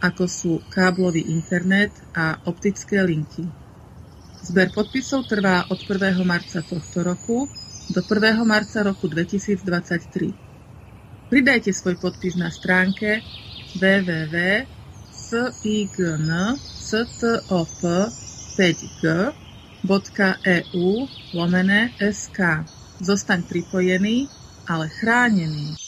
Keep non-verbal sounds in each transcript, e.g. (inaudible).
ako sú káblový internet a optické linky. Zber podpisov trvá od 1. marca tohto roku do 1. marca roku 2023. Pridajte svoj podpis na stránke www.sign.stop5g.eu lomené sk. Zostaň pripojený, ale chránený.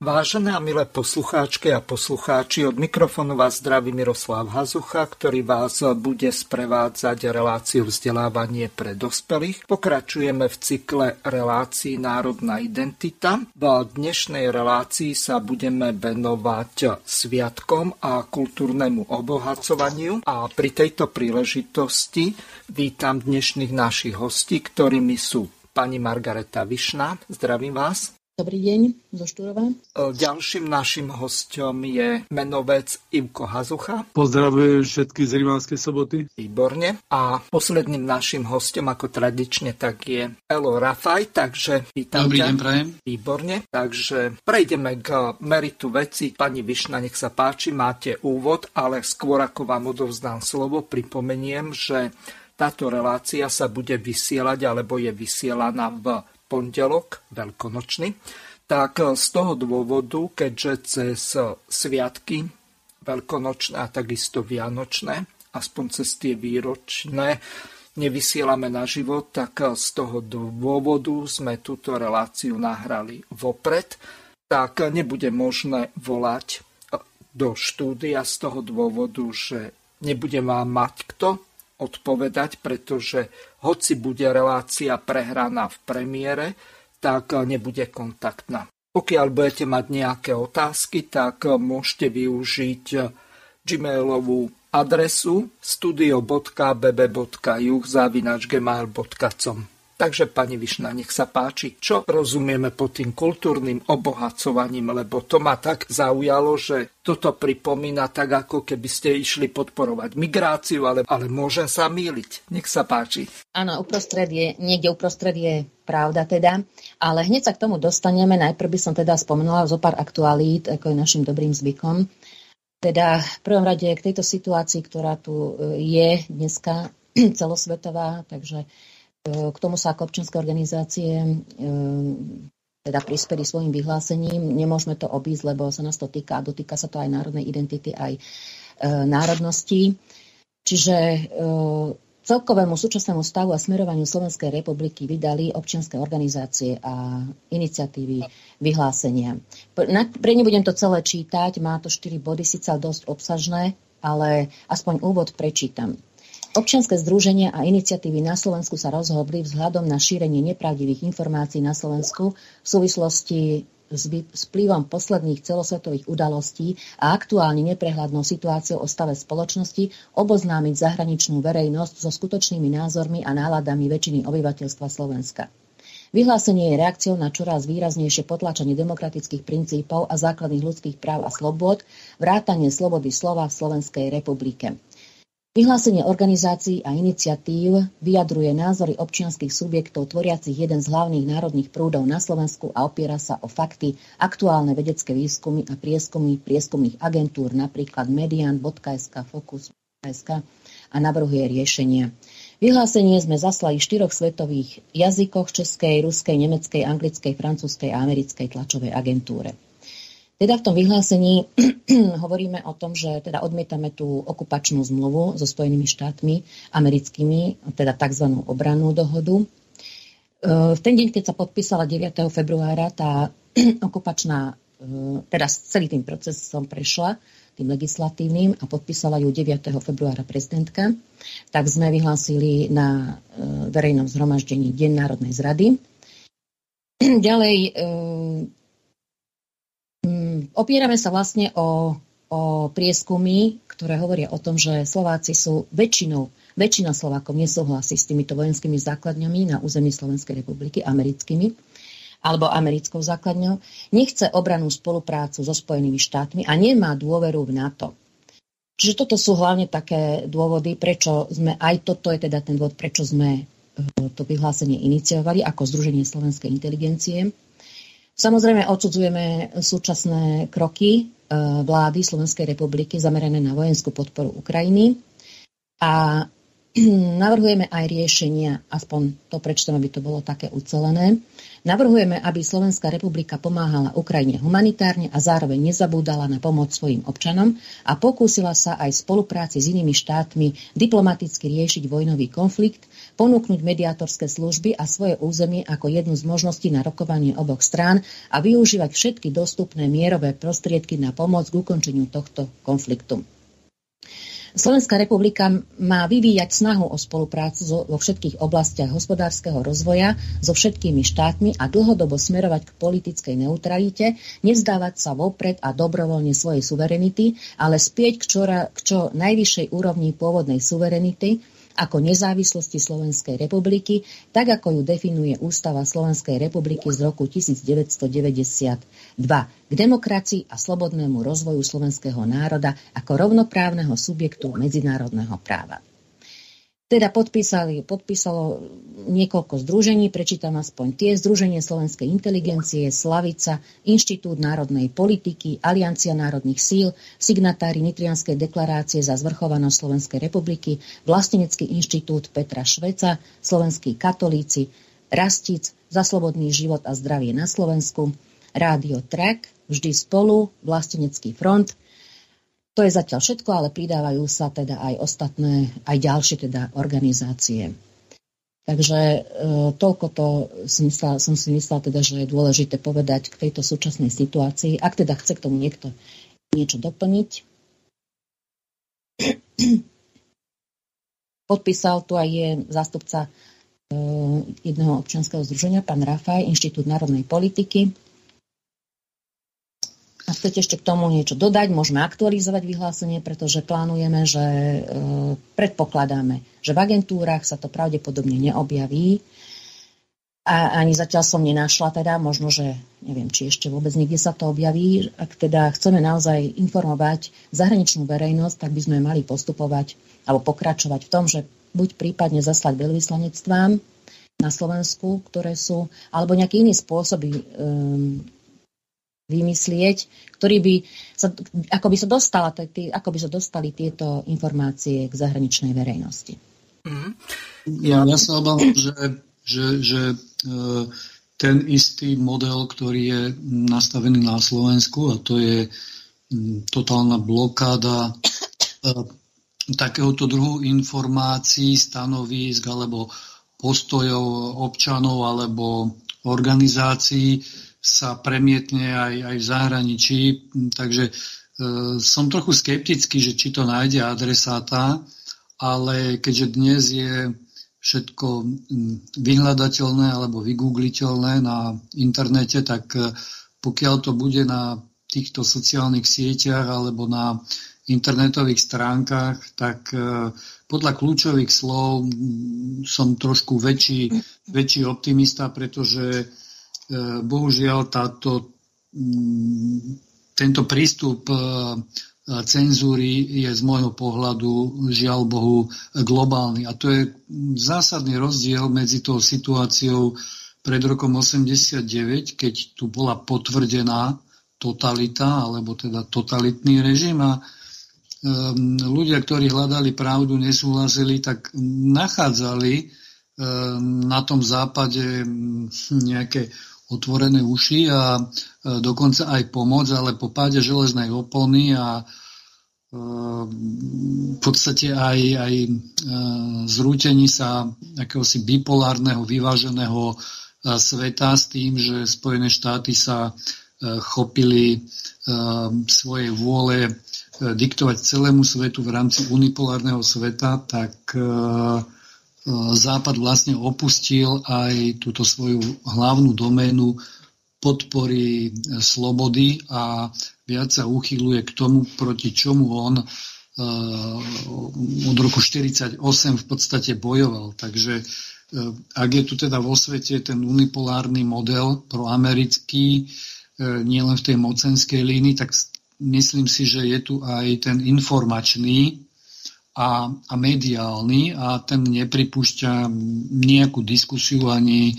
Vážené a milé poslucháčky a poslucháči, od mikrofónu vás zdraví Miroslav Hazucha, ktorý vás bude sprevádzať reláciu vzdelávanie pre dospelých. Pokračujeme v cykle relácií Národná identita. V dnešnej relácii sa budeme venovať sviatkom a kultúrnemu obohacovaniu a pri tejto príležitosti vítam dnešných našich hostí, ktorými sú pani Margareta Višna. Zdravím vás. Dobrý deň zo Štúrova. Ďalším našim hostom je menovec Ivko Hazucha. Pozdravujem všetky z Rimánskej soboty. Výborne. A posledným našim hostom, ako tradične, tak je Elo Rafaj, takže vítam Dobrý ťa. deň, prajem. Výborne. Takže prejdeme k meritu veci. Pani Višna, nech sa páči, máte úvod, ale skôr ako vám odovzdám slovo, pripomeniem, že táto relácia sa bude vysielať alebo je vysielaná v pondelok veľkonočný, tak z toho dôvodu, keďže cez sviatky veľkonočné a takisto vianočné, aspoň cez tie výročné, nevysielame na život, tak z toho dôvodu sme túto reláciu nahrali vopred, tak nebude možné volať do štúdia z toho dôvodu, že nebude vám mať kto odpovedať, pretože hoci bude relácia prehraná v premiére, tak nebude kontaktná. Pokiaľ budete mať nejaké otázky, tak môžete využiť gmailovú adresu studio.bb.juh.gmail.com Takže, pani Višna, nech sa páči, čo rozumieme pod tým kultúrnym obohacovaním, lebo to ma tak zaujalo, že toto pripomína tak, ako keby ste išli podporovať migráciu, ale, ale môžem sa míliť. Nech sa páči. Áno, uprostred je, niekde uprostred je pravda teda, ale hneď sa k tomu dostaneme. Najprv by som teda spomenula zo pár aktualít, ako je našim dobrým zvykom. Teda v prvom rade k tejto situácii, ktorá tu je dneska (clears throat) celosvetová, takže k tomu sa ako občianske organizácie e, teda prispeli svojim vyhlásením. Nemôžeme to obísť, lebo sa nás to týka a dotýka sa to aj národnej identity, aj e, národnosti. Čiže e, celkovému súčasnému stavu a smerovaniu Slovenskej republiky vydali občianske organizácie a iniciatívy vyhlásenia. Pre nebudem to celé čítať, má to 4 body, síce dosť obsažné, ale aspoň úvod prečítam. Občianske združenia a iniciatívy na Slovensku sa rozhodli vzhľadom na šírenie nepravdivých informácií na Slovensku v súvislosti s vplyvom posledných celosvetových udalostí a aktuálne neprehľadnou situáciou o stave spoločnosti oboznámiť zahraničnú verejnosť so skutočnými názormi a náladami väčšiny obyvateľstva Slovenska. Vyhlásenie je reakciou na čoraz výraznejšie potlačenie demokratických princípov a základných ľudských práv a slobôd, vrátanie slobody slova v Slovenskej republike. Vyhlásenie organizácií a iniciatív vyjadruje názory občianských subjektov tvoriacich jeden z hlavných národných prúdov na Slovensku a opiera sa o fakty, aktuálne vedecké výskumy a prieskumy prieskumných agentúr, napríklad Median, Focus.sk a navrhuje riešenia. Vyhlásenie sme zaslali v štyroch svetových jazykoch českej, ruskej, nemeckej, anglickej, francúzskej a americkej tlačovej agentúre. Teda v tom vyhlásení (clears throat) hovoríme o tom, že teda odmietame tú okupačnú zmluvu so Spojenými štátmi americkými, teda tzv. obrannú dohodu. E, v ten deň, keď sa podpísala 9. februára tá (clears throat) okupačná, e, teda celý tým procesom prešla, tým legislatívnym a podpísala ju 9. februára prezidentka, tak sme vyhlásili na e, verejnom zhromaždení Deň národnej zrady. (clears throat) Ďalej opierame sa vlastne o, o prieskumy, ktoré hovoria o tom, že Slováci sú väčšinou, väčšina Slovákov nesúhlasí s týmito vojenskými základňami na území Slovenskej republiky, americkými alebo americkou základňou, nechce obranú spoluprácu so Spojenými štátmi a nemá dôveru v NATO. Čiže toto sú hlavne také dôvody, prečo sme, aj toto je teda ten dôvod, prečo sme e, to vyhlásenie iniciovali ako Združenie slovenskej inteligencie. Samozrejme odsudzujeme súčasné kroky e, vlády Slovenskej republiky zamerané na vojenskú podporu Ukrajiny. A (clears throat) navrhujeme aj riešenia, aspoň to prečítam, aby to bolo také ucelené, Navrhujeme, aby Slovenská republika pomáhala Ukrajine humanitárne a zároveň nezabúdala na pomoc svojim občanom a pokúsila sa aj v spolupráci s inými štátmi diplomaticky riešiť vojnový konflikt, ponúknuť mediátorské služby a svoje územie ako jednu z možností na rokovanie oboch strán a využívať všetky dostupné mierové prostriedky na pomoc k ukončeniu tohto konfliktu. Slovenská republika má vyvíjať snahu o spoluprácu vo všetkých oblastiach hospodárskeho rozvoja so všetkými štátmi a dlhodobo smerovať k politickej neutralite, nevzdávať sa vopred a dobrovoľne svojej suverenity, ale spieť k, čora, k čo najvyššej úrovni pôvodnej suverenity, ako nezávislosti Slovenskej republiky, tak ako ju definuje Ústava Slovenskej republiky z roku 1992 k demokracii a slobodnému rozvoju slovenského národa ako rovnoprávneho subjektu medzinárodného práva. Teda podpísali, podpísalo niekoľko združení, prečítam aspoň tie. Združenie Slovenskej inteligencie, Slavica, Inštitút národnej politiky, Aliancia národných síl, signatári Nitrianskej deklarácie za zvrchovanosť Slovenskej republiky, Vlastenecký inštitút Petra Šveca, Slovenskí katolíci, Rastic, za slobodný život a zdravie na Slovensku, Rádio Track, Vždy spolu, Vlastenecký front, to je zatiaľ všetko, ale pridávajú sa teda aj ostatné, aj ďalšie teda organizácie. Takže e, toľko to som, myslela, som si myslela teda, že je dôležité povedať k tejto súčasnej situácii. Ak teda chce k tomu niekto niečo doplniť. (clears throat) Podpísal tu aj je zástupca e, jedného občianského združenia, pán Rafaj, Inštitút národnej politiky. Ak chcete ešte k tomu niečo dodať, môžeme aktualizovať vyhlásenie, pretože plánujeme, že e, predpokladáme, že v agentúrach sa to pravdepodobne neobjaví. A ani zatiaľ som nenašla teda, možno, že neviem, či ešte vôbec niekde sa to objaví. Ak teda chceme naozaj informovať zahraničnú verejnosť, tak by sme mali postupovať alebo pokračovať v tom, že buď prípadne zaslať veľvyslanectvám na Slovensku, ktoré sú, alebo nejaký iný spôsoby um, vymyslieť, ktorý by sa, ako by sa, dostala, tý, ako by sa dostali tieto informácie k zahraničnej verejnosti. Mm. Ja, ja sa obávam, že, že, že e, ten istý model, ktorý je nastavený na Slovensku, a to je totálna blokáda e, takéhoto druhu informácií, stanovísk alebo postojov občanov alebo organizácií, sa premietne aj, aj v zahraničí. Takže e, som trochu skeptický, že či to nájde adresáta, ale keďže dnes je všetko vyhľadateľné alebo vygoogliteľné na internete, tak e, pokiaľ to bude na týchto sociálnych sieťach alebo na internetových stránkach, tak e, podľa kľúčových slov som trošku väčší, väčší optimista, pretože bohužiaľ táto, mm, tento prístup e, cenzúry je z môjho pohľadu žiaľ Bohu globálny. A to je zásadný rozdiel medzi tou situáciou pred rokom 89, keď tu bola potvrdená totalita, alebo teda totalitný režim a ľudia, ktorí hľadali pravdu, nesúhlasili, tak nachádzali na tom západe nejaké otvorené uši a dokonca aj pomoc, ale po páde železnej opony a v podstate aj, aj zrútení sa akéhosi bipolárneho, vyváženého sveta s tým, že Spojené štáty sa chopili svojej vôle diktovať celému svetu v rámci unipolárneho sveta, tak Západ vlastne opustil aj túto svoju hlavnú doménu podpory slobody a viac sa uchyluje k tomu, proti čomu on uh, od roku 1948 v podstate bojoval. Takže ak je tu teda vo svete ten unipolárny model proamerický, nielen v tej mocenskej línii, tak myslím si, že je tu aj ten informačný a, a mediálny a ten nepripúšťa nejakú diskusiu ani,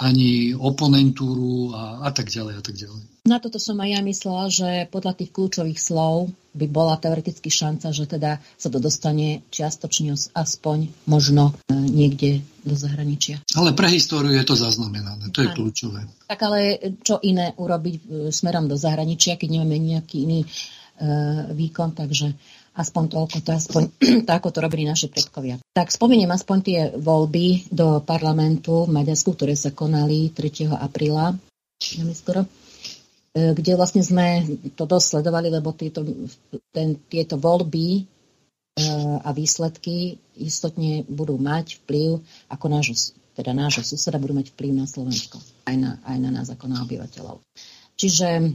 ani oponentúru a, a tak ďalej a tak ďalej. Na toto som aj ja myslela, že podľa tých kľúčových slov by bola teoreticky šanca, že teda sa to dostane čiastočne aspoň možno e, niekde do zahraničia. Ale pre históriu je to zaznamenané, to je ano. kľúčové. Tak ale čo iné urobiť e, smerom do zahraničia, keď nemáme nejaký iný e, výkon, takže aspoň toľko, to aspoň (clears throat) to, ako to robili naši predkovia. Tak spomeniem aspoň tie voľby do parlamentu v Maďarsku, ktoré sa konali 3. apríla, skoro E, kde vlastne sme to dosť sledovali, lebo tieto, ten, tieto voľby e, a výsledky istotne budú mať vplyv, ako nášho, teda nášho suseda budú mať vplyv na Slovensko, aj na, aj na nás ako na obyvateľov. Čiže e,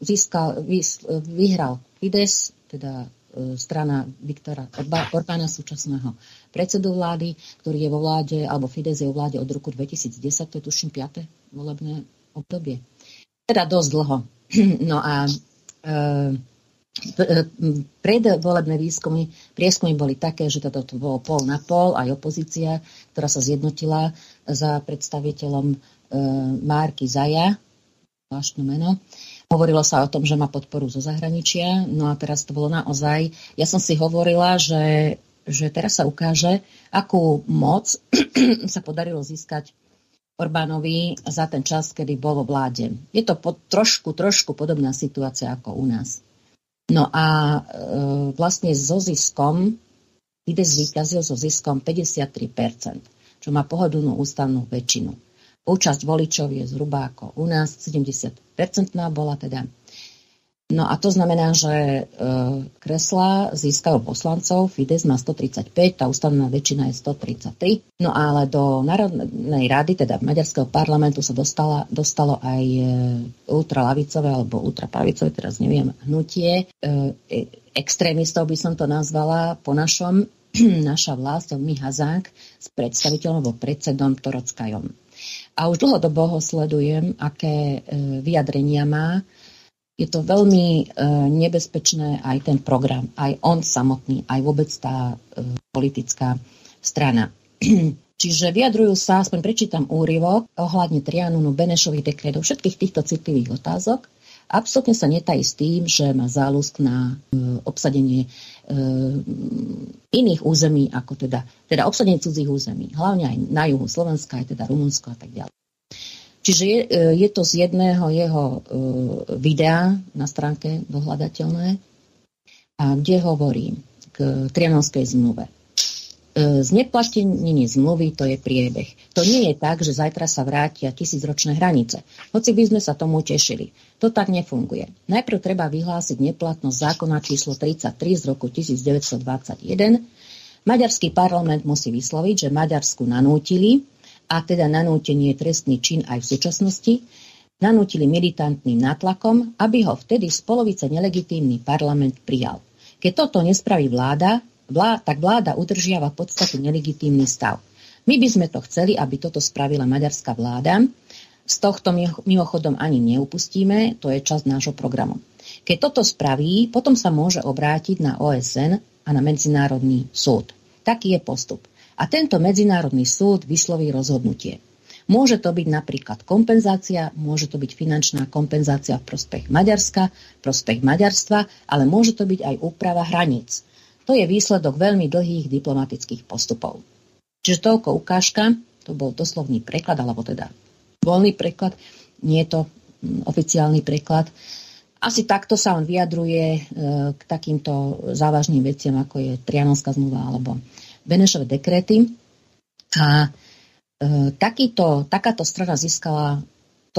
získal, vyhral Fides, teda strana Viktora Orbána, súčasného predsedu vlády, ktorý je vo vláde, alebo Fides je vo vláde od roku 2010, to je tuším 5. volebné obdobie teda dosť dlho. (clears throat) No a e, e, predvolebné výskumy, prieskumy boli také, že toto to bolo pol na pol, aj opozícia, ktorá sa zjednotila za predstaviteľom e, Márky Zaja, zvláštne meno. Hovorilo sa o tom, že má podporu zo zahraničia, no a teraz to bolo naozaj, ja som si hovorila, že, že teraz sa ukáže, akú moc (clears throat) sa podarilo získať Orbánovi za ten čas, kedy bol vo vláde. Je to po, trošku, trošku podobná situácia ako u nás. No a e, vlastne so ziskom, ide zvíťazil so ziskom 53%, čo má pohodlnú ústavnú väčšinu. Účasť voličov je zhruba ako u nás, 70% bola teda. No a to znamená, že e, kresla získajú poslancov, Fides má 135, tá ústavná väčšina je 133. No ale do Národnej rady, teda Maďarského parlamentu sa dostala, dostalo aj e, ultralavicové alebo ultrapravicové, teraz neviem, hnutie. E, extrémistov by som to nazvala po našom, (clears throat) naša vlast, Mihazák s predstaviteľom alebo predsedom Torockajom. A už dlhodobo ho sledujem, aké e, vyjadrenia má je to veľmi e, nebezpečné aj ten program, aj on samotný, aj vôbec tá e, politická strana. (clears throat) Čiže vyjadrujú sa, aspoň prečítam úryvok ohľadne Trianunu, Benešových dekretov, všetkých týchto citlivých otázok. Absolutne sa netají s tým, že má záľusk na obsadenie iných území, ako teda, teda obsadenie cudzích území, hlavne aj na juhu Slovenska, aj teda Rumunsko a tak ďalej. Čiže je, e, je to z jedného jeho e, videa na stránke dohľadateľné, kde hovorí k Trianonskej zmluve. E, zneplatnenie zmluvy to je priebeh. To nie je tak, že zajtra sa vrátia tisícročné hranice. Hoci by sme sa tomu tešili. To tak nefunguje. Najprv treba vyhlásiť neplatnosť zákona číslo 33 z roku 1921. Maďarský parlament musí vysloviť, že Maďarsku nanútili, a teda nanútenie trestný čin aj v súčasnosti, nanútili militantným nátlakom, aby ho vtedy z polovice nelegitímny parlament prijal. Keď toto nespraví vláda, tak vláda udržiava v podstate nelegitímny stav. My by sme to chceli, aby toto spravila maďarská vláda. Z tohto mimochodom ani neupustíme, to je časť nášho programu. Keď toto spraví, potom sa môže obrátiť na OSN a na Medzinárodný súd. Taký je postup a tento Medzinárodný súd vysloví rozhodnutie. Môže to byť napríklad kompenzácia, môže to byť finančná kompenzácia v prospech Maďarska, prospech Maďarstva, ale môže to byť aj úprava hraníc. To je výsledok veľmi dlhých diplomatických postupov. Čiže toľko ukážka, to bol doslovný preklad, alebo teda voľný preklad, nie je to mm, oficiálny preklad. Asi takto sa on vyjadruje e, k takýmto závažným veciam, ako je Trianonská zmluva alebo Benešové dekrety. A E, takýto, takáto strana získala,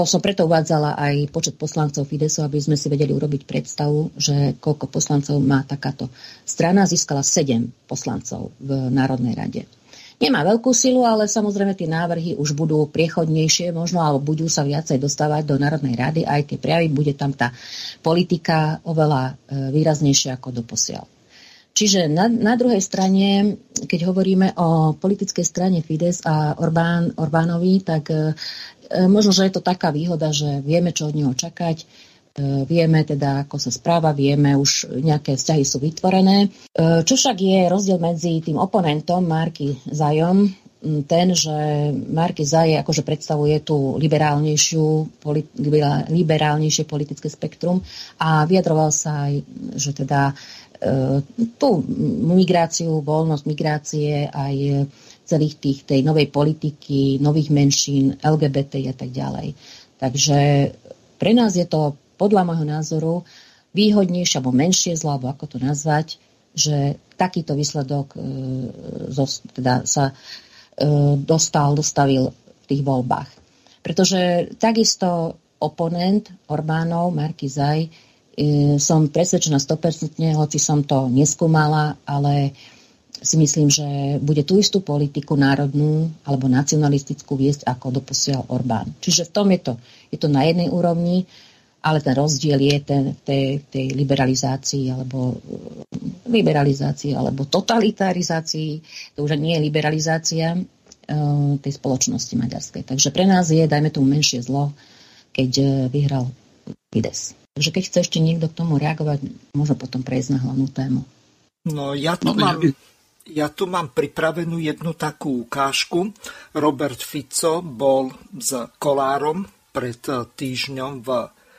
to som preto uvádzala aj počet poslancov Fidesu, aby sme si vedeli urobiť predstavu, že koľko poslancov má takáto strana. Získala 7 poslancov v Národnej rade. Nemá veľkú silu, ale samozrejme tie návrhy už budú priechodnejšie možno, alebo budú sa viacej dostávať do Národnej rady. Aj tie prejavy, bude tam tá politika oveľa e, výraznejšia ako doposiaľ. Čiže na, na druhej strane, keď hovoríme o politickej strane Fides a Orbán, Orbánovi, tak e, možno, že je to taká výhoda, že vieme, čo od neho čakať, e, vieme teda, ako sa správa, vieme, už nejaké vzťahy sú vytvorené. E, čo však je rozdiel medzi tým oponentom Marky Zajom, ten, že Marky Zaje akože predstavuje tú liberálnejšiu, liberálnejšie politické spektrum a vyjadroval sa aj, že teda E, tú migráciu, voľnosť migrácie, aj celých tých, tej novej politiky, nových menšín, LGBT a tak ďalej. Takže pre nás je to podľa môjho názoru výhodnejšie alebo menšie zlo, alebo ako to nazvať, že takýto výsledok e, zos, teda sa e, dostal, dostavil v tých voľbách. Pretože takisto oponent Orbánov, Marky Zaj, E, som presvedčená 100%, hoci som to neskúmala, ale si myslím, že bude tú istú politiku národnú alebo nacionalistickú viesť ako doposiaľ Orbán. Čiže v tom je to, je to na jednej úrovni, ale ten rozdiel je ten v tej, tej liberalizácii alebo liberalizácii alebo totalitarizácii, to už nie je liberalizácia e, tej spoločnosti maďarskej. Takže pre nás je, dajme tomu, menšie zlo, keď e, vyhral Fides. Takže keď chce ešte niekto k tomu reagovať, môže potom prejsť na hlavnú tému. No ja tu, no, mám, ja tu mám pripravenú jednu takú ukážku. Robert Fico bol s Kolárom pred týždňom v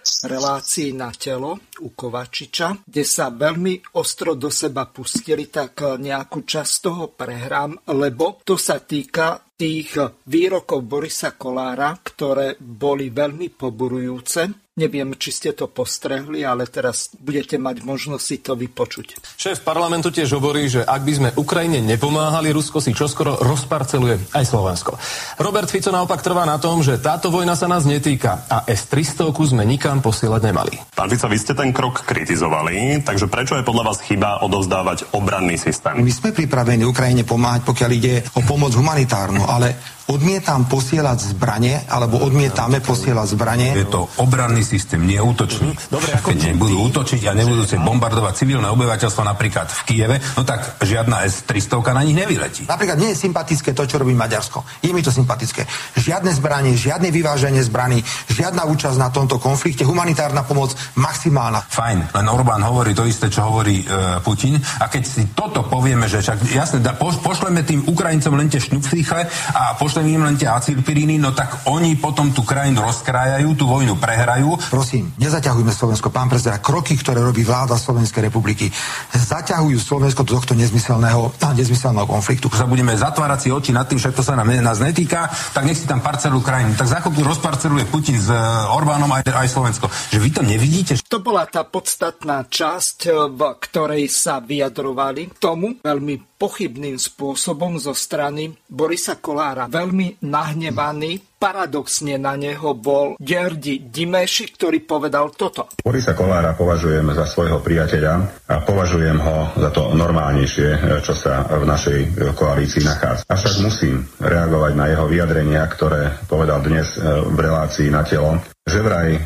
relácii na telo u Kovačiča, kde sa veľmi ostro do seba pustili, tak nejakú časť toho prehrám, lebo to sa týka tých výrokov Borisa Kolára, ktoré boli veľmi poburujúce Neviem, či ste to postrehli, ale teraz budete mať možnosť si to vypočuť. Šéf parlamentu tiež hovorí, že ak by sme Ukrajine nepomáhali, Rusko si čoskoro rozparceluje aj Slovensko. Robert Fico naopak trvá na tom, že táto vojna sa nás netýka a S-300 sme nikam posielať nemali. Pán Fico, vy ste ten krok kritizovali, takže prečo je podľa vás chyba odovzdávať obranný systém? My sme pripravení Ukrajine pomáhať, pokiaľ ide o pomoc humanitárnu, ale odmietam posielať zbranie, alebo odmietame posielať zbranie. Je to obranný systém, nie útočný. Dobre, ako Keď nebudú útočiť a nebudú sa bombardovať civilné obyvateľstvo napríklad v Kieve, no tak žiadna S-300 na nich nevyletí. Napríklad nie je sympatické to, čo robí Maďarsko. Je mi to sympatické. Žiadne zbranie, žiadne vyváženie zbraní, žiadna účasť na tomto konflikte, humanitárna pomoc maximálna. Fajn, len Orbán hovorí to isté, čo hovorí e, Putin. A keď si toto povieme, že však jasne, da, pošleme tým Ukrajincom len tie šnupfíchle a pošleme im len tie acilpiríny, no tak oni potom tú krajinu rozkrájajú, tú vojnu prehrajú. Prosím, nezaťahujme Slovensko, pán prezident. Kroky, ktoré robí vláda Slovenskej republiky, zaťahujú Slovensko do tohto nezmyselného, nezmyselného konfliktu. Keď sa budeme zatvárať si oči nad tým, však to sa nám, nás netýka, tak nech si tam parcelujú krajinu. Tak za chvíľku rozparceluje Putin s uh, Orbánom aj, aj Slovensko. Že vy to nevidíte? To bola tá podstatná časť, v ktorej sa vyjadrovali tomu veľmi pochybným spôsobom zo strany Borisa Kolára. Veľmi nahnevaný, paradoxne na neho bol Gerdi Dimeši, ktorý povedal toto. Borisa Kolára považujem za svojho priateľa a považujem ho za to normálnejšie, čo sa v našej koalícii nachádza. Avšak musím reagovať na jeho vyjadrenia, ktoré povedal dnes v relácii na telo, že vraj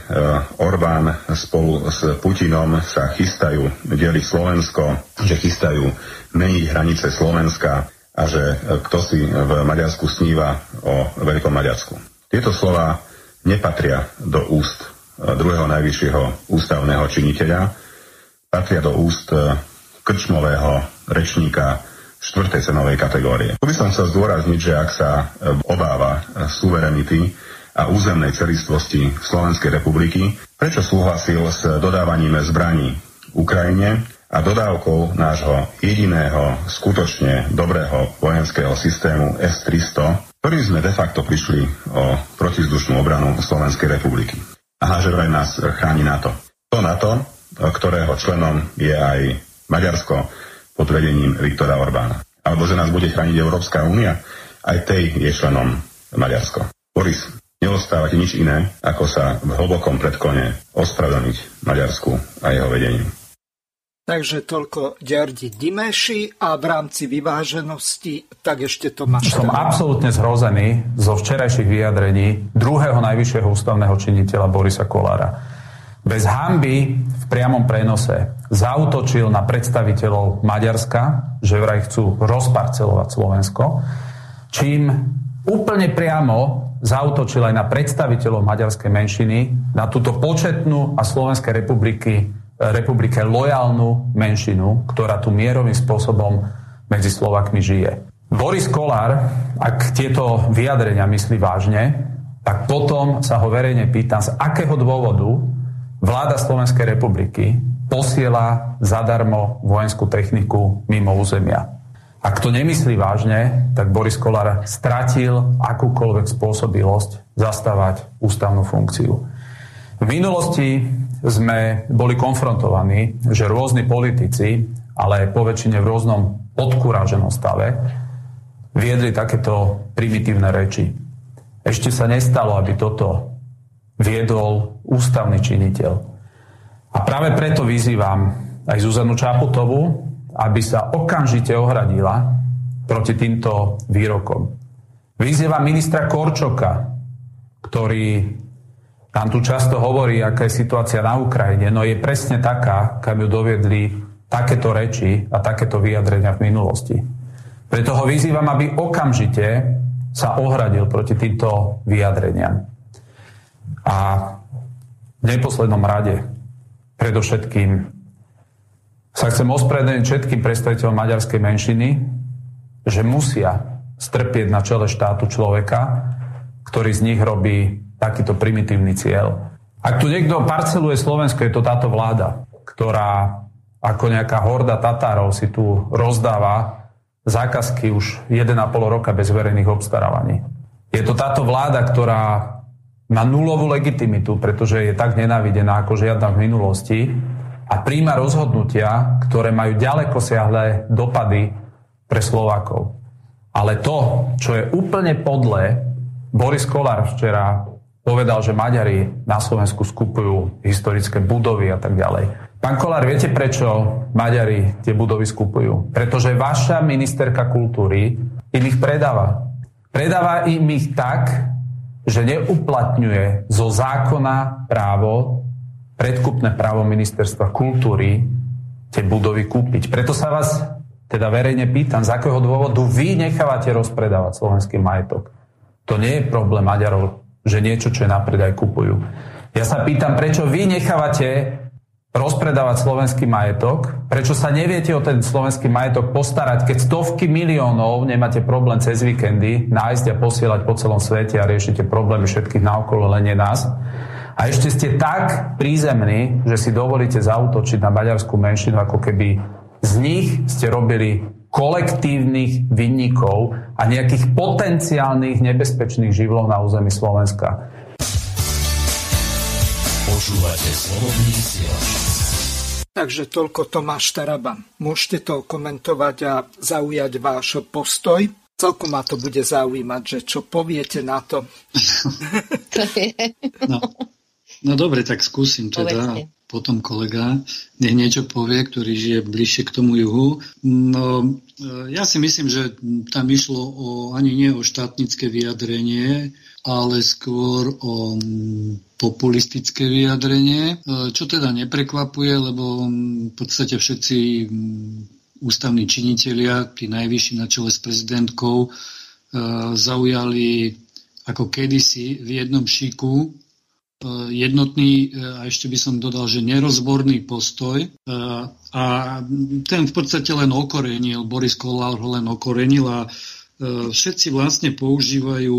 Orbán spolu s Putinom sa chystajú deliť Slovensko, že chystajú meniť hranice Slovenska a že e, kto si v Maďarsku sníva o Veľkom Maďarsku. Tieto slova nepatria do úst e, druhého najvyššieho ústavného činiteľa, patria do úst e, krčmového rečníka štvrtej cenovej kategórie. Tu by som chcel zdôrazniť, že ak sa obáva suverenity a územnej celistvosti Slovenskej republiky, prečo súhlasil s dodávaním zbraní Ukrajine a dodávkou nášho jediného skutočne dobrého vojenského systému S-300, ktorým sme de facto prišli o protizdušnú obranu Slovenskej republiky. A že vraj nás chráni NATO. To NATO, ktorého členom je aj Maďarsko pod vedením Viktora Orbána. Alebo že nás bude chrániť Európska únia, aj tej je členom Maďarsko. Boris, neostávate nič iné, ako sa v hlbokom predkone ospravedlniť Maďarsku a jeho vedeniu. Takže toľko Ďardi Dimeši a v rámci vyváženosti, tak ešte to máš. Som absolútne zhrozený zo včerajších vyjadrení druhého najvyššieho ústavného činiteľa Borisa Kolára. Bez hamby v priamom prenose zautočil na predstaviteľov Maďarska, že vraj chcú rozparcelovať Slovensko, čím úplne priamo zautočil aj na predstaviteľov maďarskej menšiny, na túto početnú a Slovenskej republiky, republike lojálnu menšinu, ktorá tu mierovým spôsobom medzi Slovakmi žije. Boris Kolár, ak tieto vyjadrenia myslí vážne, tak potom sa ho verejne pýtam, z akého dôvodu vláda Slovenskej republiky posiela zadarmo vojenskú techniku mimo územia. Ak to nemyslí vážne, tak Boris Kolár stratil akúkoľvek spôsobilosť zastávať ústavnú funkciu. V minulosti sme boli konfrontovaní, že rôzni politici, ale po väčšine v rôznom podkúraženom stave, viedli takéto primitívne reči. Ešte sa nestalo, aby toto viedol ústavný činiteľ. A práve preto vyzývam aj Zuzanu Čaputovú, aby sa okamžite ohradila proti týmto výrokom. Vyzýva ministra Korčoka, ktorý tam tu často hovorí, aká je situácia na Ukrajine, no je presne taká, kam ju doviedli takéto reči a takéto vyjadrenia v minulosti. Preto ho vyzývam, aby okamžite sa ohradil proti týmto vyjadreniam. A v neposlednom rade predovšetkým sa chcem ospravedlniť všetkým predstaviteľom maďarskej menšiny, že musia strpieť na čele štátu človeka, ktorý z nich robí takýto primitívny cieľ. Ak tu niekto parceluje Slovensko, je to táto vláda, ktorá ako nejaká horda Tatárov si tu rozdáva zákazky už 1,5 roka bez verejných obstarávaní. Je to táto vláda, ktorá má nulovú legitimitu, pretože je tak nenávidená ako žiadna v minulosti a príjma rozhodnutia, ktoré majú ďaleko siahle dopady pre Slovákov. Ale to, čo je úplne podlé, Boris Kolár včera povedal, že Maďari na Slovensku skupujú historické budovy a tak ďalej. Pán Kolár, viete prečo Maďari tie budovy skupujú? Pretože vaša ministerka kultúry im ich predáva. Predáva im ich tak, že neuplatňuje zo zákona právo predkupné právo ministerstva kultúry tie budovy kúpiť. Preto sa vás teda verejne pýtam, z akého dôvodu vy nechávate rozpredávať slovenský majetok. To nie je problém Maďarov, že niečo, čo je na predaj, kupujú. Ja sa pýtam, prečo vy nechávate rozpredávať slovenský majetok, prečo sa neviete o ten slovenský majetok postarať, keď stovky miliónov nemáte problém cez víkendy nájsť a posielať po celom svete a riešite problémy všetkých naokolo, len nie nás. A ešte ste tak prízemní, že si dovolíte zautočiť na maďarskú menšinu, ako keby z nich ste robili kolektívnych vinníkov a nejakých potenciálnych nebezpečných živlov na území Slovenska. Počúvate slobodný Takže toľko Tomáš Taraban. Môžete to komentovať a zaujať váš postoj. Celkom ma to bude zaujímať, že čo poviete na to. (laughs) (laughs) no, No dobre, tak skúsim teda. Povedzte. Potom kolega nech niečo povie, ktorý žije bližšie k tomu juhu. No, e, ja si myslím, že tam išlo o, ani nie o štátnické vyjadrenie, ale skôr o populistické vyjadrenie, e, čo teda neprekvapuje, lebo v podstate všetci ústavní činitelia, tí najvyšší na čele s prezidentkou, e, zaujali ako kedysi v jednom šiku jednotný a ešte by som dodal, že nerozborný postoj a ten v podstate len okorenil, Boris Kolár ho len okorenil a všetci vlastne používajú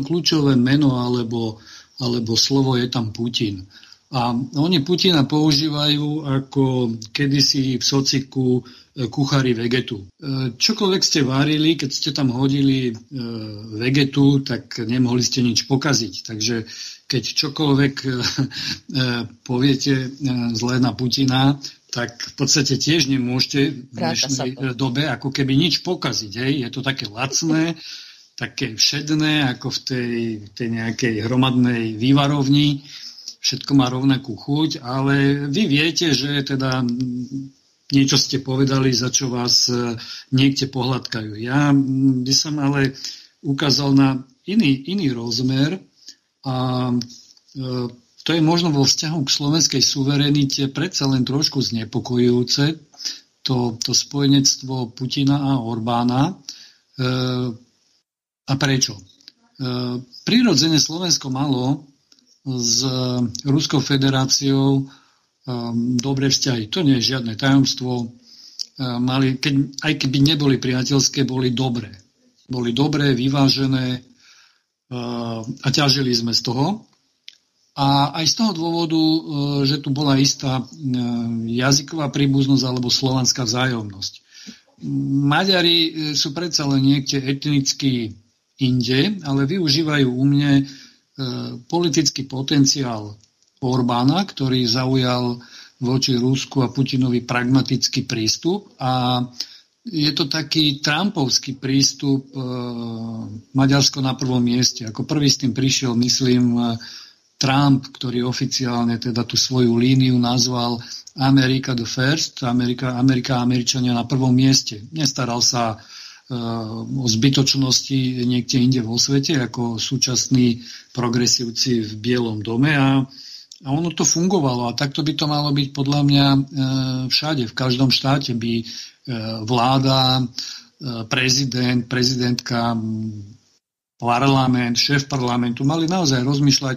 kľúčové meno alebo, alebo slovo je tam Putin. A oni Putina používajú ako kedysi v sociku e, kuchári vegetu. E, čokoľvek ste varili, keď ste tam hodili e, vegetu, tak nemohli ste nič pokaziť. Takže keď čokoľvek poviete zle na Putina, tak v podstate tiež nemôžete v dnešnej dobe ako keby nič pokaziť. Hej? Je to také lacné, (laughs) také všedné, ako v tej, tej nejakej hromadnej vývarovni všetko má rovnakú chuť, ale vy viete, že teda niečo ste povedali, za čo vás niekde pohľadkajú. Ja by som ale ukázal na iný, iný rozmer a e, to je možno vo vzťahu k slovenskej suverenite predsa len trošku znepokojujúce, to, to spojenectvo Putina a Orbána. E, a prečo? Prirodzene Slovensko malo s Ruskou federáciou um, dobré vzťahy. To nie je žiadne tajomstvo. Mali, keď, aj keby neboli priateľské, boli dobré. Boli dobré, vyvážené a ťažili sme z toho. A aj z toho dôvodu, uh, že tu bola istá uh, jazyková príbuznosť alebo slovanská vzájomnosť. Maďari sú predsa len niekde etnicky inde, ale využívajú u mne E, politický potenciál Orbána, ktorý zaujal voči Rusku a Putinovi pragmatický prístup a je to taký Trumpovský prístup e, Maďarsko na prvom mieste. Ako prvý s tým prišiel, myslím, e, Trump, ktorý oficiálne teda tú svoju líniu nazval America the first, Amerika, Amerika Američania na prvom mieste. Nestaral sa o zbytočnosti niekde inde vo svete, ako súčasní progresívci v Bielom dome a, a ono to fungovalo a takto by to malo byť podľa mňa e, všade, v každom štáte by e, vláda, e, prezident, prezidentka, parlament, šéf parlamentu mali naozaj rozmýšľať,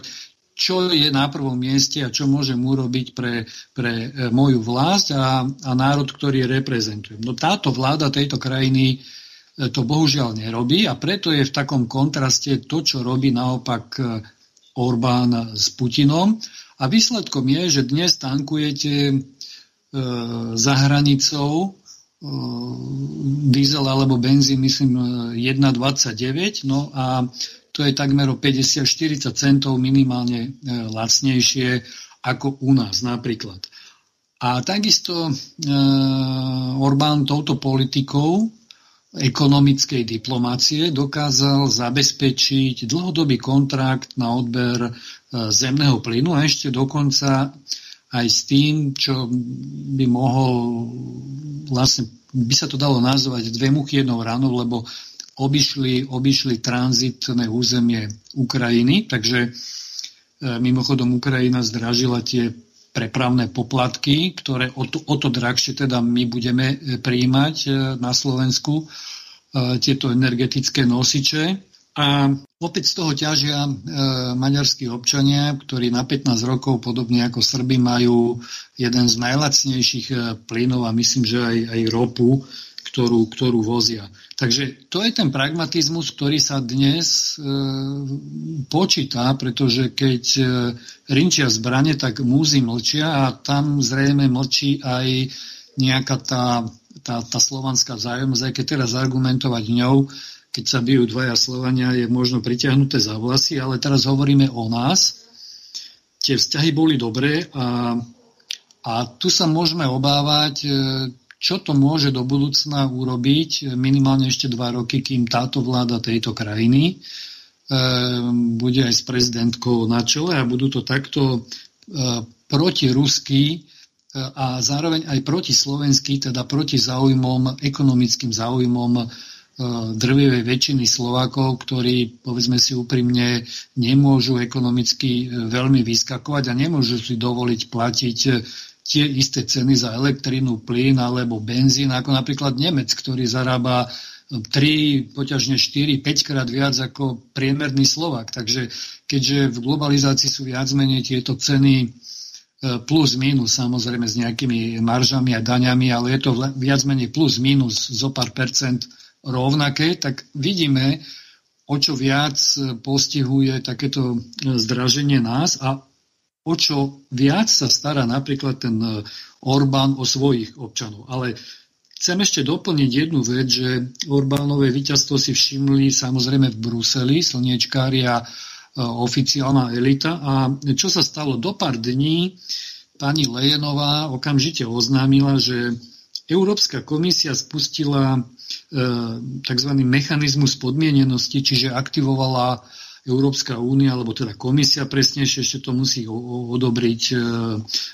čo je na prvom mieste a čo môžem urobiť pre, pre moju vlast a, a národ, ktorý reprezentujem. No táto vláda tejto krajiny to bohužiaľ nerobí a preto je v takom kontraste to, čo robí naopak e, Orbán s Putinom. A výsledkom je, že dnes tankujete e, za hranicou e, diesel alebo benzín, myslím, 1,29, no a to je takmer o 50-40 centov minimálne e, lacnejšie ako u nás napríklad. A takisto e, Orbán touto politikou ekonomickej diplomácie dokázal zabezpečiť dlhodobý kontrakt na odber e, zemného plynu a ešte dokonca aj s tým, čo by mohol vlastne by sa to dalo nazvať dve muchy jednou ránou, lebo obišli, obišli tranzitné územie Ukrajiny, takže e, mimochodom Ukrajina zdražila tie prepravné poplatky, ktoré o to, o to drahšie teda my budeme e, prijímať e, na Slovensku, tieto energetické nosiče. A opäť z toho ťažia e, maďarskí občania, ktorí na 15 rokov, podobne ako Srby, majú jeden z najlacnejších plynov a myslím, že aj, aj ropu, ktorú, ktorú vozia. Takže to je ten pragmatizmus, ktorý sa dnes e, počíta, pretože keď e, rinčia zbranie, tak múzy mlčia a tam zrejme mlčí aj nejaká tá, tá, tá slovanská vzájomnosť, aj keď teraz argumentovať ňou, keď sa bijú dvaja Slovania, je možno pritiahnuté za vlasy, ale teraz hovoríme o nás. Tie vzťahy boli dobré a, a tu sa môžeme obávať, e, čo to môže do budúcna urobiť minimálne ešte dva roky, kým táto vláda tejto krajiny e, bude aj s prezidentkou na čele a budú to takto e, protirusky e, a zároveň aj proti slovenský, teda proti záujmom, ekonomickým záujmom e, drvivej väčšiny Slovákov, ktorí, povedzme si úprimne, nemôžu ekonomicky e, veľmi vyskakovať a nemôžu si dovoliť platiť tie isté ceny za elektrinu, plyn alebo benzín, ako napríklad Nemec, ktorý zarába 3, poťažne 4, 5 krát viac ako priemerný Slovak. Takže keďže v globalizácii sú viac menej tieto ceny plus minus, samozrejme s nejakými maržami a daňami, ale je to viac menej plus minus zo pár percent rovnaké, tak vidíme, o čo viac postihuje takéto zdraženie nás a o čo viac sa stará napríklad ten Orbán o svojich občanov. Ale Chcem ešte doplniť jednu vec, že Orbánové víťazstvo si všimli samozrejme v Bruseli, slniečkári a e, oficiálna elita. A čo sa stalo? Do pár dní pani Lejenová okamžite oznámila, že Európska komisia spustila e, tzv. mechanizmus podmienenosti, čiže aktivovala Európska únia, alebo teda komisia presnejšie, ešte to musí odobriť e,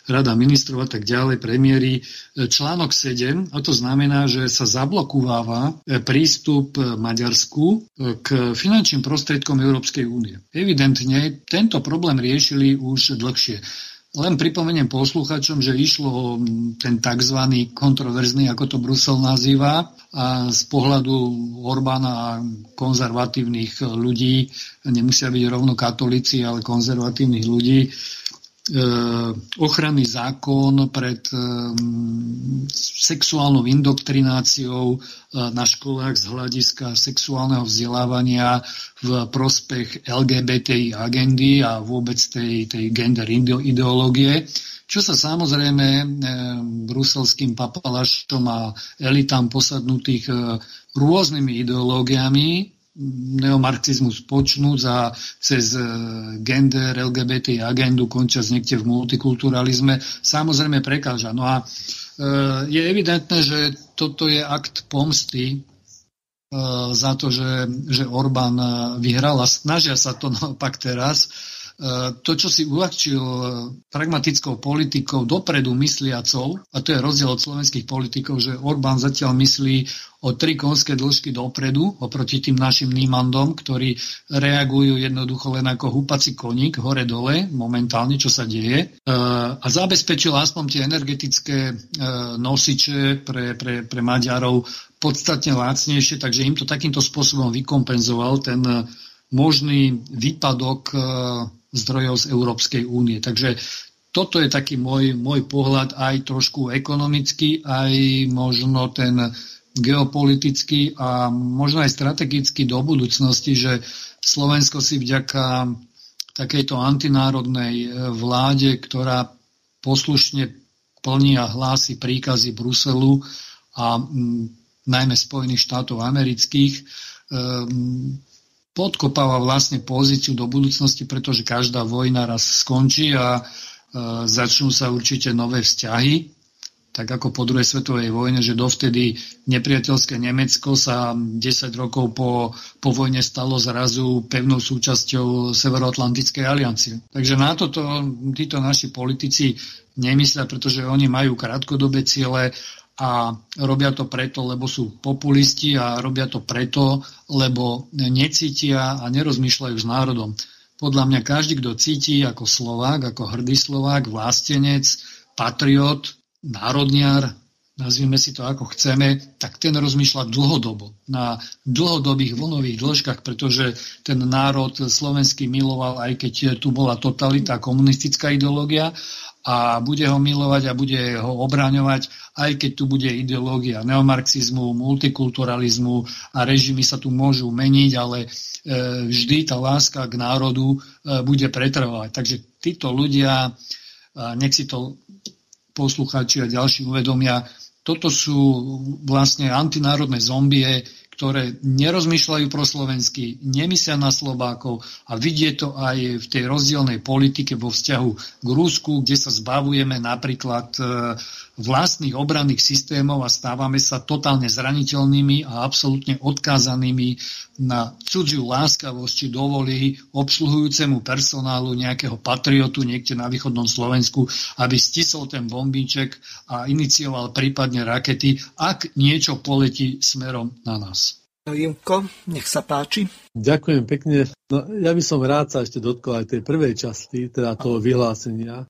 Rada ministrov a tak ďalej, premiéry, e, článok 7, a to znamená, že sa zablokováva e, prístup Maďarsku k finančným prostriedkom Európskej únie. Evidentne tento problém riešili už dlhšie. Len pripomeniem posluchačom, že išlo o ten tzv. kontroverzný, ako to Brusel nazýva, a z pohľadu Orbána a konzervatívnych ľudí, nemusia byť rovno katolíci, ale konzervatívnych ľudí, ochranný zákon pred e, sexuálnou indoktrináciou e, na školách z hľadiska sexuálneho vzdelávania v prospech LGBTI agendy a vôbec tej, tej gender ideológie, čo sa samozrejme bruselským papalašom a elitám posadnutých rôznymi ideológiami neomarxizmus počnúť a cez e, gender, LGBT agendu končať niekde v multikulturalizme, samozrejme prekáža. No a e, je evidentné, že toto je akt pomsty e, za to, že, že Orbán vyhral a snažia sa to naopak teraz to, čo si uľahčil pragmatickou politikou dopredu mysliacov, a to je rozdiel od slovenských politikov, že Orbán zatiaľ myslí o tri konské dĺžky dopredu oproti tým našim nímandom, ktorí reagujú jednoducho len ako húpací koník hore-dole momentálne, čo sa deje. E, a zabezpečil aspoň tie energetické e, nosiče pre, pre, pre Maďarov podstatne lácnejšie, takže im to takýmto spôsobom vykompenzoval ten možný výpadok e, zdrojov z Európskej únie. Takže toto je taký môj, môj pohľad aj trošku ekonomický, aj možno ten geopoliticky a možno aj strategicky do budúcnosti, že Slovensko si vďaka takejto antinárodnej e, vláde, ktorá poslušne plní a hlási príkazy Bruselu a m, najmä Spojených štátov amerických, e, podkopáva vlastne pozíciu do budúcnosti, pretože každá vojna raz skončí a e, začnú sa určite nové vzťahy tak ako po druhej svetovej vojne, že dovtedy nepriateľské Nemecko sa 10 rokov po, po vojne stalo zrazu pevnou súčasťou Severoatlantickej aliancie. Takže na toto títo naši politici nemyslia, pretože oni majú krátkodobé ciele a robia to preto, lebo sú populisti a robia to preto, lebo necítia a nerozmýšľajú s národom. Podľa mňa každý, kto cíti ako Slovák, ako hrdý Slovák, vlastenec, patriot, národniar, nazvime si to ako chceme, tak ten rozmýšľa dlhodobo, na dlhodobých vlnových dĺžkach, pretože ten národ slovenský miloval, aj keď tu bola totalita, komunistická ideológia a bude ho milovať a bude ho obráňovať, aj keď tu bude ideológia neomarxizmu, multikulturalizmu a režimy sa tu môžu meniť, ale e, vždy tá láska k národu e, bude pretrvať. Takže títo ľudia, nech si to poslucháči a ďalší uvedomia, toto sú vlastne antinárodné zombie, ktoré nerozmýšľajú pro slovensky, nemyslia na Slovákov a vidie to aj v tej rozdielnej politike vo vzťahu k Rusku, kde sa zbavujeme napríklad e, vlastných obranných systémov a stávame sa totálne zraniteľnými a absolútne odkázanými na cudziu láskavosť či dovolí obsluhujúcemu personálu nejakého patriotu niekde na východnom Slovensku, aby stisol ten bombíček a inicioval prípadne rakety, ak niečo poletí smerom na nás. Jimko, nech sa páči. Ďakujem pekne. No, ja by som rád sa ešte dotkol aj tej prvej časti, teda toho vyhlásenia e,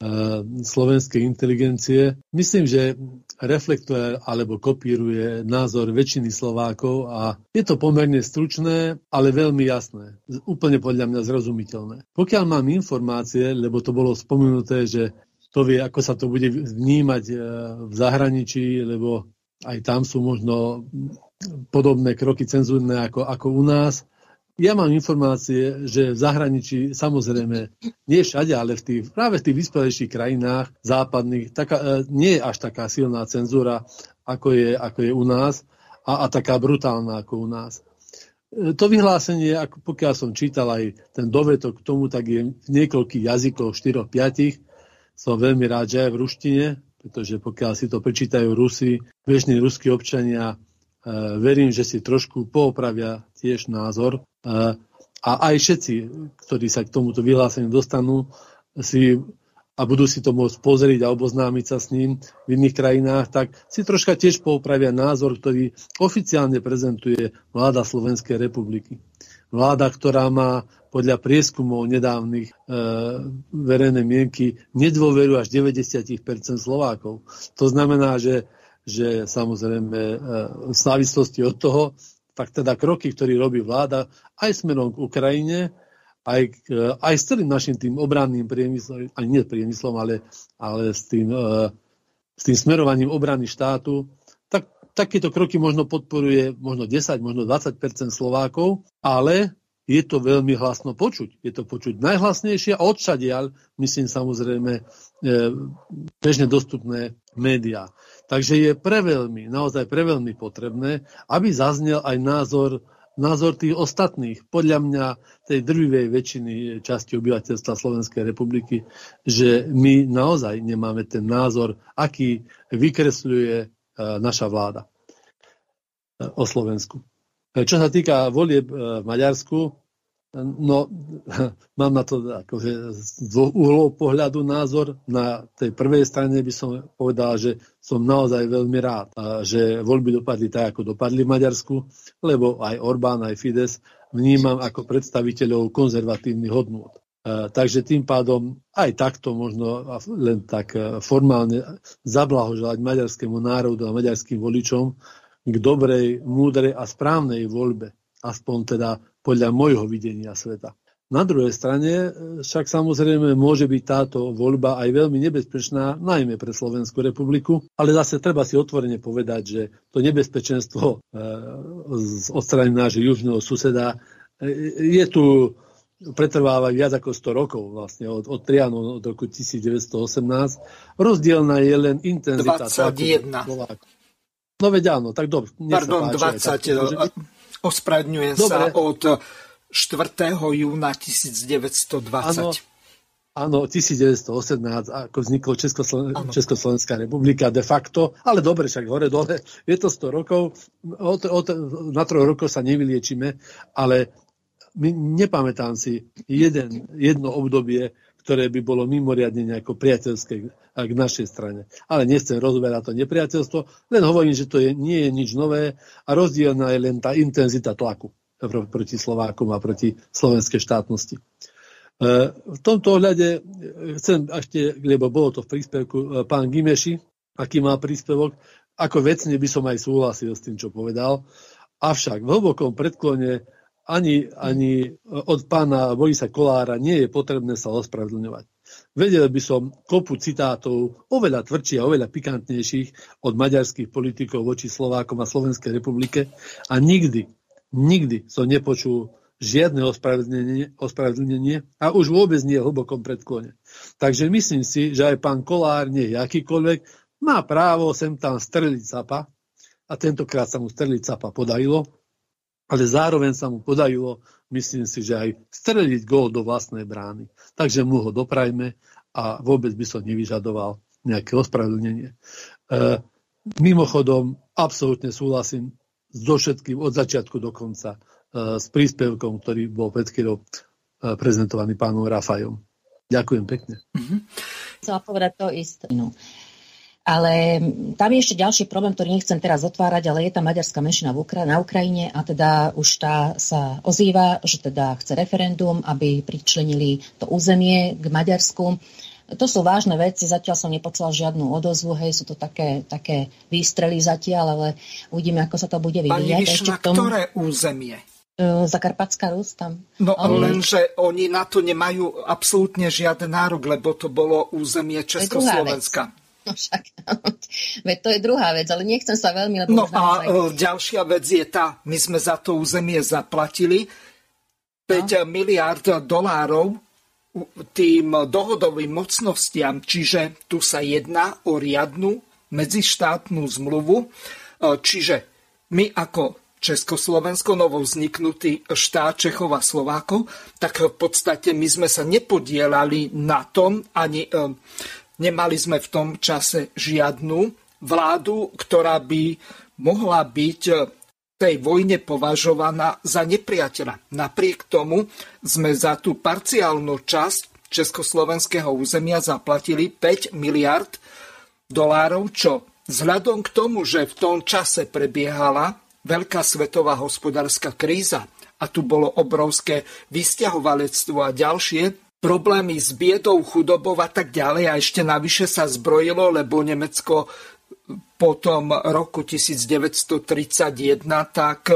slovenskej inteligencie. Myslím, že reflektuje alebo kopíruje názor väčšiny Slovákov a je to pomerne stručné, ale veľmi jasné. Úplne podľa mňa zrozumiteľné. Pokiaľ mám informácie, lebo to bolo spomenuté, že to vie, ako sa to bude vnímať e, v zahraničí, lebo aj tam sú možno podobné kroky cenzúrne ako, ako u nás. Ja mám informácie, že v zahraničí, samozrejme, nie všade, ale v tých, práve v tých vyspelejších krajinách západných, taká, e, nie je až taká silná cenzúra, ako je, ako je u nás a, a taká brutálna ako u nás. E, to vyhlásenie, ako pokiaľ som čítal aj ten dovetok k tomu, tak je v niekoľkých jazykoch, 4-5. Som veľmi rád, že aj v ruštine, pretože pokiaľ si to prečítajú Rusi, bežní ruskí občania, verím, že si trošku poopravia tiež názor eh, a aj všetci, ktorí sa k tomuto vyhláseniu dostanú, si a budú si to môcť pozrieť a oboznámiť sa s ním v iných krajinách, tak si troška tiež poupravia názor, ktorý oficiálne prezentuje vláda Slovenskej republiky. Vláda, ktorá má podľa prieskumov nedávnych e, verejné mienky nedôveru až 90% Slovákov. To znamená, že že samozrejme e, v závislosti od toho, tak teda kroky, ktoré robí vláda aj smerom k Ukrajine, aj, e, aj s celým našim tým obranným priemyslom, ani nie priemyslom, ale, ale s, tým, e, s tým smerovaním obrany štátu, tak takéto kroky možno podporuje možno 10, možno 20% Slovákov, ale je to veľmi hlasno počuť. Je to počuť najhlasnejšie a odšadiaľ, myslím samozrejme, bežne dostupné médiá. Takže je preveľmi, naozaj preveľmi potrebné, aby zaznel aj názor, názor tých ostatných, podľa mňa tej drvivej väčšiny časti obyvateľstva Slovenskej republiky, že my naozaj nemáme ten názor, aký vykresľuje e, naša vláda e, o Slovensku. E, čo sa týka volieb v Maďarsku, No, (laughs) mám na to akože z uhlov pohľadu názor. Na tej prvej strane by som povedal, že som naozaj veľmi rád, že voľby dopadli tak, ako dopadli v Maďarsku, lebo aj Orbán, aj Fides vnímam ako predstaviteľov konzervatívnych hodnôt. Takže tým pádom aj takto možno len tak e, formálne zablahoželať maďarskému národu a maďarským voličom k dobrej, múdrej a správnej voľbe. Aspoň teda podľa môjho videnia sveta. Na druhej strane e, však samozrejme môže byť táto voľba aj veľmi nebezpečná, najmä pre Slovenskú republiku, ale zase treba si otvorene povedať, že to nebezpečenstvo e, z odstraním nášho južného suseda e, je tu pretrváva viac ako 100 rokov vlastne, od, od Trianov od roku 1918. Rozdielna je len intenzita. 21. No veď áno, tak dobre. Pardon, páči, 20. Tak, Ospravedňujem sa od 4. júna 1920. Ano. Áno, 1918, ako vzniklo Českosloven- Československá republika de facto, ale dobre, však hore dole, je to 100 rokov, od, od, na troch rokov sa nevyliečime, ale my, nepamätám si jeden, jedno obdobie, ktoré by bolo mimoriadne nejako priateľské k našej strane. Ale nechcem rozberať to nepriateľstvo, len hovorím, že to je, nie je nič nové a rozdielna je len tá intenzita tlaku proti Slovákom a proti slovenskej štátnosti. E, v tomto ohľade e, chcem ešte, lebo bolo to v príspevku, e, pán Gimeši, aký má príspevok, ako vecne by som aj súhlasil s tým, čo povedal. Avšak v hlbokom predklone ani, ani od pána Borisa Kolára nie je potrebné sa ospravedlňovať. Vedel by som kopu citátov oveľa tvrdších a oveľa pikantnejších od maďarských politikov voči Slovákom a Slovenskej republike a nikdy, nikdy som nepočul žiadne ospravedlnenie, ospravedlnenie a už vôbec nie v hlbokom predklone. Takže myslím si, že aj pán Kolár, nie akýkoľvek, má právo sem tam streliť capa a tentokrát sa mu streliť capa podarilo, ale zároveň sa mu podarilo myslím si, že aj streliť gól do vlastnej brány. Takže mu ho doprajme a vôbec by som nevyžadoval nejaké ospravedlnenie. E, mimochodom, absolútne súhlasím so všetkým od začiatku do konca e, s príspevkom, ktorý bol pred chvíľou e, prezentovaný pánom Rafajom. Ďakujem pekne. Mm-hmm. Chcela povedať to isté. No. Ale tam je ešte ďalší problém, ktorý nechcem teraz otvárať, ale je tá maďarská menšina na Ukrajine a teda už tá sa ozýva, že teda chce referendum, aby pričlenili to územie k Maďarsku. To sú vážne veci, zatiaľ som nepočula žiadnu odozvu, hej, sú to také, také výstrely zatiaľ, ale uvidíme, ako sa to bude vyvíjať. Pani Vyšna, tomu... ktoré územie? Zakarpatská Rus tam. No oni... lenže oni na to nemajú absolútne žiaden nárok, lebo to bolo územie Československa. No však, veď to je druhá vec, ale nechcem sa veľmi... Lebo no a aj... E, ďalšia vec je tá, my sme za to územie zaplatili. 5 no. miliard dolárov tým dohodovým mocnostiam, čiže tu sa jedná o riadnu medzištátnu zmluvu, e, čiže my ako Československo, novo vzniknutý štát Čechov a Slovákov, tak v podstate my sme sa nepodielali na tom, ani Nemali sme v tom čase žiadnu vládu, ktorá by mohla byť v tej vojne považovaná za nepriateľa. Napriek tomu sme za tú parciálnu časť československého územia zaplatili 5 miliard dolárov, čo vzhľadom k tomu, že v tom čase prebiehala veľká svetová hospodárska kríza a tu bolo obrovské vysťahovalectvo a ďalšie, problémy s biedou, chudobou a tak ďalej a ešte navyše sa zbrojilo, lebo Nemecko po tom roku 1931 tak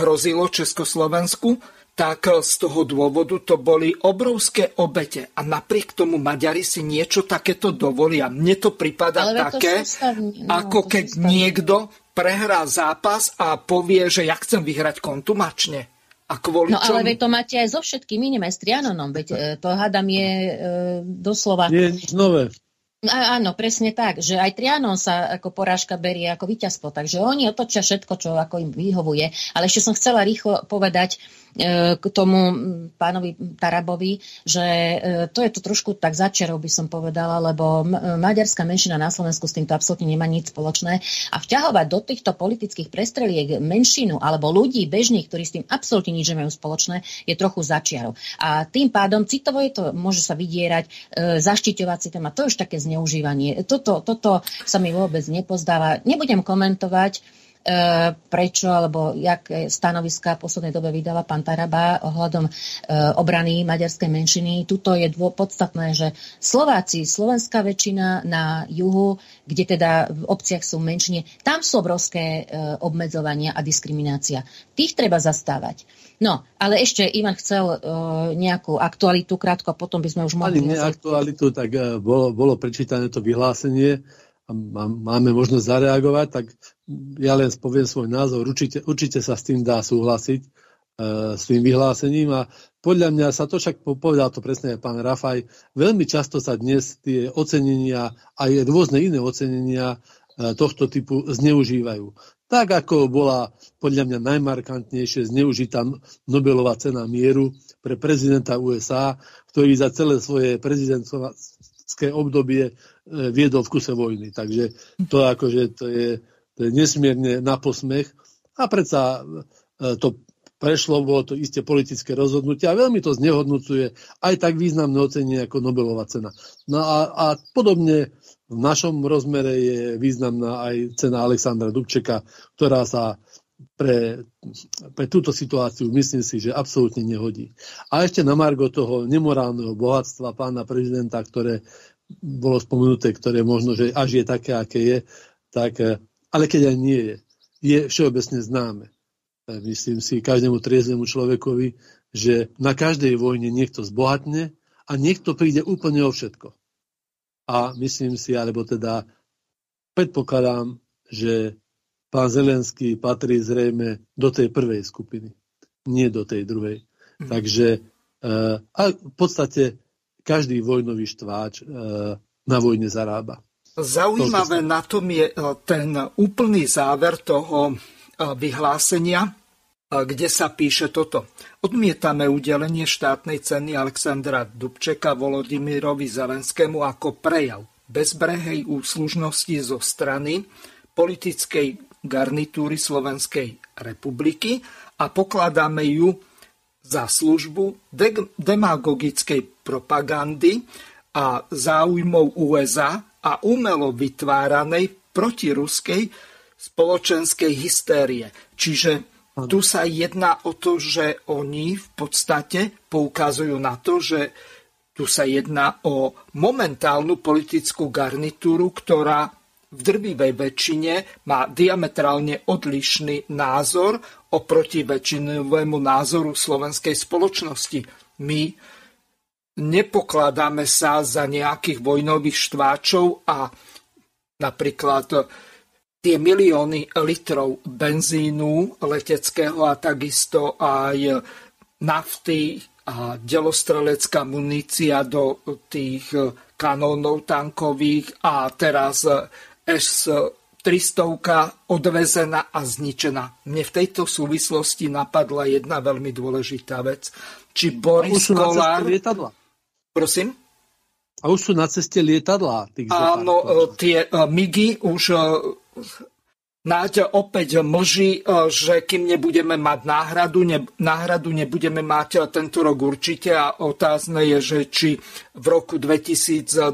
hrozilo Československu, tak z toho dôvodu to boli obrovské obete. A napriek tomu Maďari si niečo takéto dovolia. Mne to prípada také, no, ako keď niekto prehrá zápas a povie, že ja chcem vyhrať kontumačne. A kvôli no ale veď to máte aj so všetkými, iným aj s Trianonom, veď e, to hádam je e, doslova... Nie nič nové. A, áno, presne tak, že aj Trianon sa ako porážka berie ako víťazstvo, takže oni otočia všetko, čo ako im vyhovuje. Ale ešte som chcela rýchlo povedať, E, k tomu pánovi Tarabovi, že e, to je to trošku tak začerov, by som povedala, lebo maďarská menšina na Slovensku s týmto absolútne nemá nič spoločné a vťahovať do týchto politických prestreliek menšinu alebo ľudí bežných, ktorí s tým absolútne nič nemajú spoločné, je trochu začiarov. A tým pádom citovo je to, môže sa vydierať, e, zaštiťovať si téma, to je už také zneužívanie. Toto, toto sa mi vôbec nepozdáva. Nebudem komentovať, E, prečo alebo jak stanoviska v poslednej dobe vydala pán Taraba ohľadom e, obrany maďarskej menšiny. Tuto je dô, podstatné, že Slováci, slovenská väčšina na juhu, kde teda v obciach sú menšine, tam sú obrovské e, obmedzovania a diskriminácia. Tých treba zastávať. No, ale ešte Ivan chcel nejakú aktualitu krátko, a potom by sme už mohli... Ani aktualitu, tak bolo, bolo prečítané to vyhlásenie a máme možnosť zareagovať, tak ja len poviem svoj názor. Určite, určite sa s tým dá súhlasiť, e, s tým vyhlásením a podľa mňa sa to však povedal to presne aj pán Rafaj, veľmi často sa dnes tie ocenenia aj rôzne iné ocenenia e, tohto typu zneužívajú. Tak ako bola podľa mňa najmarkantnejšie zneužitá Nobelová cena mieru pre prezidenta USA, ktorý za celé svoje prezidentské obdobie E, viedol v kuse vojny. Takže to akože to je, to je nesmierne na posmech. A predsa e, to prešlo, bolo to isté politické rozhodnutie a veľmi to znehodnocuje aj tak významné ocenie ako Nobelová cena. No a, a podobne v našom rozmere je významná aj cena Alexandra Dubčeka, ktorá sa pre, pre túto situáciu myslím si, že absolútne nehodí. A ešte na margo toho nemorálneho bohatstva pána prezidenta, ktoré bolo spomenuté, ktoré možno, že až je také, aké je, tak, eh, ale keď aj nie je, je všeobecne známe. Eh, myslím si každému triezvemu človekovi, že na každej vojne niekto zbohatne a niekto príde úplne o všetko. A myslím si, alebo teda predpokladám, že pán Zelenský patrí zrejme do tej prvej skupiny, nie do tej druhej. Mm. Takže uh, a v podstate každý vojnový štváč e, na vojne zarába. Zaujímavé na tom je e, ten úplný záver toho e, vyhlásenia, kde sa píše toto. Odmietame udelenie štátnej ceny Alexandra Dubčeka Volodymyrovi Zelenskému ako prejav bezbrehej úslužnosti zo strany politickej garnitúry Slovenskej republiky a pokladáme ju za službu de- demagogickej propagandy a záujmov USA a umelo vytváranej protiruskej spoločenskej hystérie. Čiže tu sa jedná o to, že oni v podstate poukazujú na to, že tu sa jedná o momentálnu politickú garnitúru, ktorá v drvivej väčšine má diametrálne odlišný názor oproti väčšinovému názoru slovenskej spoločnosti. My nepokladáme sa za nejakých vojnových štváčov a napríklad tie milióny litrov benzínu leteckého a takisto aj nafty a delostrelecká munícia do tých kanónov tankových a teraz S-300 odvezená a zničená. Mne v tejto súvislosti napadla jedna veľmi dôležitá vec. Či Boris Kolár... Prosím? A už sú na ceste lietadlá. Áno, tie uh, MIGy už uh, Náď opäť mlží, e, že kým nebudeme mať náhradu, ne, náhradu nebudeme mať tento rok určite a otázne je, že či v roku 2023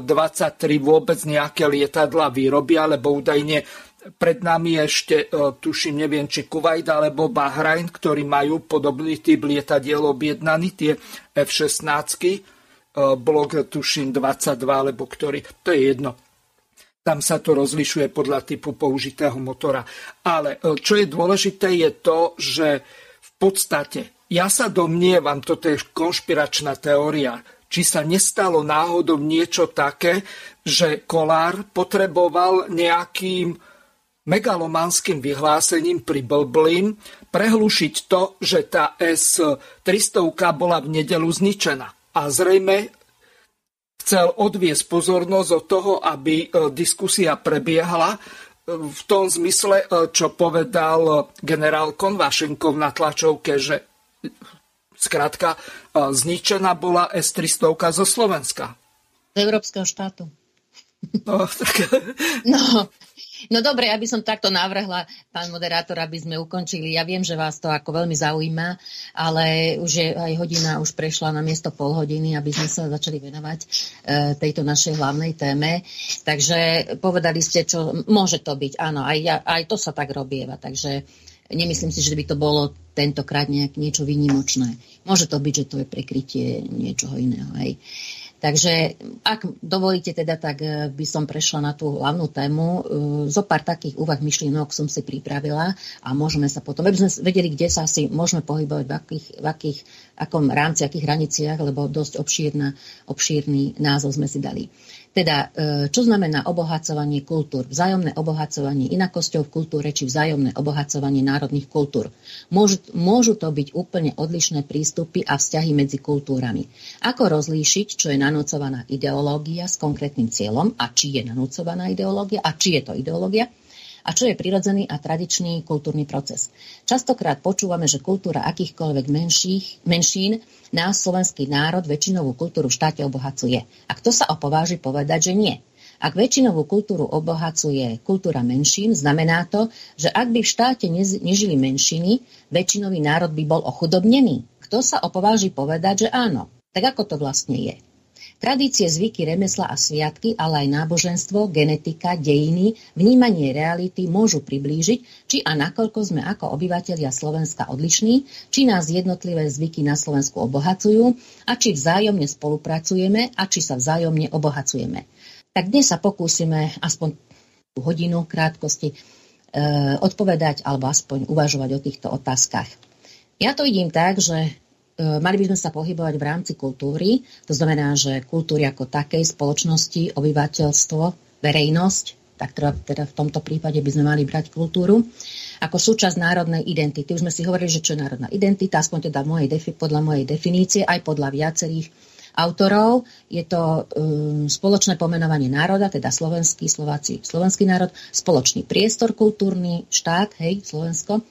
vôbec nejaké lietadla vyrobia, lebo údajne pred nami ešte, e, tuším, neviem, či Kuwait alebo Bahrajn, ktorí majú podobný typ lietadiel objednaný, tie F-16, e, blok tuším 22, alebo ktorý, to je jedno tam sa to rozlišuje podľa typu použitého motora. Ale e, čo je dôležité je to, že v podstate ja sa domnievam, toto je konšpiračná teória, či sa nestalo náhodou niečo také, že Kolár potreboval nejakým megalomanským vyhlásením pri Blblin prehlušiť to, že tá S-300 bola v nedelu zničená. A zrejme chcel odviesť pozornosť od toho, aby e, diskusia prebiehala e, v tom zmysle, e, čo povedal generál Konvašenkov na tlačovke, že zkrátka zničená bola S-300 zo Slovenska. Z Európskeho štátu. No, tak... no, No dobre, aby som takto navrhla, pán moderátor, aby sme ukončili. Ja viem, že vás to ako veľmi zaujíma, ale už je aj hodina, už prešla na miesto pol hodiny, aby sme sa začali venovať e, tejto našej hlavnej téme. Takže povedali ste, čo môže to byť. Áno, aj, ja, aj to sa tak robieva. Takže nemyslím si, že by to bolo tentokrát nejak niečo výnimočné. Môže to byť, že to je prekrytie niečoho iného. Hej. Takže ak dovolíte teda, tak eh, by som prešla na tú hlavnú tému. Eh, zo pár takých úvah myšlienok som si pripravila a môžeme sa potom, aby sme vedeli, kde sa asi môžeme pohybovať, v akých, v akých akom rámci, akých hraniciach, lebo dosť obšírna, obšírny názov sme si dali. Teda, e, čo znamená obohacovanie kultúr? Vzájomné obohacovanie inakosťou v kultúre či vzájomné obohacovanie národných kultúr. Môžu, môžu to byť úplne odlišné prístupy a vzťahy medzi kultúrami. Ako rozlíšiť, čo je nanúcovaná ideológia s konkrétnym cieľom a či je nanúcovaná ideológia a či je to ideológia? A čo je prirodzený a tradičný kultúrny proces. Častokrát počúvame, že kultúra akýchkoľvek menších, menšín nás, slovenský národ, väčšinovú kultúru v štáte obohacuje. A kto sa opováži povedať, že nie? Ak väčšinovú kultúru obohacuje kultúra menšín, znamená to, že ak by v štáte nežili menšiny, väčšinový národ by bol ochudobnený. Kto sa opováži povedať, že áno? Tak ako to vlastne je? Tradície, zvyky, remesla a sviatky, ale aj náboženstvo, genetika, dejiny, vnímanie reality môžu priblížiť, či a nakoľko sme ako obyvateľia Slovenska odlišní, či nás jednotlivé zvyky na Slovensku obohacujú a či vzájomne spolupracujeme a či sa vzájomne obohacujeme. Tak dnes sa pokúsime aspoň hodinu krátkosti e, odpovedať alebo aspoň uvažovať o týchto otázkach. Ja to vidím tak, že mali by sme sa pohybovať v rámci kultúry, to znamená, že kultúry ako takej spoločnosti, obyvateľstvo, verejnosť, tak teda, teda v tomto prípade by sme mali brať kultúru, ako súčasť národnej identity. Už sme si hovorili, že čo je národná identita, aspoň teda mojej podľa mojej definície, aj podľa viacerých autorov. Je to um, spoločné pomenovanie národa, teda slovenský, Slováci, slovenský národ, spoločný priestor kultúrny, štát, hej, Slovensko,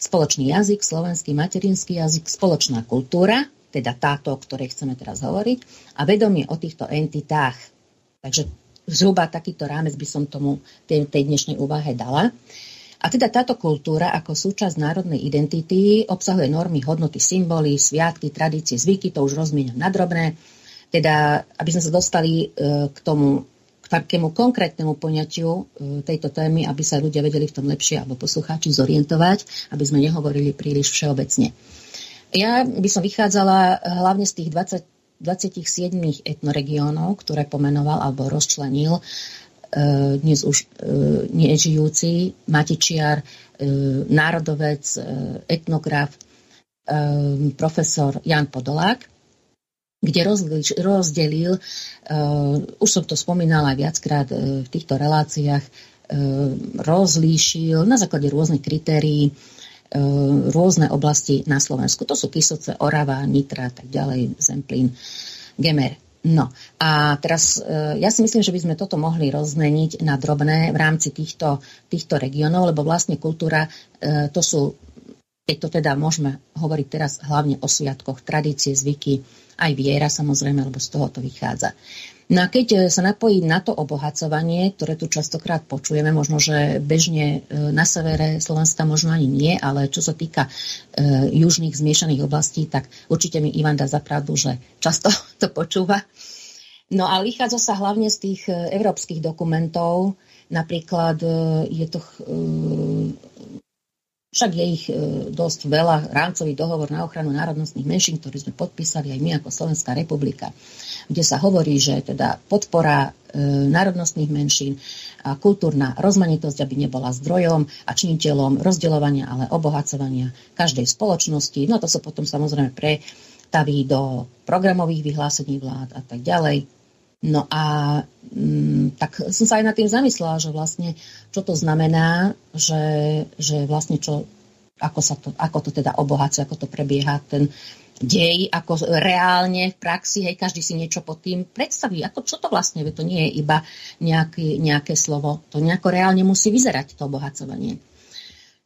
spoločný jazyk, slovenský materinský jazyk, spoločná kultúra, teda táto, o ktorej chceme teraz hovoriť, a vedomie o týchto entitách. Takže zhruba takýto rámec by som tomu tej, tej dnešnej úvahe dala. A teda táto kultúra ako súčasť národnej identity obsahuje normy, hodnoty, symboly, sviatky, tradície, zvyky, to už rozmieniam na drobné. Teda, aby sme sa dostali e, k tomu takému konkrétnemu poňatiu e, tejto témy, aby sa ľudia vedeli v tom lepšie, alebo poslucháči zorientovať, aby sme nehovorili príliš všeobecne. Ja by som vychádzala hlavne z tých 20, 27 etnoregiónov, ktoré pomenoval alebo rozčlenil e, dnes už nežijúci Matičiar, národovec, etnograf, profesor Jan Podolák kde rozdelil, uh, už som to spomínala viackrát uh, v týchto reláciách, uh, rozlíšil na základe rôznych kritérií uh, rôzne oblasti na Slovensku. To sú Kysoce, Orava, Nitra, tak ďalej, Zemplín, Gemer. No a teraz ja si myslím, že by sme toto mohli rozmeniť na drobné v rámci týchto, týchto regiónov, lebo vlastne kultúra to sú, keď to teda môžeme hovoriť teraz hlavne o sviatkoch, tradície, zvyky, aj viera samozrejme, lebo z toho to vychádza. No a keď e, sa napojí na to obohacovanie, ktoré tu častokrát počujeme, možno, že bežne e, na severe Slovenska možno ani nie, ale čo sa týka e, južných zmiešaných oblastí, tak určite mi Ivan dá zapravdu, že často (laughs) to počúva. No a vychádza sa hlavne z tých európskych dokumentov, napríklad je to však je ich e, dosť veľa. Rámcový dohovor na ochranu národnostných menšín, ktorý sme podpísali aj my ako Slovenská republika, kde sa hovorí, že teda podpora e, národnostných menšín a kultúrna rozmanitosť, aby nebola zdrojom a činiteľom rozdeľovania, ale obohacovania každej spoločnosti. No to sa potom samozrejme pretaví do programových vyhlásení vlád a tak ďalej. No a mm, tak som sa aj nad tým zamyslela, že vlastne čo to znamená, že, že vlastne čo, ako, sa to, ako to teda obohacuje, ako to prebieha ten dej, ako reálne v praxi, hej, každý si niečo pod tým predstaví. Ako čo to vlastne, to nie je iba nejaký, nejaké slovo, to nejako reálne musí vyzerať, to obohacovanie.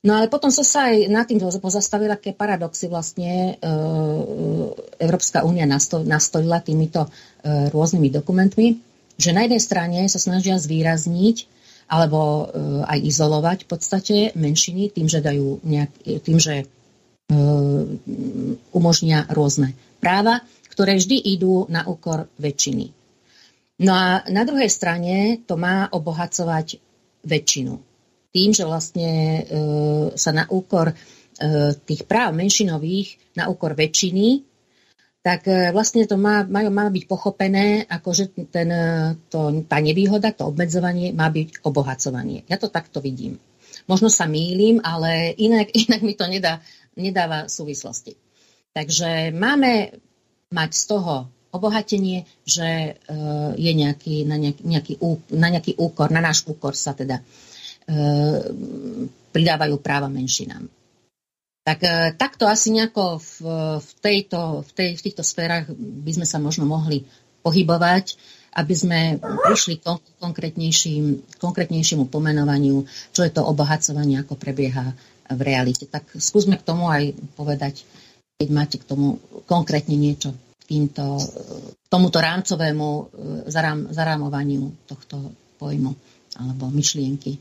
No ale potom som sa aj nad tým pozastavila, aké paradoxy vlastne e, Európska únia nastolila týmito e, rôznymi dokumentmi, že na jednej strane sa snažia zvýrazniť alebo e, aj izolovať v podstate menšiny tým, že dajú nejak, tým, že e, umožnia rôzne práva, ktoré vždy idú na úkor väčšiny. No a na druhej strane to má obohacovať väčšinu tým, že vlastne e, sa na úkor e, tých práv menšinových, na úkor väčšiny, tak e, vlastne to má, má, má byť pochopené, ako že ten, to, tá nevýhoda, to obmedzovanie má byť obohacovanie. Ja to takto vidím. Možno sa mýlim, ale inak, (laughs) inak mi to nedá, nedáva súvislosti. Takže máme mať z toho obohatenie, že je nejaký, na, nejaký, nejaký, na nejaký úkor, na náš úkor sa teda E, pridávajú práva menšinám. Tak e, takto asi nejako v, v, tejto, v, tej, v týchto sférach by sme sa možno mohli pohybovať, aby sme prišli k konkrétnejším, konkrétnejšiemu pomenovaniu, čo je to obohacovanie, ako prebieha v realite. Tak skúsme k tomu aj povedať, keď máte k tomu konkrétne niečo k týmto, tomuto rámcovému e, zarám, zarámovaniu tohto pojmu alebo myšlienky.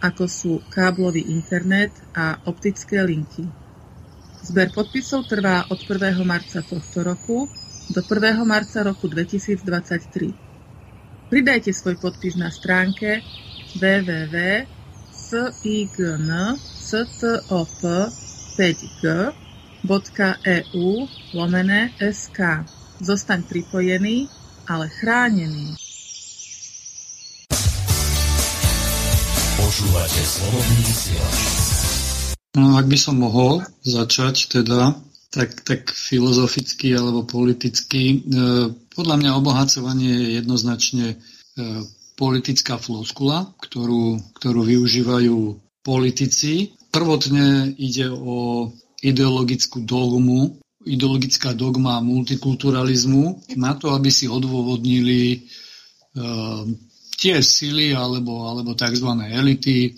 ako sú káblový internet a optické linky. Zber podpisov trvá od 1. marca tohto roku do 1. marca roku 2023. Pridajte svoj podpis na stránke www.sign.stop5g.eu lomené sk. Zostaň pripojený, ale chránený. Počúvate slobodný No, ak by som mohol začať teda, tak, tak filozoficky alebo politicky, e, podľa mňa obohacovanie je jednoznačne e, politická floskula, ktorú, ktorú využívajú politici. Prvotne ide o ideologickú dogmu. Ideologická dogma multikulturalizmu. Na to, aby si odôvodnili tie sily alebo, alebo tzv. elity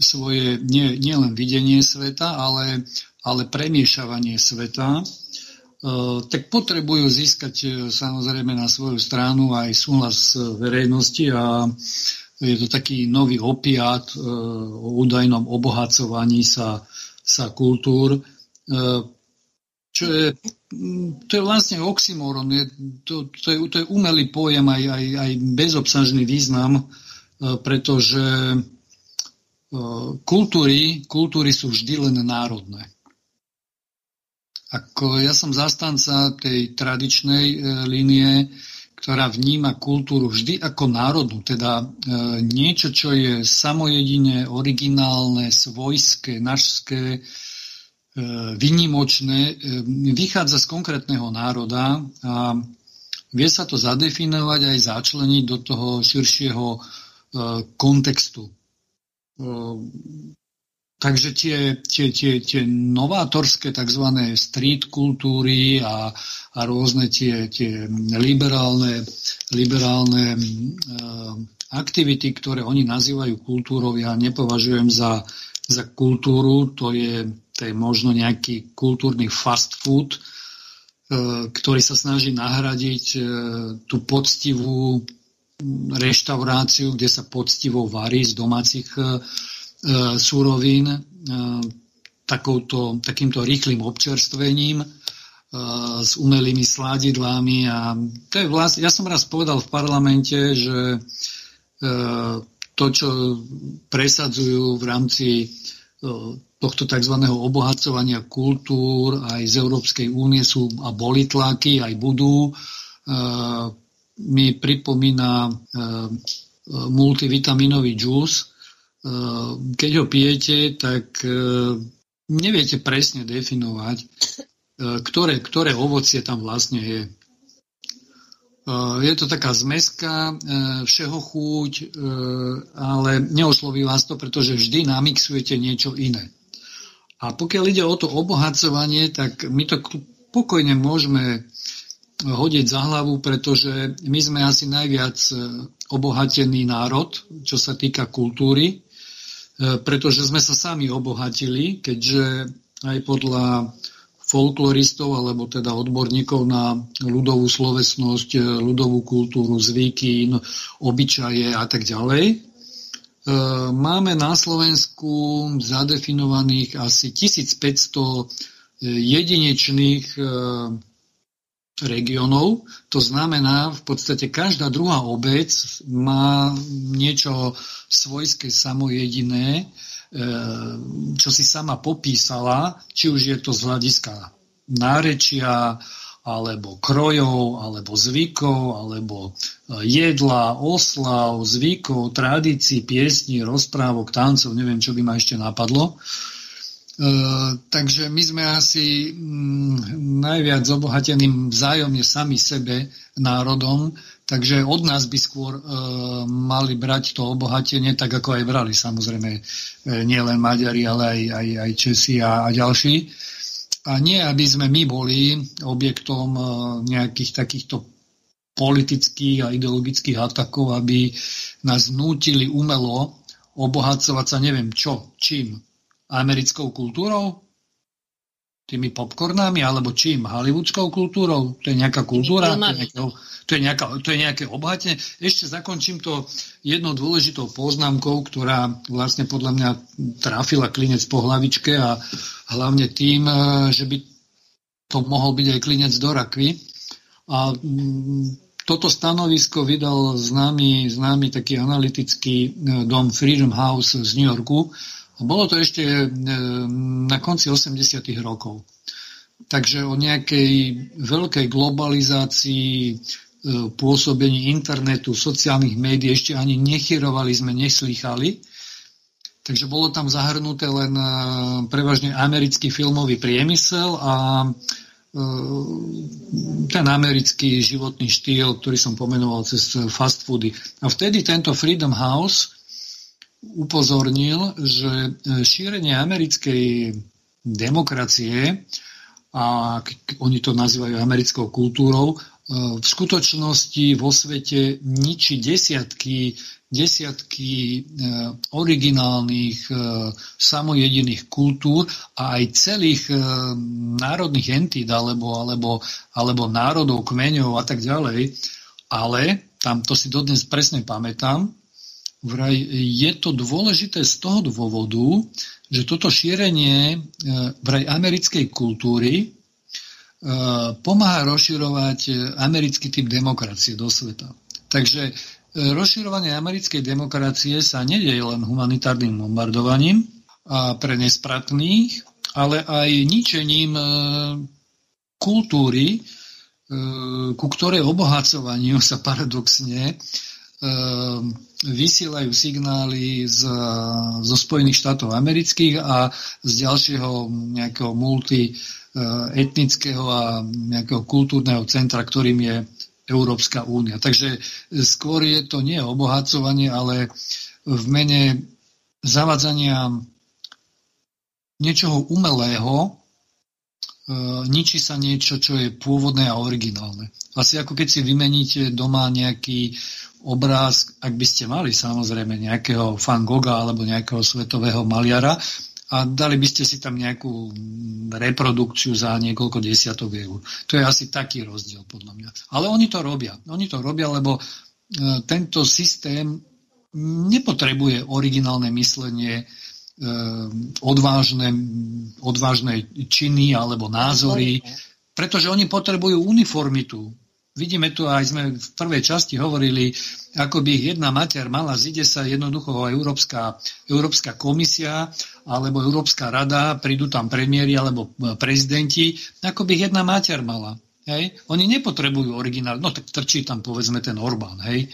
svoje nie, nielen videnie sveta, ale, ale premiešavanie sveta tak potrebujú získať samozrejme na svoju stranu aj súhlas verejnosti a je to taký nový opiát o údajnom obohacovaní sa, sa kultúr, čo je, to je vlastne oxymoron, je, to, to, je, to je umelý pojem, aj, aj, aj bezobsažný význam, pretože kultúry, kultúry sú vždy len národné. Ako ja som zastanca tej tradičnej e, línie, ktorá vníma kultúru vždy ako národnú, teda e, niečo, čo je samojedine, originálne, svojské, našské, e, vynimočné, e, vychádza z konkrétneho národa a vie sa to zadefinovať aj začleniť do toho širšieho e, kontextu. E, Takže tie, tie, tie, tie novátorské tzv. street kultúry a, a rôzne tie, tie liberálne, liberálne uh, aktivity, ktoré oni nazývajú kultúrou, ja nepovažujem za, za kultúru, to je, to je možno nejaký kultúrny fast food, uh, ktorý sa snaží nahradiť uh, tú poctivú reštauráciu, kde sa poctivo varí z domácich E, súrovín e, takouto, takýmto rýchlým občerstvením e, s umelými sládidlami a to je vlastne, ja som raz povedal v parlamente, že to, čo presadzujú v rámci tohto tzv. obohacovania kultúr aj z Európskej únie sú a boli tlaky, aj budú, mi pripomína multivitaminový džús, Eh, keď ho pijete, tak neviete presne definovať, ktoré, ktoré ovocie tam vlastne je. Je to taká zmeska všeho chuť, ale neosloví vás to, pretože vždy namixujete niečo iné. A pokiaľ ide o to obohacovanie, tak my to pokojne môžeme hodiť za hlavu, pretože my sme asi najviac obohatený národ, čo sa týka kultúry. E, pretože sme sa sami obohatili, keďže aj podľa folkloristov alebo teda odborníkov na ľudovú slovesnosť, e, ľudovú kultúru, zvyky, obyčaje a tak ďalej. E, máme na Slovensku zadefinovaných asi 1500 jedinečných regionov. To znamená, v podstate každá druhá obec má niečo svojské samojediné, e, čo si sama popísala, či už je to z hľadiska nárečia, alebo krojov, alebo zvykov, alebo e, jedla, oslav, zvykov, tradícií, piesní, rozprávok, tancov, neviem, čo by ma ešte napadlo. Eh, takže my sme asi mm, najviac obohateným vzájomne sami sebe národom, takže od nás by skôr e, mali brať to obohatenie, tak ako aj brali samozrejme e, nielen Maďari, ale aj, aj, aj Česi a, a ďalší. A nie, aby sme my boli objektom e, nejakých takýchto politických a ideologických atakov, aby nás nútili umelo obohacovať sa neviem čo, čím, americkou kultúrou? Tými popcornami? Alebo čím? Hollywoodskou kultúrou? To je nejaká kultúra? To je nejaké, to je, nejaká, to je nejaké obohatenie? Ešte zakončím to jednou dôležitou poznámkou, ktorá vlastne podľa mňa trafila klinec po hlavičke a hlavne tým, e, že by to mohol byť aj klinec do rakvy. A mm, toto stanovisko vydal známy, známy taký analytický e, dom Freedom House z New Yorku, bolo to ešte e, na konci 80. rokov. Takže o nejakej veľkej globalizácii e, pôsobení internetu, sociálnych médií ešte ani nechyrovali sme, neslýchali. Takže bolo tam zahrnuté len e, prevažne americký filmový priemysel a ten americký životný štýl, ktorý som pomenoval cez fast foody. A vtedy tento Freedom House upozornil, že e, šírenie americkej demokracie a oni to nazývajú americkou kultúrou, v skutočnosti vo svete ničí desiatky, desiatky e, originálnych e, samojediných kultúr a aj celých e, národných entít alebo, alebo, alebo národov, kmeňov a tak ďalej. Ale, tam to si dodnes presne pamätám, vraj je to dôležité z toho dôvodu, že toto šírenie vraj americkej kultúry Eh, pomáha rozširovať eh, americký typ demokracie do sveta. Takže rozširovanie americkej demokracie sa nedieje len humanitárnym bombardovaním a pre nespratných, ale aj ničením kultúry, ku ktorej obohacovaniu sa paradoxne vysielajú signály z, zo Spojených štátov amerických a z ďalšieho nejakého multi Eh, a nejakého kultúrneho centra, ktorým je Európska únia. Takže skôr je to nie obohacovanie, ale v mene zavadzania niečoho umelého eh, ničí sa niečo, čo je pôvodné a originálne. Asi ako keď si vymeníte doma nejaký obráz, ak by ste mali samozrejme nejakého Van Gogha alebo nejakého svetového maliara, a dali by ste si tam nejakú reprodukciu za niekoľko desiatok eur. To je asi taký rozdiel podľa mňa. Ale oni to robia. Oni to robia, lebo e, tento systém nepotrebuje originálne myslenie, e, odvážne, odvážne činy alebo názory, pretože oni potrebujú uniformitu. Vidíme tu aj sme v prvej časti hovorili, ako by ich jedna mater mala, zide sa jednoducho Európska, Európska komisia alebo Európska rada, prídu tam premiéry alebo e, prezidenti, ako by ich jedna mater mala. Hej? Oni nepotrebujú originál, no tak trčí tam povedzme ten Orbán, hej?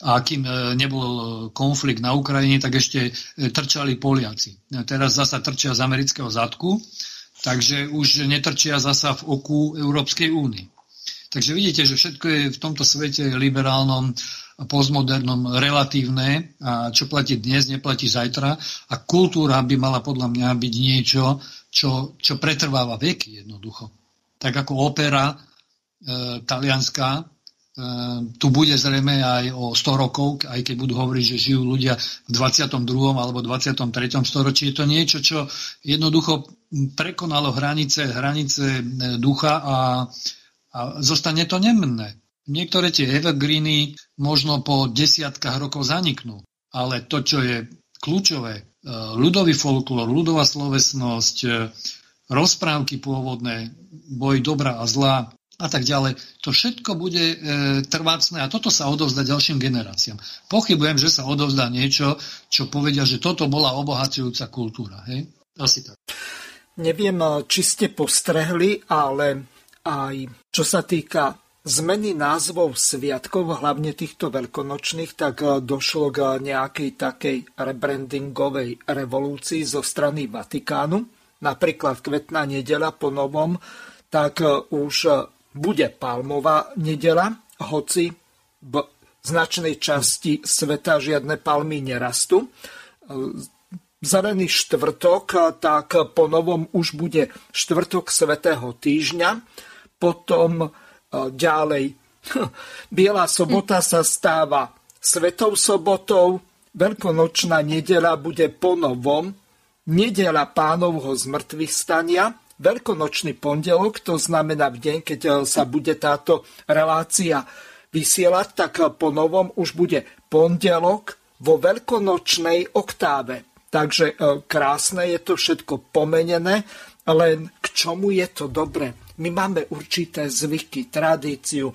A kým e, nebol konflikt na Ukrajine, tak ešte e, trčali Poliaci. Teraz zasa trčia z amerického zadku, takže už netrčia zasa v oku Európskej únie. Takže vidíte, že všetko je v tomto svete liberálnom postmodernom relatívne a čo platí dnes, neplatí zajtra a kultúra by mala podľa mňa byť niečo, čo, čo pretrváva veky jednoducho. Tak ako opera e, talianská, e, tu bude zrejme aj o 100 rokov, aj keď budú hovoriť, že žijú ľudia v 22. alebo 23. storočí. Je to niečo, čo jednoducho prekonalo hranice, hranice e, ducha a a zostane to nemenné. Niektoré tie evergreeny možno po desiatkách rokov zaniknú, ale to, čo je kľúčové, e, ľudový folklór, ľudová slovesnosť, e, rozprávky pôvodné, boj dobra a zla a tak ďalej, to všetko bude e, trvácne a toto sa odovzdá ďalším generáciám. Pochybujem, že sa odovzdá niečo, čo povedia, že toto bola obohacujúca kultúra. Hej? Asi tak. Neviem, či ste postrehli, ale aj čo sa týka zmeny názvov sviatkov, hlavne týchto veľkonočných, tak e, došlo k nejakej takej rebrandingovej revolúcii zo strany Vatikánu. Napríklad kvetná nedela po novom, tak e, už bude palmová nedela, hoci v značnej časti sveta žiadne palmy nerastú. Zelený štvrtok, tak po novom už bude štvrtok svetého týždňa potom e, ďalej. (laughs) Biela sobota sa stáva Svetou sobotou, Veľkonočná nedela bude po novom, nedela pánovho zmrtvých stania, Veľkonočný pondelok, to znamená v deň, keď e, sa bude táto relácia vysielať, tak e, po novom už bude pondelok vo veľkonočnej oktáve. Takže krásne je to všetko pomenené, len k čomu je to dobre? My máme určité zvyky, tradíciu.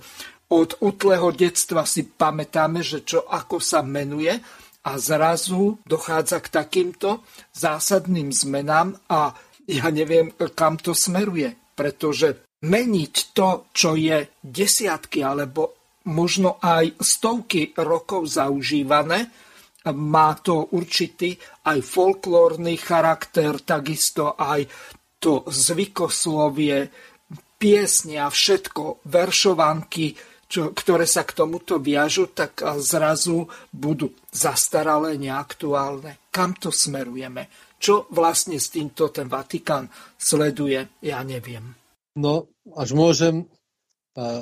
Od útleho detstva si pamätáme, že čo ako sa menuje a zrazu dochádza k takýmto zásadným zmenám a ja neviem, kam to smeruje. Pretože meniť to, čo je desiatky alebo možno aj stovky rokov zaužívané, má to určitý aj folklórny charakter, takisto aj to zvykoslovie, piesne a všetko, veršovanky, čo, ktoré sa k tomuto viažu, tak zrazu budú zastaralé, neaktuálne. Kam to smerujeme? Čo vlastne s týmto ten Vatikán sleduje, ja neviem. No, až môžem,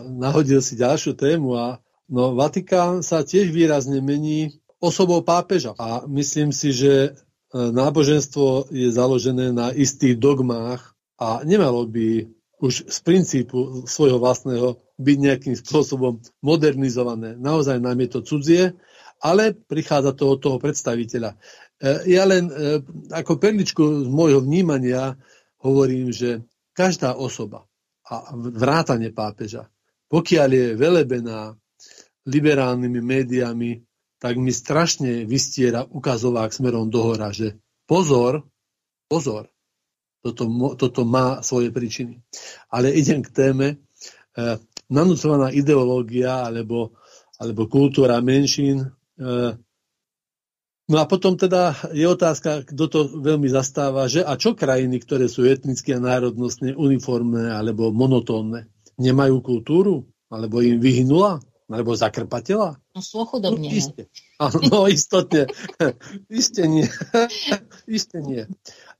nahodil si ďalšiu tému a no, Vatikán sa tiež výrazne mení osobou pápeža. A myslím si, že e, náboženstvo je založené na istých dogmách a nemalo by už z princípu svojho vlastného byť nejakým spôsobom modernizované. Naozaj nám je to cudzie, ale prichádza to od toho predstaviteľa. E, ja len e, ako perličku z môjho vnímania hovorím, že každá osoba a vrátane pápeža, pokiaľ je velebená liberálnymi médiami, tak mi strašne vystiera ukazovák smerom dohora, že pozor, pozor, toto, toto má svoje príčiny. Ale idem k téme. E, nanúcovaná ideológia alebo, alebo kultúra menšín e, No a potom teda je otázka, kto to veľmi zastáva, že a čo krajiny, ktoré sú etnicky a národnostne uniformné alebo monotónne, nemajú kultúru? Alebo im vyhnula? Alebo zakrpatela? No sú chudobne. No, iste. (laughs) no istotne. (laughs) Isté nie. (laughs) Isté nie.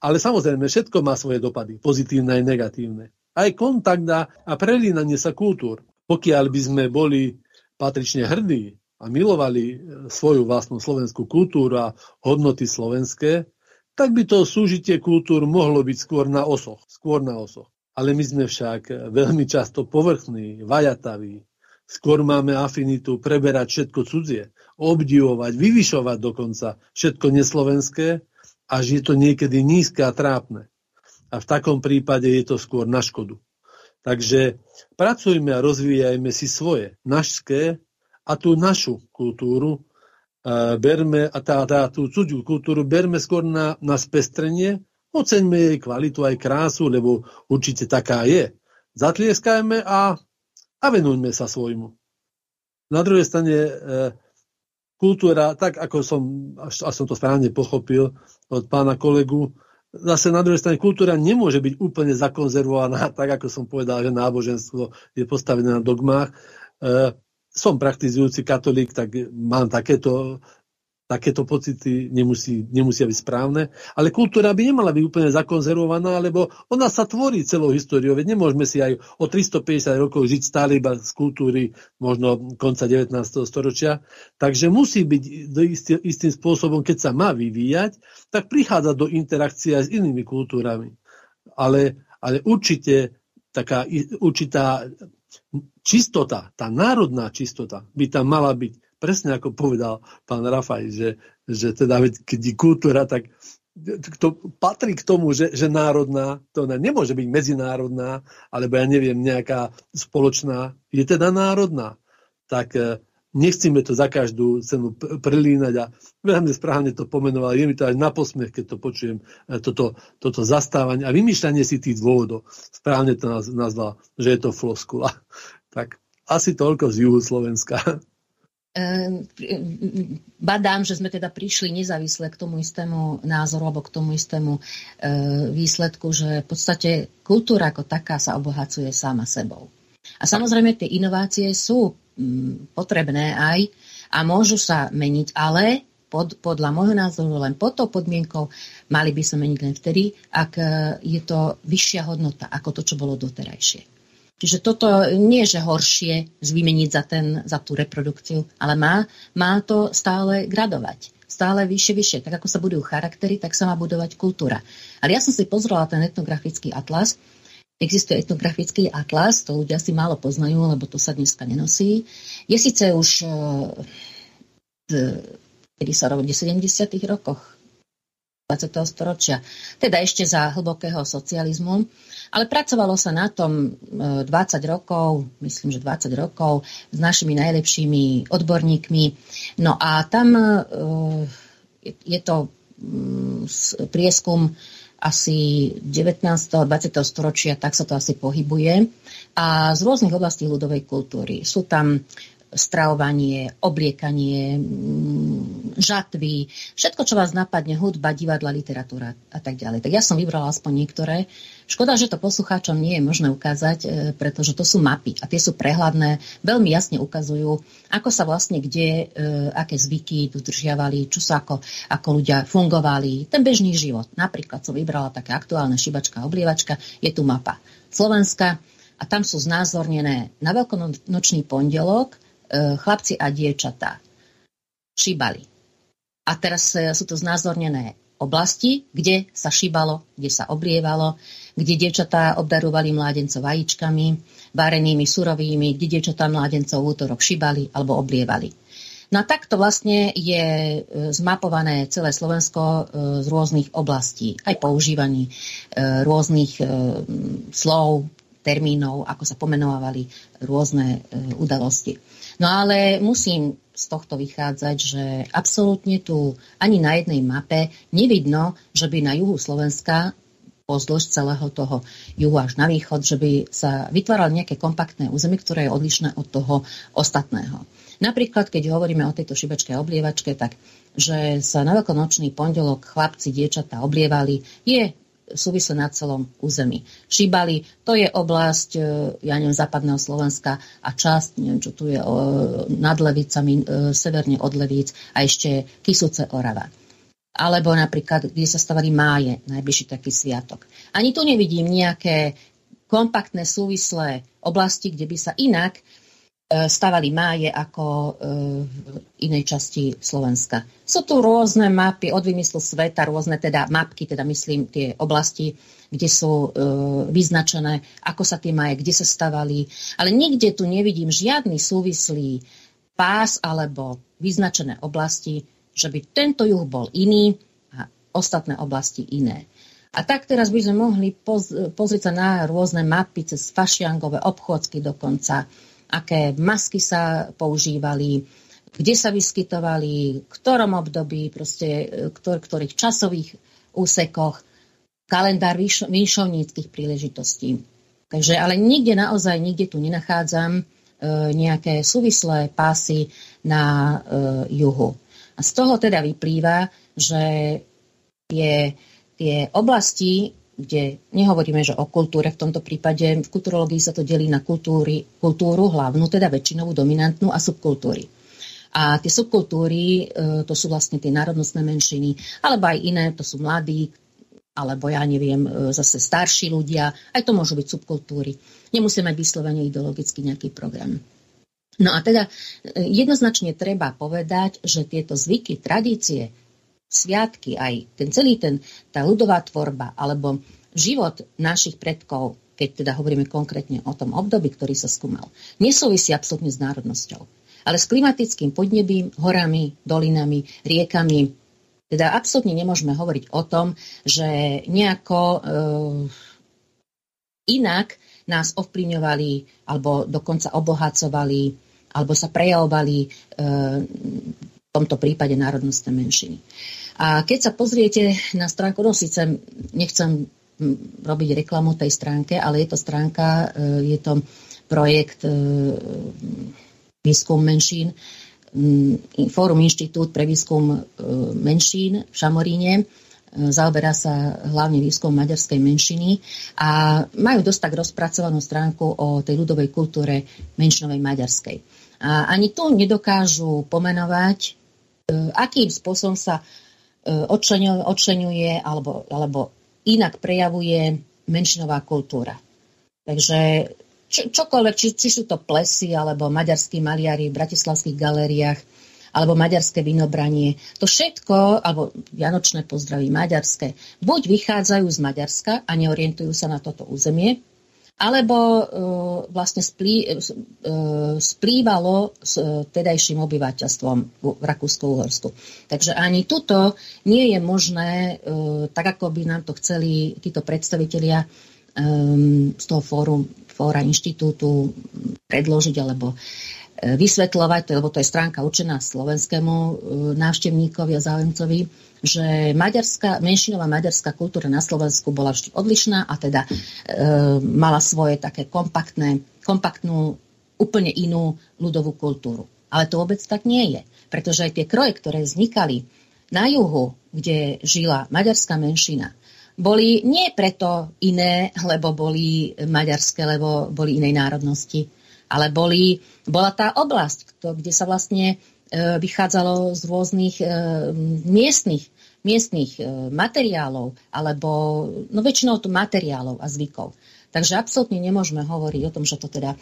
Ale samozrejme, všetko má svoje dopady, pozitívne aj negatívne. Aj kontakt a, prelínanie sa kultúr. Pokiaľ by sme boli patrične hrdí a milovali e, svoju vlastnú slovenskú kultúru a hodnoty slovenské, tak by to súžitie kultúr mohlo byť skôr na osoch. Skôr na osoch. Ale my sme však veľmi často povrchní, vajataví. Skôr máme afinitu preberať všetko cudzie, obdivovať, vyvyšovať dokonca všetko neslovenské, až je to niekedy nízke a trápne. A v takom prípade je to skôr na škodu. Takže pracujme a rozvíjajme si svoje, našské a tú našu kultúru uh, berme, a tá, tá, tú cudziu kultúru berme skôr na, na spestrenie, oceňme jej kvalitu aj krásu, lebo určite taká je. Zatlieskajme a, a venujme sa svojmu. Na druhej strane uh, kultúra, tak ako som, až, až som to správne pochopil od pána kolegu, zase na druhej strane kultúra nemôže byť úplne zakonzervovaná, (laughs) tak ako som povedal, že náboženstvo je postavené na dogmách. E, som praktizujúci katolík, tak mám takéto, takéto pocity, nemusí, nemusia byť správne. Ale kultúra by nemala byť úplne zakonzervovaná, lebo ona sa tvorí celou históriou. Veď nemôžeme si aj o 350 rokov žiť stále iba z kultúry možno konca 19. storočia. Takže musí byť istý, istým spôsobom, keď sa má vyvíjať, tak prichádza do interakcie s inými kultúrami. Ale, ale určite taká určitá čistota, tá národná čistota by tam mala byť, presne ako povedal pán Rafaj, že, že teda keď je kultúra, tak to patrí k tomu, že, že národná, to nemôže byť medzinárodná, alebo ja neviem, nejaká spoločná, je teda národná. Tak eh, nechcíme to za každú cenu prelínať a veľmi správne to pomenoval, je mi to aj na posmech, keď to počujem, e, toto, toto zastávanie a vymýšľanie si tých dôvodov. Správne to nazval, že je to floskula. Tak asi toľko z juhu Slovenska. Ehm, badám, že sme teda prišli nezávisle k tomu istému názoru alebo k tomu istému e, výsledku, že v podstate kultúra ako taká sa obohacuje sama sebou. A samozrejme tie inovácie sú Mm, potrebné aj a môžu sa meniť, ale pod, podľa môjho názoru len pod tou podmienkou mali by sa meniť len vtedy, ak e, je to vyššia hodnota ako to, čo bolo doterajšie. Čiže toto nie je, že horšie zvymeniť za, ten, za tú reprodukciu, ale má, má to stále gradovať. Stále vyššie, vyššie. Tak ako sa budujú charaktery, tak sa má budovať kultúra. Ale ja som si pozrela ten etnografický atlas Existuje etnografický atlas, to ľudia si málo poznajú, lebo to sa dneska nenosí. Je síce už e, kedy sa robí v 70. rokoch 20. storočia, teda ešte za hlbokého socializmu, ale pracovalo sa na tom 20 e, rokov, myslím, že 20 rokov, s našimi najlepšími odborníkmi. No a tam e, je to mm, prieskum asi 19. a 20. storočia, tak sa to asi pohybuje. A z rôznych oblastí ľudovej kultúry. Sú tam stravovanie, obliekanie, mm, žatvy, všetko, čo vás napadne, hudba, divadla, literatúra a tak ďalej. Tak ja som vybrala aspoň niektoré. Škoda, že to poslucháčom nie je možné ukázať, e, pretože to sú mapy a tie sú prehľadné, veľmi jasne ukazujú, ako sa vlastne kde, e, aké zvyky dodržiavali, čo sa ako, ako ľudia fungovali, ten bežný život. Napríklad som vybrala také aktuálne šibačka oblievačka, je tu mapa Slovenska a tam sú znázornené na veľkonočný pondelok e, chlapci a dievčatá šíbali. A teraz sú to znázornené oblasti, kde sa šíbalo, kde sa oblievalo, kde dievčatá obdarovali mládencov vajíčkami, varenými, surovými, kde dievčatá mládencov v útorok šíbali alebo oblievali. No takto vlastne je e, zmapované celé Slovensko e, z rôznych oblastí, aj používaní rôznych slov, termínov, ako sa pomenovali rôzne udalosti. No ale musím z tohto vychádzať, že absolútne tu ani na jednej mape nevidno, že by na juhu Slovenska pozdĺž celého toho juhu až na východ, že by sa vytváralo nejaké kompaktné územie, ktoré je odlišné od toho ostatného. Napríklad, keď hovoríme o tejto šibečke oblievačke, tak že sa na veľkonočný pondelok chlapci, diečatá oblievali, je súvisle na celom území. Šíbali, to je oblasť, e, ja neviem, západného Slovenska a časť, neviem, čo tu je, nad Levicami, e, severne od Levíc a ešte Kisuce Orava. Alebo napríklad, kde sa stavali máje, najbližší taký sviatok. Ani tu nevidím nejaké kompaktné súvislé oblasti, kde by sa inak E, stavali máje ako e, v inej časti Slovenska. Sú tu rôzne mapy od vymyslu sveta, rôzne teda mapky, teda myslím tie oblasti, kde sú e, vyznačené, ako sa tie máje, kde sa stavali. Ale nikde tu nevidím žiadny súvislý pás alebo vyznačené oblasti, že by tento juh bol iný a ostatné oblasti iné. A tak teraz by sme mohli pozrieť sa na rôzne mapy cez fašiangové obchodsky dokonca, aké masky sa používali, kde sa vyskytovali, v ktorom období, proste, ktor, ktorých časových úsekoch, kalendár výšovníckých príležitostí. Takže, ale nikde naozaj, nikde tu nenachádzam e, nejaké súvislé pásy na e, juhu. A z toho teda vyplýva, že tie, tie oblasti kde nehovoríme, že o kultúre v tomto prípade, v kulturológii sa to delí na kultúry, kultúru hlavnú, teda väčšinovú, dominantnú a subkultúry. A tie subkultúry, e, to sú vlastne tie národnostné menšiny, alebo aj iné, to sú mladí, alebo ja neviem, e, zase starší ľudia, aj to môžu byť subkultúry. Nemusíme mať vyslovene ideologicky nejaký program. No a teda e, jednoznačne treba povedať, že tieto zvyky, tradície, sviatky, aj ten celý ten, tá ľudová tvorba, alebo život našich predkov, keď teda hovoríme konkrétne o tom období, ktorý sa skúmal, nesúvisí absolútne s národnosťou, ale s klimatickým podnebím, horami, dolinami, riekami. Teda absolútne nemôžeme hovoriť o tom, že nejako e, inak nás ovplyvňovali alebo dokonca obohacovali alebo sa prejavovali e, v tomto prípade národnostné menšiny. A keď sa pozriete na stránku, no síce nechcem robiť reklamu tej stránke, ale je to stránka, e, je to projekt e, výskum menšín, Fórum Inštitút pre výskum menšín v Šamoríne, zaoberá sa hlavne výskum maďarskej menšiny a majú dosť tak rozpracovanú stránku o tej ľudovej kultúre menšinovej maďarskej. A ani tu nedokážu pomenovať, akým spôsobom sa odčlenuje alebo, alebo inak prejavuje menšinová kultúra. Takže čo, čokoľvek, či, či sú to plesy, alebo maďarskí maliari v bratislavských galériách, alebo maďarské vinobranie. To všetko, alebo vianočné pozdravy maďarské, buď vychádzajú z Maďarska a neorientujú sa na toto územie, alebo e, vlastne splý, e, splývalo s e, tedajším obyvateľstvom v Rakúsku-Uhorsku. Takže ani tuto nie je možné, tak ako by nám to chceli títo predstavitelia z toho fórum, fóra inštitútu predložiť alebo vysvetľovať, lebo to je stránka určená slovenskému návštevníkovi a záujemcovi, že maďarská, menšinová maďarská kultúra na Slovensku bola vždy odlišná a teda e, mala svoje také kompaktné, kompaktnú, úplne inú ľudovú kultúru. Ale to vôbec tak nie je. Pretože aj tie kroje, ktoré vznikali na juhu, kde žila maďarská menšina, boli nie preto iné, lebo boli maďarské, lebo boli inej národnosti, ale boli, bola tá oblasť, kde sa vlastne e, vychádzalo z rôznych e, miestnych, miestnych e, materiálov, alebo no väčšinou to materiálov a zvykov. Takže absolútne nemôžeme hovoriť o tom, že to teda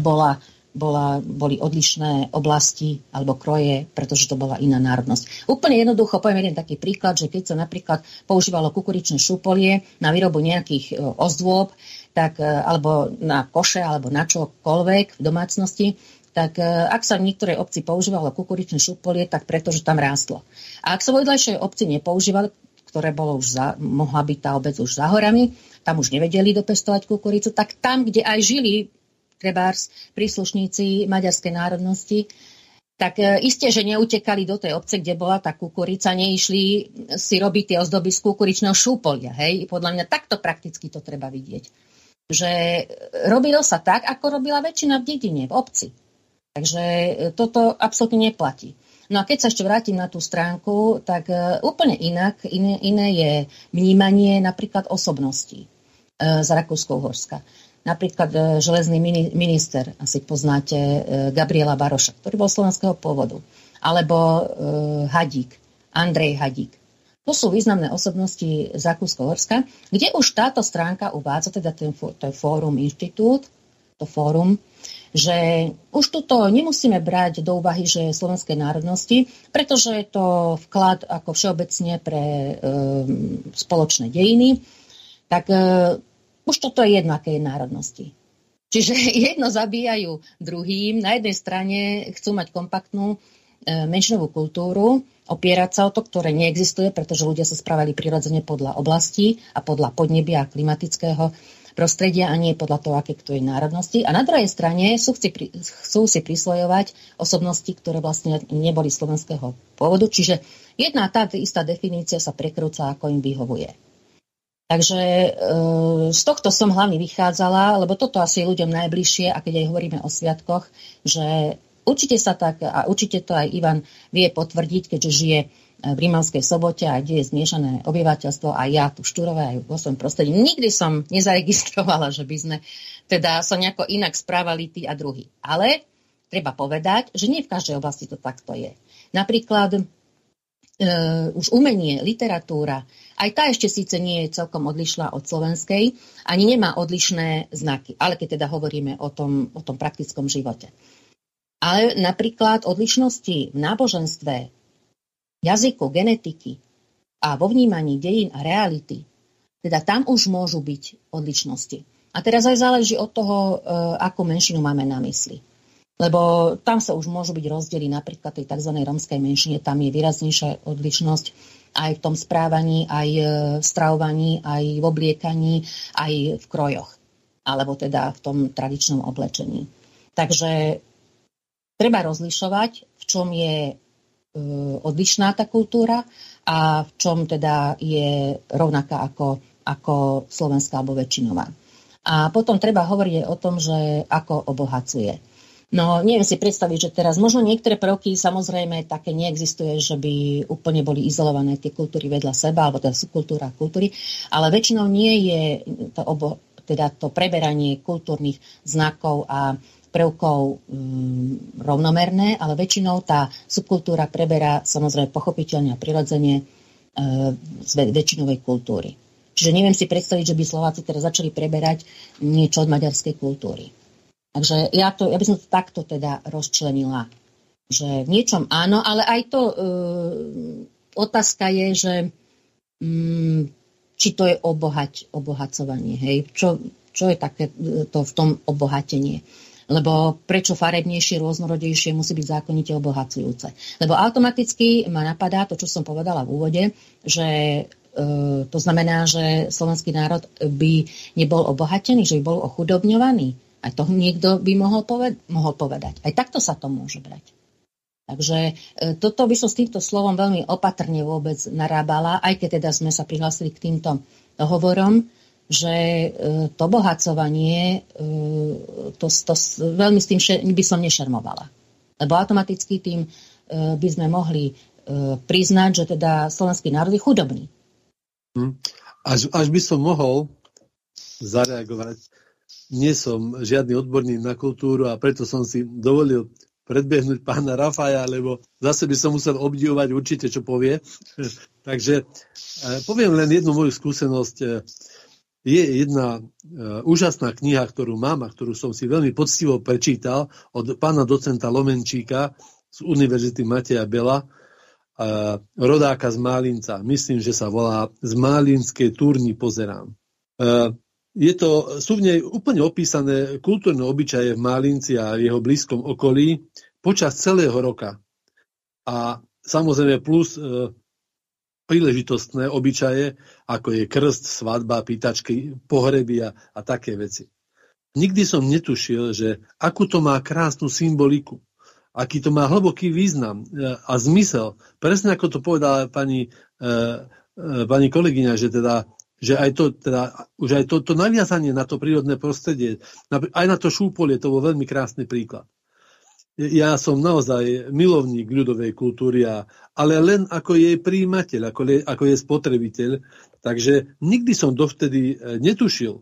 bola bola, boli odlišné oblasti alebo kroje, pretože to bola iná národnosť. Úplne jednoducho poviem jeden taký príklad, že keď sa napríklad používalo kukuričné šupolie na výrobu nejakých ozdôb, tak, e, alebo na koše, alebo na čokoľvek v domácnosti, tak e, ak sa v niektorej obci používalo kukuričné šupolie, tak pretože tam rástlo. A ak sa vo vedľajšej obci nepoužívali, ktoré bolo už za, mohla byť tá obec už za horami, tam už nevedeli dopestovať kukuricu, tak tam, kde aj žili trebárs príslušníci maďarskej národnosti, tak e, isté, že neutekali do tej obce, kde bola tá kukurica, neišli si robiť tie ozdoby z kukuričného šúpolia. Hej? Podľa mňa takto prakticky to treba vidieť. Že robilo sa tak, ako robila väčšina v dedine, v obci. Takže e, toto absolútne neplatí. No a keď sa ešte vrátim na tú stránku, tak e, úplne inak, iné, iné je vnímanie napríklad osobností z Rakúsko-Uhorska. Napríklad e, železný minister, asi poznáte e, Gabriela Baroša, ktorý bol slovenského pôvodu. Alebo e, Hadík, Andrej Hadík. To sú významné osobnosti z Rakúsko-Horska, kde už táto stránka uvádza, teda ten, to je Fórum Inštitút, to fórum, že už tuto nemusíme brať do úvahy, že je slovenskej národnosti, pretože je to vklad ako všeobecne pre e, spoločné dejiny, tak e, už toto je jedno, aké je národnosti. Čiže (laughs) jedno zabíjajú druhým. Na jednej strane chcú mať kompaktnú menšinovú kultúru, opierať sa o to, ktoré neexistuje, pretože ľudia sa správali prirodzene podľa oblasti a podľa podnebia a klimatického prostredia a nie podľa toho, aké kto je národnosti. A na druhej strane sú, chci, chcú si prisvojovať osobnosti, ktoré vlastne neboli slovenského pôvodu. Čiže jedna tá istá definícia sa prekrúca, ako im vyhovuje. Takže e, z tohto som hlavne vychádzala, lebo toto asi je ľuďom najbližšie a keď aj hovoríme o sviatkoch, že určite sa tak, a určite to aj Ivan vie potvrdiť, keďže žije v Rímavskej sobote a kde je zmiešané obyvateľstvo a ja tu štúrové aj vo svojom prostredí. Nikdy som (laughs) nezaregistrovala, že by sme teda sa nejako inak správali tí a druhí. Ale treba povedať, že nie v každej oblasti to takto je. Napríklad uh, už umenie, literatúra, aj tá ešte síce nie je celkom odlišná od slovenskej, ani nemá odlišné znaky, ale keď teda hovoríme o tom, o tom praktickom živote. Ale napríklad odlišnosti v náboženstve, jazyku, genetiky a vo vnímaní dejín a reality, teda tam už môžu byť odlišnosti. A teraz aj záleží od toho, e, akú menšinu máme na mysli. Lebo tam sa už môžu byť rozdiely napríklad tej tzv. romskej menšine, tam je výraznejšia odlišnosť aj v tom správaní, aj e, v stravovaní, aj v obliekaní, aj v krojoch. Alebo teda v tom tradičnom oblečení. Takže treba rozlišovať, v čom je e, odlišná tá kultúra a v čom teda je rovnaká ako, ako slovenská alebo väčšinová. A potom treba hovoriť o tom, že ako obohacuje. No, neviem si predstaviť, že teraz možno niektoré prvky samozrejme také neexistuje, že by úplne boli izolované tie kultúry vedľa seba, alebo teda subkultúra a kultúry, ale väčšinou nie je to, obo, teda to preberanie kultúrnych znakov a prvkov um, rovnomerné, ale väčšinou tá subkultúra preberá samozrejme pochopiteľne a prirodzene uh, z väčšinovej kultúry. Čiže neviem si predstaviť, že by Slováci teraz začali preberať niečo od maďarskej kultúry. Takže ja, to, ja by som to takto teda rozčlenila. Že v niečom áno, ale aj to e, otázka je, že mm, či to je obohať, obohacovanie. Hej? Čo, čo je také e, to v tom obohatenie? Lebo prečo farebnejšie, rôznorodejšie musí byť zákonite obohacujúce? Lebo automaticky ma napadá to, čo som povedala v úvode, že e, to znamená, že slovenský národ by nebol obohatený, že by bol ochudobňovaný. Aj to niekto by mohol, poved- mohol povedať. Aj takto sa to môže brať. Takže e, toto by som s týmto slovom veľmi opatrne vôbec narábala, aj keď teda sme sa prihlásili k týmto dohovorom, že e, to bohacovanie, e, to, to, veľmi s tým by som nešermovala. Lebo automaticky tým e, by sme mohli priznať, že teda slovenský národ je chudobný. Hm. Až, až by som mohol zareagovať, nie som žiadny odborník na kultúru a preto som si dovolil predbehnúť pána Rafaja, lebo zase by som musel obdivovať určite, čo povie. (laughs) Takže poviem len jednu moju skúsenosť. E, je jedna e, úžasná kniha, ktorú mám a ktorú som si veľmi poctivo prečítal od pána docenta Lomenčíka z Univerzity Mateja Bela, rodáka z Málinca. Myslím, že sa volá Z Málinskej turny pozerám. Je to, sú v nej úplne opísané kultúrne obyčaje v Málinci a v jeho blízkom okolí počas celého roka. A samozrejme plus e, príležitostné obyčaje, ako je krst, svadba, pýtačky, pohreby a, a také veci. Nikdy som netušil, že akú to má krásnu symboliku, aký to má hlboký význam e, a zmysel. Presne ako to povedala pani, e, e, pani kolegyňa, že teda že aj to, teda, už aj to, to naviazanie na to prírodné prostredie, aj na to šúpolie, to bol veľmi krásny príklad. Ja som naozaj milovník ľudovej kultúry, ale len ako jej príjimateľ, ako, ako jej spotrebiteľ. Takže nikdy som dovtedy e, netušil,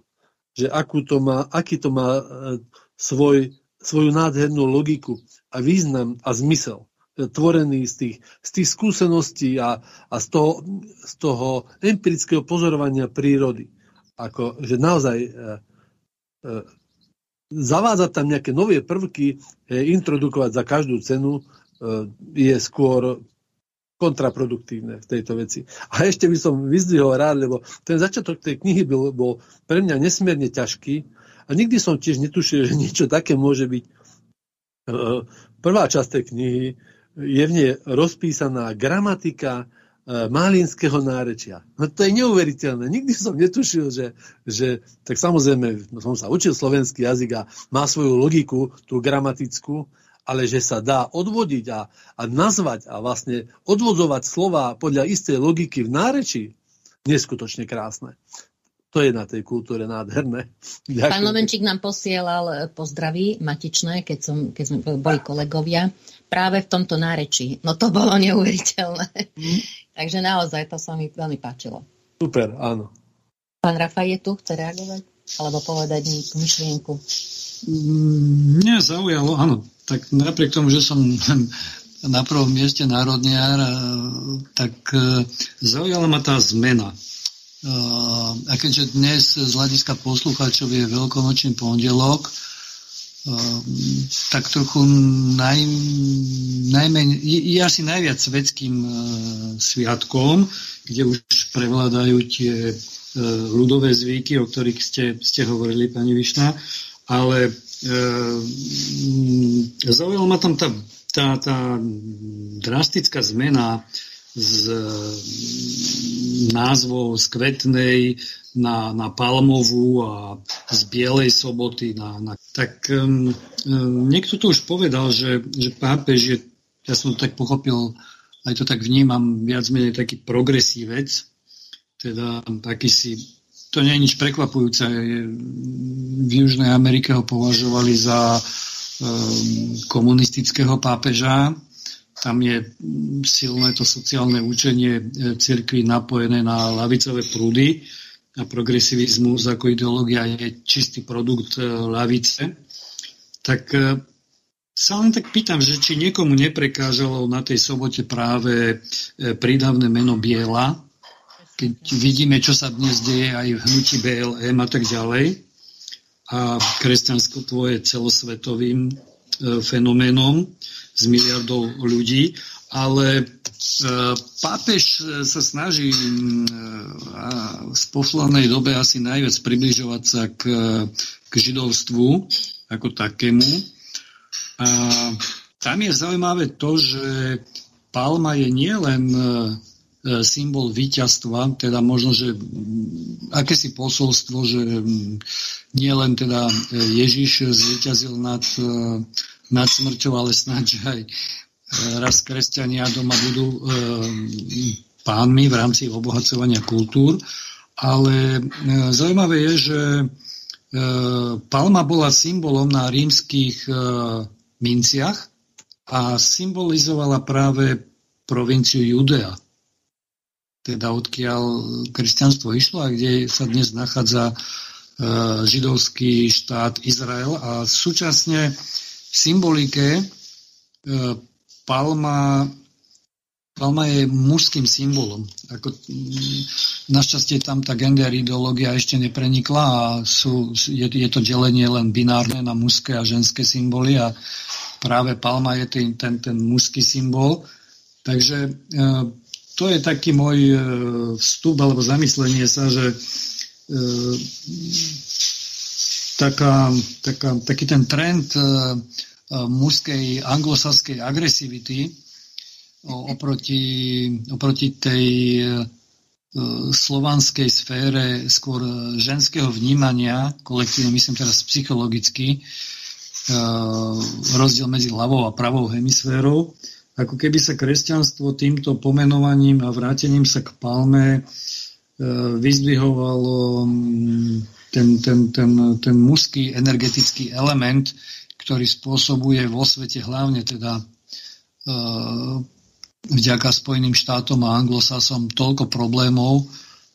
že akú to má, aký to má e, svoj, svoju nádhernú logiku a význam a zmysel tvorený z tých, z tých skúseností a, a z, toho, z toho empirického pozorovania prírody. Ako, že naozaj e, e, zavádzať tam nejaké nové prvky, e, introdukovať za každú cenu e, je skôr kontraproduktívne v tejto veci. A ešte by som vyzdvihol rád, lebo ten začiatok tej knihy bol, bol pre mňa nesmierne ťažký a nikdy som tiež netušil, že niečo také môže byť. E, prvá časť tej knihy je v nej rozpísaná gramatika e, málinského nárečia. No to je neuveriteľné. Nikdy som netušil, že, že tak samozrejme som sa učil slovenský jazyk a má svoju logiku, tú gramatickú, ale že sa dá odvodiť a, a nazvať a vlastne odvodzovať slova podľa istej logiky v nárečí, neskutočne krásne. To je na tej kultúre nádherné. Ďakujem. Pán Lovenčík nám posielal pozdraví matičné, keď, som, keď sme boli kolegovia práve v tomto nárečí. No to bolo neuveriteľné. Takže naozaj to sa mi veľmi páčilo. Super, áno. Pán Rafaj je tu, chce reagovať? Alebo povedať nejakú myšlienku? Mm, mňa zaujalo, áno, tak napriek tomu, že som (laughs) na prvom mieste národniar, tak e, zaujala ma tá zmena. E, a keďže dnes z hľadiska poslucháčov je veľkonočný pondelok, tak trochu naj, najmeň, je, je asi najviac svetským uh, sviatkom, kde už prevládajú tie uh, ľudové zvyky, o ktorých ste, ste hovorili, pani Višna, ale uh, zaujala ma tam tá, tá, tá drastická zmena z názvov z kvetnej na, na palmovú a z bielej soboty na, na tak um, niekto to už povedal, že, že pápež je, ja som to tak pochopil, aj to tak vnímam, viac menej taký progresívec, teda taký si, to nie je nič prekvapujúce, v Južnej Amerike ho považovali za um, komunistického pápeža, tam je silné to sociálne učenie e, cirkvi napojené na lavicové prúdy a progresivizmus ako ideológia je čistý produkt e, lavice, tak e, sa len tak pýtam, že či niekomu neprekážalo na tej sobote práve prídavné meno Biela, keď vidíme, čo sa dnes deje aj v hnutí BLM a tak ďalej. A kresťanstvo je celosvetovým fenoménom s miliardou ľudí ale e, pápež sa snaží e, v poslednej dobe asi najviac približovať sa k, k židovstvu ako takému. A tam je zaujímavé to, že palma je nielen e, symbol víťazstva, teda možno, že akési posolstvo, že nie len teda Ježiš zvíťazil nad, nad smrťou, ale snáď aj raz kresťania doma budú e, pánmi v rámci obohacovania kultúr, ale e, zaujímavé je, že e, palma bola symbolom na rímskych minciach a symbolizovala práve provinciu Judea, teda odkiaľ kresťanstvo išlo a kde sa dnes nachádza e, židovský štát Izrael a súčasne symbolike e, palma Palma je mužským symbolom. Ako, mm, našťastie tam tá gender ideológia ešte neprenikla a sú, je, je to delenie len binárne na mužské a ženské symboly a práve palma je ten, ten, ten mužský symbol. Takže e, to je taký môj e, vstup alebo zamyslenie sa, že taká, taká, taký ten trend e, e mužskej anglosaskej agresivity oproti, oproti tej slovanskej sfére skôr ženského vnímania, kolektívne myslím teraz psychologicky, rozdiel medzi ľavou a pravou hemisférou, ako keby sa kresťanstvo týmto pomenovaním a vrátením sa k palme vyzdvihovalo ten, ten, ten, ten mužský energetický element, ktorý spôsobuje vo svete hlavne teda vďaka Spojeným štátom a anglosasom toľko problémov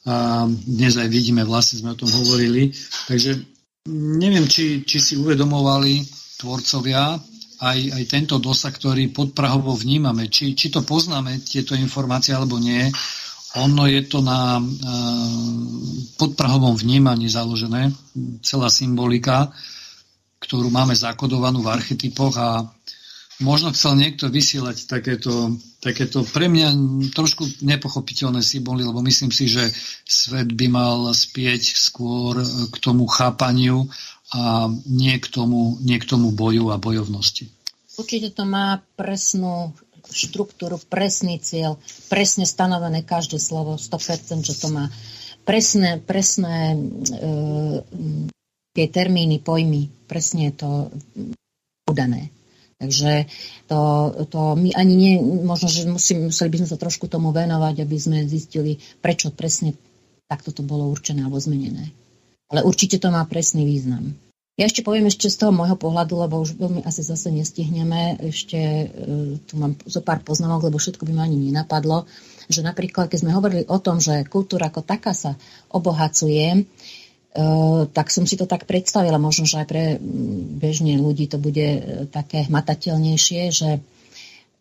a dnes aj vidíme, vlastne sme o tom hovorili. Takže neviem, či, či si uvedomovali tvorcovia aj, aj tento dosah, ktorý podprahovo vnímame. Či, či to poznáme, tieto informácie, alebo nie. Ono je to na uh, podprahovom vnímaní založené, celá symbolika, ktorú máme zakodovanú v archetypoch a možno chcel niekto vysielať takéto, takéto pre mňa trošku nepochopiteľné symboly, lebo myslím si, že svet by mal spieť skôr k tomu chápaniu a nie k tomu, nie k tomu boju a bojovnosti. Určite to má presnú štruktúru, presný cieľ, presne stanovené každé slovo, 100%, že to má presné, presné e, tie termíny, pojmy, presne je to udané. Takže to, to my ani nie, možno, že musím, museli by sme sa trošku tomu venovať, aby sme zistili, prečo presne takto to bolo určené alebo zmenené. Ale určite to má presný význam. Ja ešte poviem ešte z toho môjho pohľadu, lebo už veľmi asi zase nestihneme. Ešte e, tu mám zo pár poznámok, lebo všetko by ma ani nenapadlo. Že napríklad, keď sme hovorili o tom, že kultúra ako taká sa obohacuje, Eh, tak som si to tak predstavila, možno, že aj pre bežne ľudí to bude eh, také hmatateľnejšie, že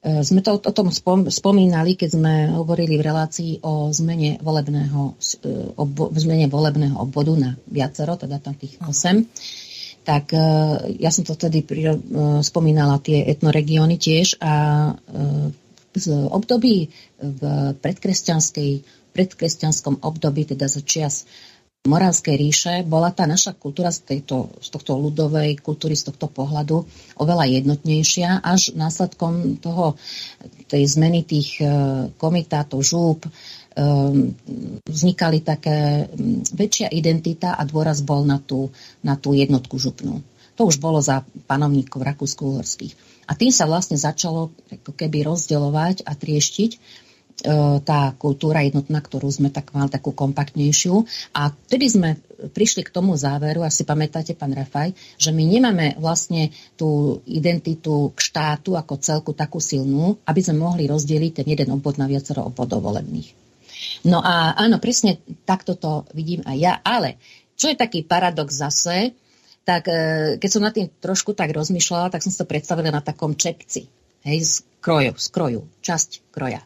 sme to o tom spomínali, keď sme hovorili v relácii o zmene volebného, o zmene volebného obvodu na viacero, teda tam tých 8. Tak ja som to vtedy spomínala tie etnoregióny tiež a z období v predkresťanskej, predkresťanskom období, teda za čias Moravskej ríše bola tá naša kultúra z, tejto, z tohto ľudovej kultúry, z tohto pohľadu oveľa jednotnejšia, až následkom toho, tej zmeny tých e, komitátov, žúb, e, vznikali také väčšia identita a dôraz bol na tú, na tú jednotku župnú. To už bolo za panovníkov rakúsko-uhorských. A tým sa vlastne začalo ako keby rozdeľovať a trieštiť E, tá kultúra jednotná, ktorú sme tak mali takú kompaktnejšiu. A vtedy sme prišli k tomu záveru, asi pamätáte, pán Rafaj, že my nemáme vlastne tú identitu k štátu ako celku takú silnú, aby sme mohli rozdeliť ten jeden obvod na viacero obvodov volebných. No a áno, presne takto to vidím aj ja, ale čo je taký paradox zase, tak e, keď som nad tým trošku tak rozmýšľala, tak som si to predstavila na takom čepci, hej, z kroju, z kroju, časť kroja.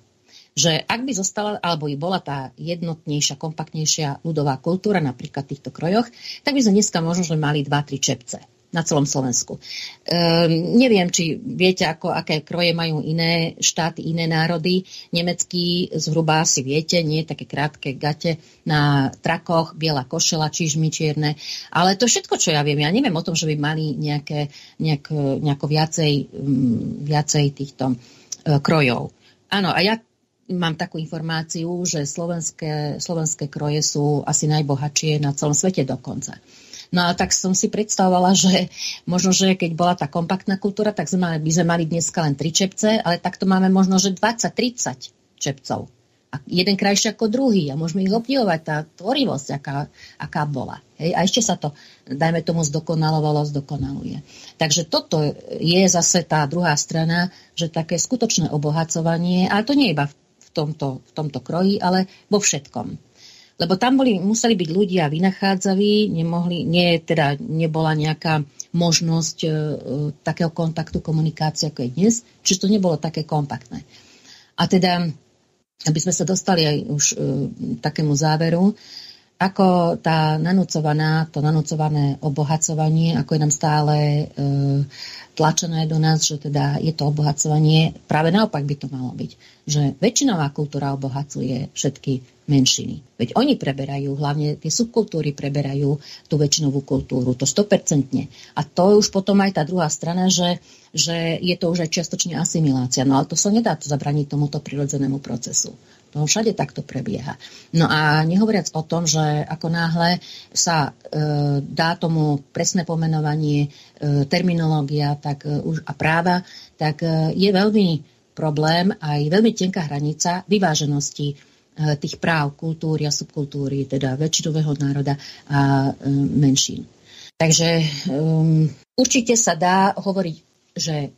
Že ak by zostala, alebo by bola tá jednotnejšia, kompaktnejšia ľudová kultúra napríklad v týchto krojoch, tak by sme dneska možno, mali 2-3 čepce na celom Slovensku. Ehm, neviem, či viete, ako, aké kroje majú iné štáty, iné národy. Nemecký zhruba si viete, nie také krátke gate na trakoch, biela košela, čižmy čierne. Ale to všetko, čo ja viem, ja neviem o tom, že by mali nejaké, nejak, nejako viacej, mm, viacej týchto e, krojov. Áno, a ja mám takú informáciu, že slovenské, slovenské kroje sú asi najbohatšie na celom svete dokonca. No a tak som si predstavovala, že možno, že keď bola tá kompaktná kultúra, tak sme, by sme mali dneska len tri čepce, ale takto máme možno, že 20-30 čepcov. A jeden krajší ako druhý a môžeme ich obdivovať, tá tvorivosť, aká, aká bola. Hej? A ešte sa to, dajme tomu, zdokonalovalo, zdokonaluje. Takže toto je zase tá druhá strana, že také skutočné obohacovanie, ale to nie iba v tomto, v tomto kroji, ale vo všetkom. Lebo tam boli, museli byť ľudia vynachádzaví, nemohli, nie, teda nebola nejaká možnosť e, takého kontaktu, komunikácie, ako je dnes, čiže to nebolo také kompaktné. A teda, aby sme sa dostali aj už e, takému záveru, ako tá nanúcovaná, to nanúcované obohacovanie, ako je nám stále e, tlačené do nás, že teda je to obohacovanie, práve naopak by to malo byť, že väčšinová kultúra obohacuje všetky menšiny. Veď oni preberajú, hlavne tie subkultúry preberajú tú väčšinovú kultúru, to 100%. A to je už potom aj tá druhá strana, že, že je to už aj čiastočne asimilácia. No ale to sa nedá to zabraniť tomuto prirodzenému procesu. To všade takto prebieha. No a nehovoriac o tom, že ako náhle sa e, dá tomu presné pomenovanie, e, terminológia tak, e, a práva, tak e, je veľmi problém aj veľmi tenká hranica vyváženosti e, tých práv kultúry a subkultúry, teda väčšinového národa a e, menšín. Takže um, určite sa dá hovoriť, že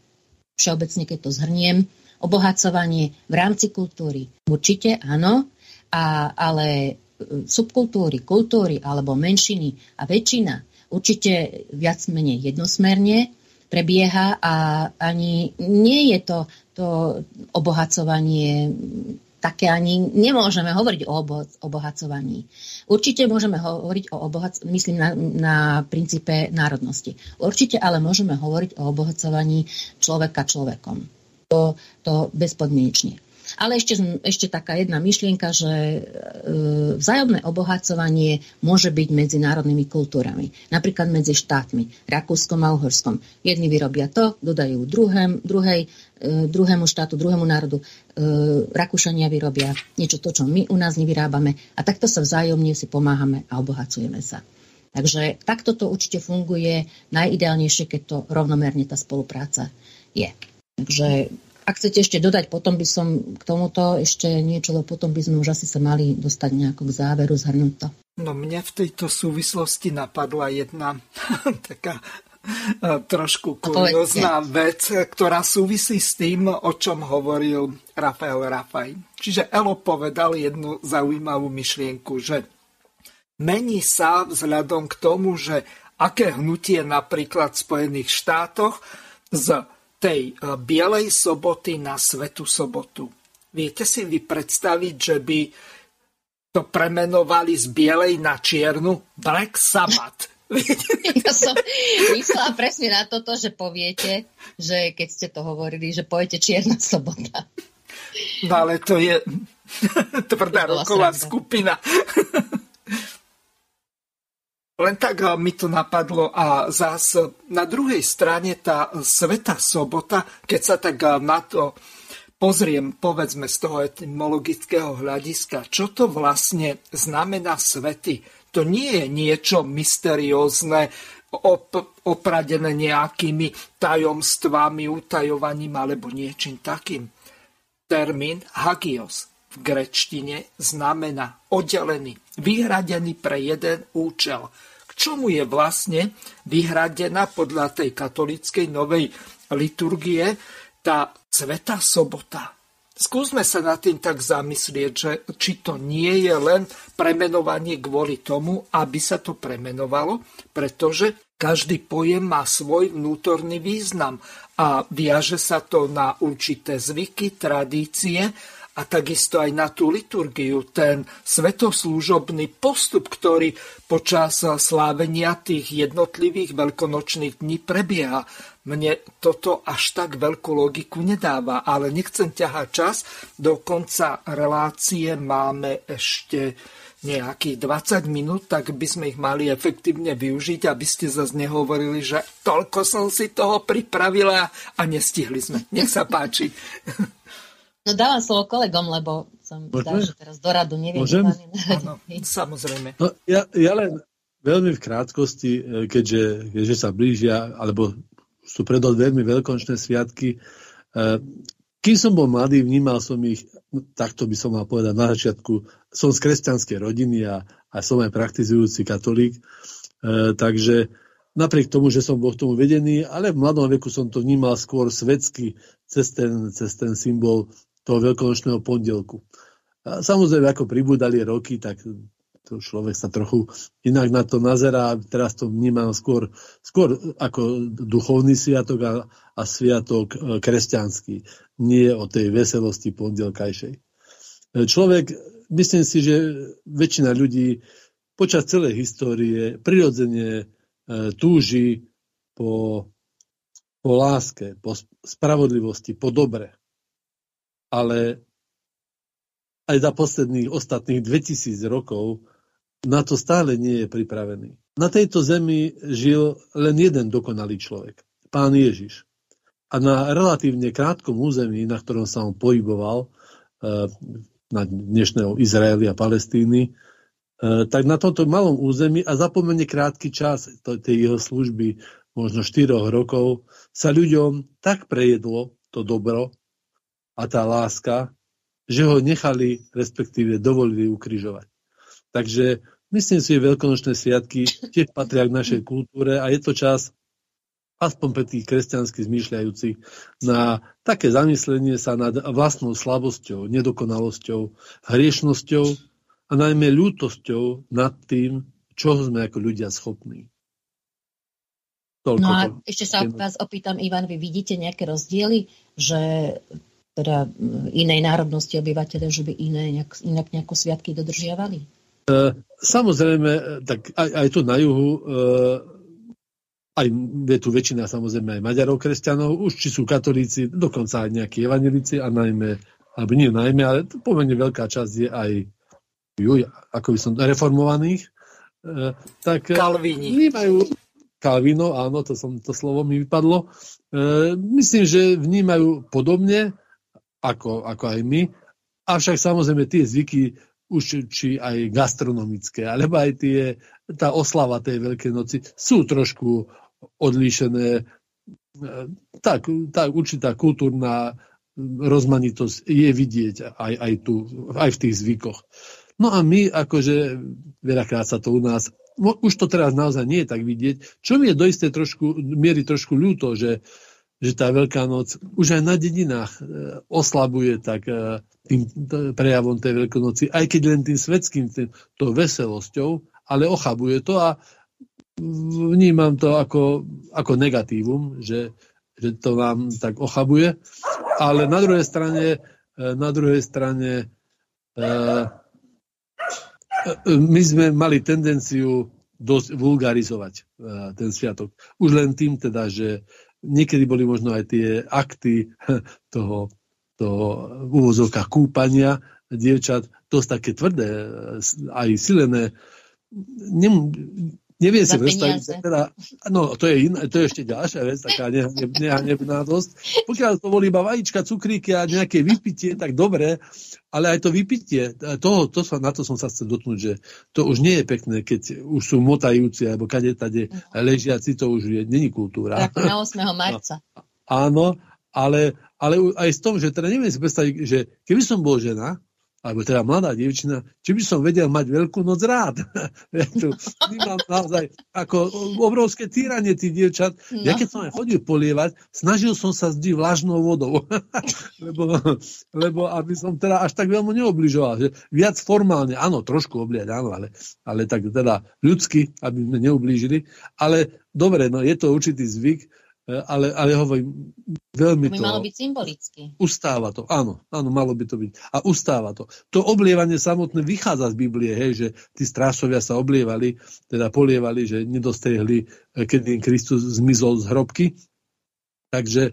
všeobecne, keď to zhrniem, obohacovanie v rámci kultúry. Určite áno, a, ale e, subkultúry, kultúry alebo menšiny a väčšina určite viac menej jednosmerne prebieha a ani nie je to, to obohacovanie také ani nemôžeme hovoriť o obo- obohacovaní. Určite môžeme hovoriť o obohacovaní, myslím na, na princípe národnosti. Určite ale môžeme hovoriť o obohacovaní človeka človekom to, to bezpodmienečne. Ale ešte, ešte taká jedna myšlienka, že e, vzájomné obohacovanie môže byť medzi národnými kultúrami. Napríklad medzi štátmi, Rakúskom a Uhorskom. Jedni vyrobia to, dodajú druhém, druhej, e, druhému štátu, druhému národu. E, Rakúšania vyrobia niečo to, čo my u nás nevyrábame. A takto sa vzájomne si pomáhame a obohacujeme sa. Takže takto to určite funguje najideálnejšie, keď to rovnomerne tá spolupráca je. Takže ak chcete ešte dodať, potom by som k tomuto ešte niečo, lebo potom by sme už asi sa mali dostať nejako k záveru, zhrnúť to. No mne v tejto súvislosti napadla jedna (laughs) taká e, trošku kuriózna vec, ktorá súvisí s tým, o čom hovoril Rafael Rafaj. Čiže Elo povedal jednu zaujímavú myšlienku, že mení sa vzhľadom k tomu, že aké hnutie napríklad v Spojených štátoch z tej eh, Bielej soboty na Svetu sobotu. Viete si vy predstaviť, že by to premenovali z bielej na čiernu Black Sabbath. (laughs) ja som myslela presne na toto, že poviete, že keď ste to hovorili, že poviete Čierna sobota. No ale to je (laughs) (laughs) tvrdá roková skupina. Len tak mi to napadlo a zás na druhej strane tá Sveta sobota, keď sa tak na to pozriem, povedzme z toho etymologického hľadiska, čo to vlastne znamená svety. To nie je niečo mysteriózne, op- opradené nejakými tajomstvami, utajovaním alebo niečím takým. Termín hagios v grečtine znamená oddelený, vyhradený pre jeden účel. K čomu je vlastne vyhradená podľa tej katolíckej novej liturgie tá Sveta sobota. Skúsme sa nad tým tak zamyslieť, že či to nie je len premenovanie kvôli tomu, aby sa to premenovalo, pretože každý pojem má svoj vnútorný význam a viaže sa to na určité zvyky, tradície a takisto aj na tú liturgiu, ten svetoslúžobný postup, ktorý počas slávenia tých jednotlivých veľkonočných dní prebieha. Mne toto až tak veľkú logiku nedáva, ale nechcem ťahať čas. Do konca relácie máme ešte nejakých 20 minút, tak by sme ich mali efektívne využiť, aby ste zase nehovorili, že toľko som si toho pripravila a nestihli sme. Nech sa páči. (laughs) No dávam slovo kolegom, lebo som že teraz do radu neviem. Môžem? Áno, samozrejme. No, ja, ja len veľmi v krátkosti, e, keďže, keďže sa blížia, alebo sú pred dvermi veľkonočné sviatky, e, kým som bol mladý, vnímal som ich, no, takto by som mal povedať na začiatku, som z kresťanskej rodiny a, a som aj praktizujúci katolík, e, takže napriek tomu, že som bol k tomu vedený, ale v mladom veku som to vnímal skôr svetsky cez ten, cez ten symbol toho veľkonočného pondelku. A samozrejme, ako pribúdali roky, tak to človek sa trochu inak na to nazerá. Teraz to vnímam skôr, skôr ako duchovný sviatok a, a sviatok e, kresťanský. Nie o tej veselosti pondelkajšej. E, človek, myslím si, že väčšina ľudí počas celej histórie prirodzene e, túži po, po láske, po spravodlivosti, po dobre. Ale aj za posledných ostatných 2000 rokov na to stále nie je pripravený. Na tejto zemi žil len jeden dokonalý človek, pán Ježiš. A na relatívne krátkom území, na ktorom sa on pohyboval, eh, na dnešného Izraeli a Palestíny, eh, tak na tomto malom území a za pomerne krátky čas tej jeho služby, možno 4 rokov, sa ľuďom tak prejedlo to dobro a tá láska, že ho nechali, respektíve dovolili ukrižovať. Takže myslím si, že veľkonočné sviatky tiež patria k našej kultúre a je to čas aspoň pre tých kresťansky zmýšľajúcich, na také zamyslenie sa nad vlastnou slabosťou, nedokonalosťou, hriešnosťou a najmä ľútosťou nad tým, čo sme ako ľudia schopní. Toľko no a to. ešte sa vás opýtam, Ivan, vy vidíte nejaké rozdiely, že teda inej národnosti obyvateľe, že by iné, nejak, inak nejakú sviatky dodržiavali? E, samozrejme, e, tak aj, aj tu na juhu, e, aj je tu väčšina samozrejme aj Maďarov, kresťanov, už či sú katolíci, dokonca aj nejakí evangelíci a najmä, alebo nie najmä, ale pomerne veľká časť je aj ju, ako by som, reformovaných, tak Kalvíni. vnímajú Kalvino, áno, to, som, to slovo mi vypadlo. myslím, že vnímajú podobne ako, ako aj my, avšak samozrejme tie zvyky už či aj gastronomické, alebo aj tie, tá oslava tej Veľkej noci sú trošku odlíšené. E, tak, tak určitá kultúrna rozmanitosť je vidieť aj, aj, tu, aj v tých zvykoch. No a my, akože veľakrát sa to u nás, no, už to teraz naozaj nie je tak vidieť, čo mi je do istej trošku, miery trošku ľúto, že, že tá Veľká noc už aj na dedinách e, oslabuje tak e, tým prejavom tej veľkonoci, aj keď len tým svetským, tým, to veselosťou, ale ochabuje to a vnímam to ako, ako negatívum, že, že to nám tak ochabuje. Ale na druhej strane, e, na druhej strane my sme mali tendenciu dosť vulgarizovať ten sviatok. Už len tým teda, že niekedy boli možno aj tie akty (laughs) toho to v kúpania dievčat dosť také tvrdé, aj silené. Nem, nevie si predstaviť, teda, no to je, iná, to je ešte ďalšia vec, taká nehanebná dosť. Pokiaľ to boli iba vajíčka, cukríky a nejaké vypitie, tak dobre, ale aj to vypitie, toho, to sa, na to som sa chcel dotknúť, že to už nie je pekné, keď už sú motajúci, alebo kade tade ležiaci, to už je, není kultúra. Tak na 8. marca. (laughs) No, áno, ale ale aj s tom, že teda neviem si predstaviť, že keby som bol žena, alebo teda mladá dievčina, či by som vedel mať veľkú noc rád. (laughs) ja tu vnímam naozaj ako obrovské týranie tých dievčat. No. Ja keď som aj chodil polievať, snažil som sa vždy vlažnou vodou. (laughs) lebo, lebo aby som teda až tak veľmi neobližoval. Že viac formálne, áno, trošku obliať, áno, ale, ale tak teda ľudsky, aby sme neublížili. Ale dobre, no je to určitý zvyk, ale, ale hovorím, veľmi to... malo byť symbolicky. Ustáva to, áno, áno, malo by to byť. A ustáva to. To oblievanie samotné vychádza z Biblie, hej, že tí strážcovia sa oblievali, teda polievali, že nedostehli, e, keď im Kristus zmizol z hrobky. Takže e,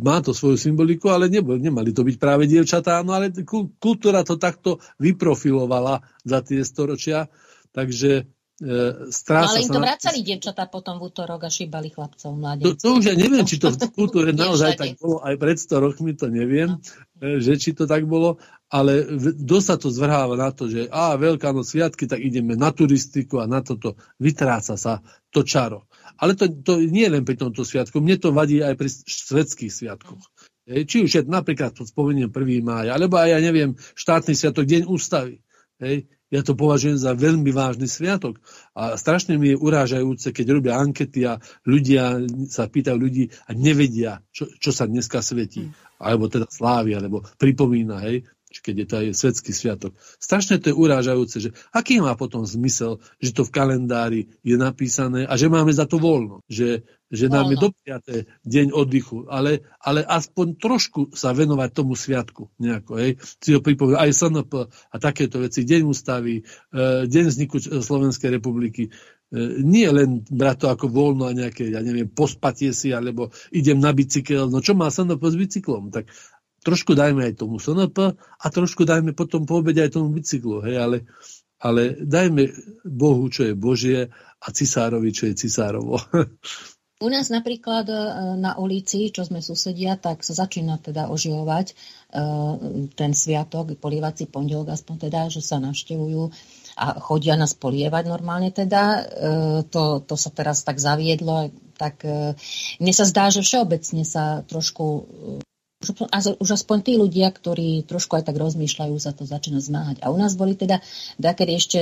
má to svoju symboliku, ale nebol, nemali to byť práve dievčatá, no ale kultúra to takto vyprofilovala za tie storočia, takže E, stráca no, ale im to vracali na... dievčatá potom v útorok a šíbali chlapcov mladých. To, to už ja neviem, či to v kultúre (laughs) naozaj tak bolo, aj pred 100 rokmi to neviem, no. že či to tak bolo, ale dosť sa to zvrháva na to, že a Veľká noc sviatky, tak ideme na turistiku a na toto vytráca sa to čaro. Ale to, to nie len pri tomto sviatku, mne to vadí aj pri svetských sviatkoch. Hej, či už je napríklad spomeniem 1. máj, alebo aj ja neviem, štátny sviatok, deň ústavy. Hej, ja to považujem za veľmi vážny sviatok. A strašne mi je urážajúce, keď robia ankety a ľudia sa pýtajú ľudí a nevedia, čo, čo sa dneska svetí. Alebo teda slávi, alebo pripomína, hej keď je to aj svetský sviatok. Strašne to je urážajúce, že aký má potom zmysel, že to v kalendári je napísané a že máme za to voľno, že, že nám je dopriaté deň oddychu, ale, ale aspoň trošku sa venovať tomu sviatku nejako, hej. Si ho pripomínať aj SNP a takéto veci, deň ústavy, e, deň vzniku Slovenskej republiky, e, nie len brať to ako voľno a nejaké, ja neviem, pospatie si, alebo idem na bicykel, no čo má SNP s bicyklom? Tak trošku dajme aj tomu SNP a trošku dajme potom po obede aj tomu bicyklu, hej, ale, ale dajme Bohu, čo je Božie a cisárovi, čo je cisárovo. U nás napríklad e, na ulici, čo sme susedia, tak sa začína teda oživovať e, ten sviatok, polievací pondelok, aspoň teda, že sa navštevujú a chodia nás polievať normálne teda. E, to, to sa teraz tak zaviedlo, tak mne sa zdá, že všeobecne sa trošku už aspoň tí ľudia, ktorí trošku aj tak rozmýšľajú, sa to začína zmáhať. A u nás boli teda, kedy ešte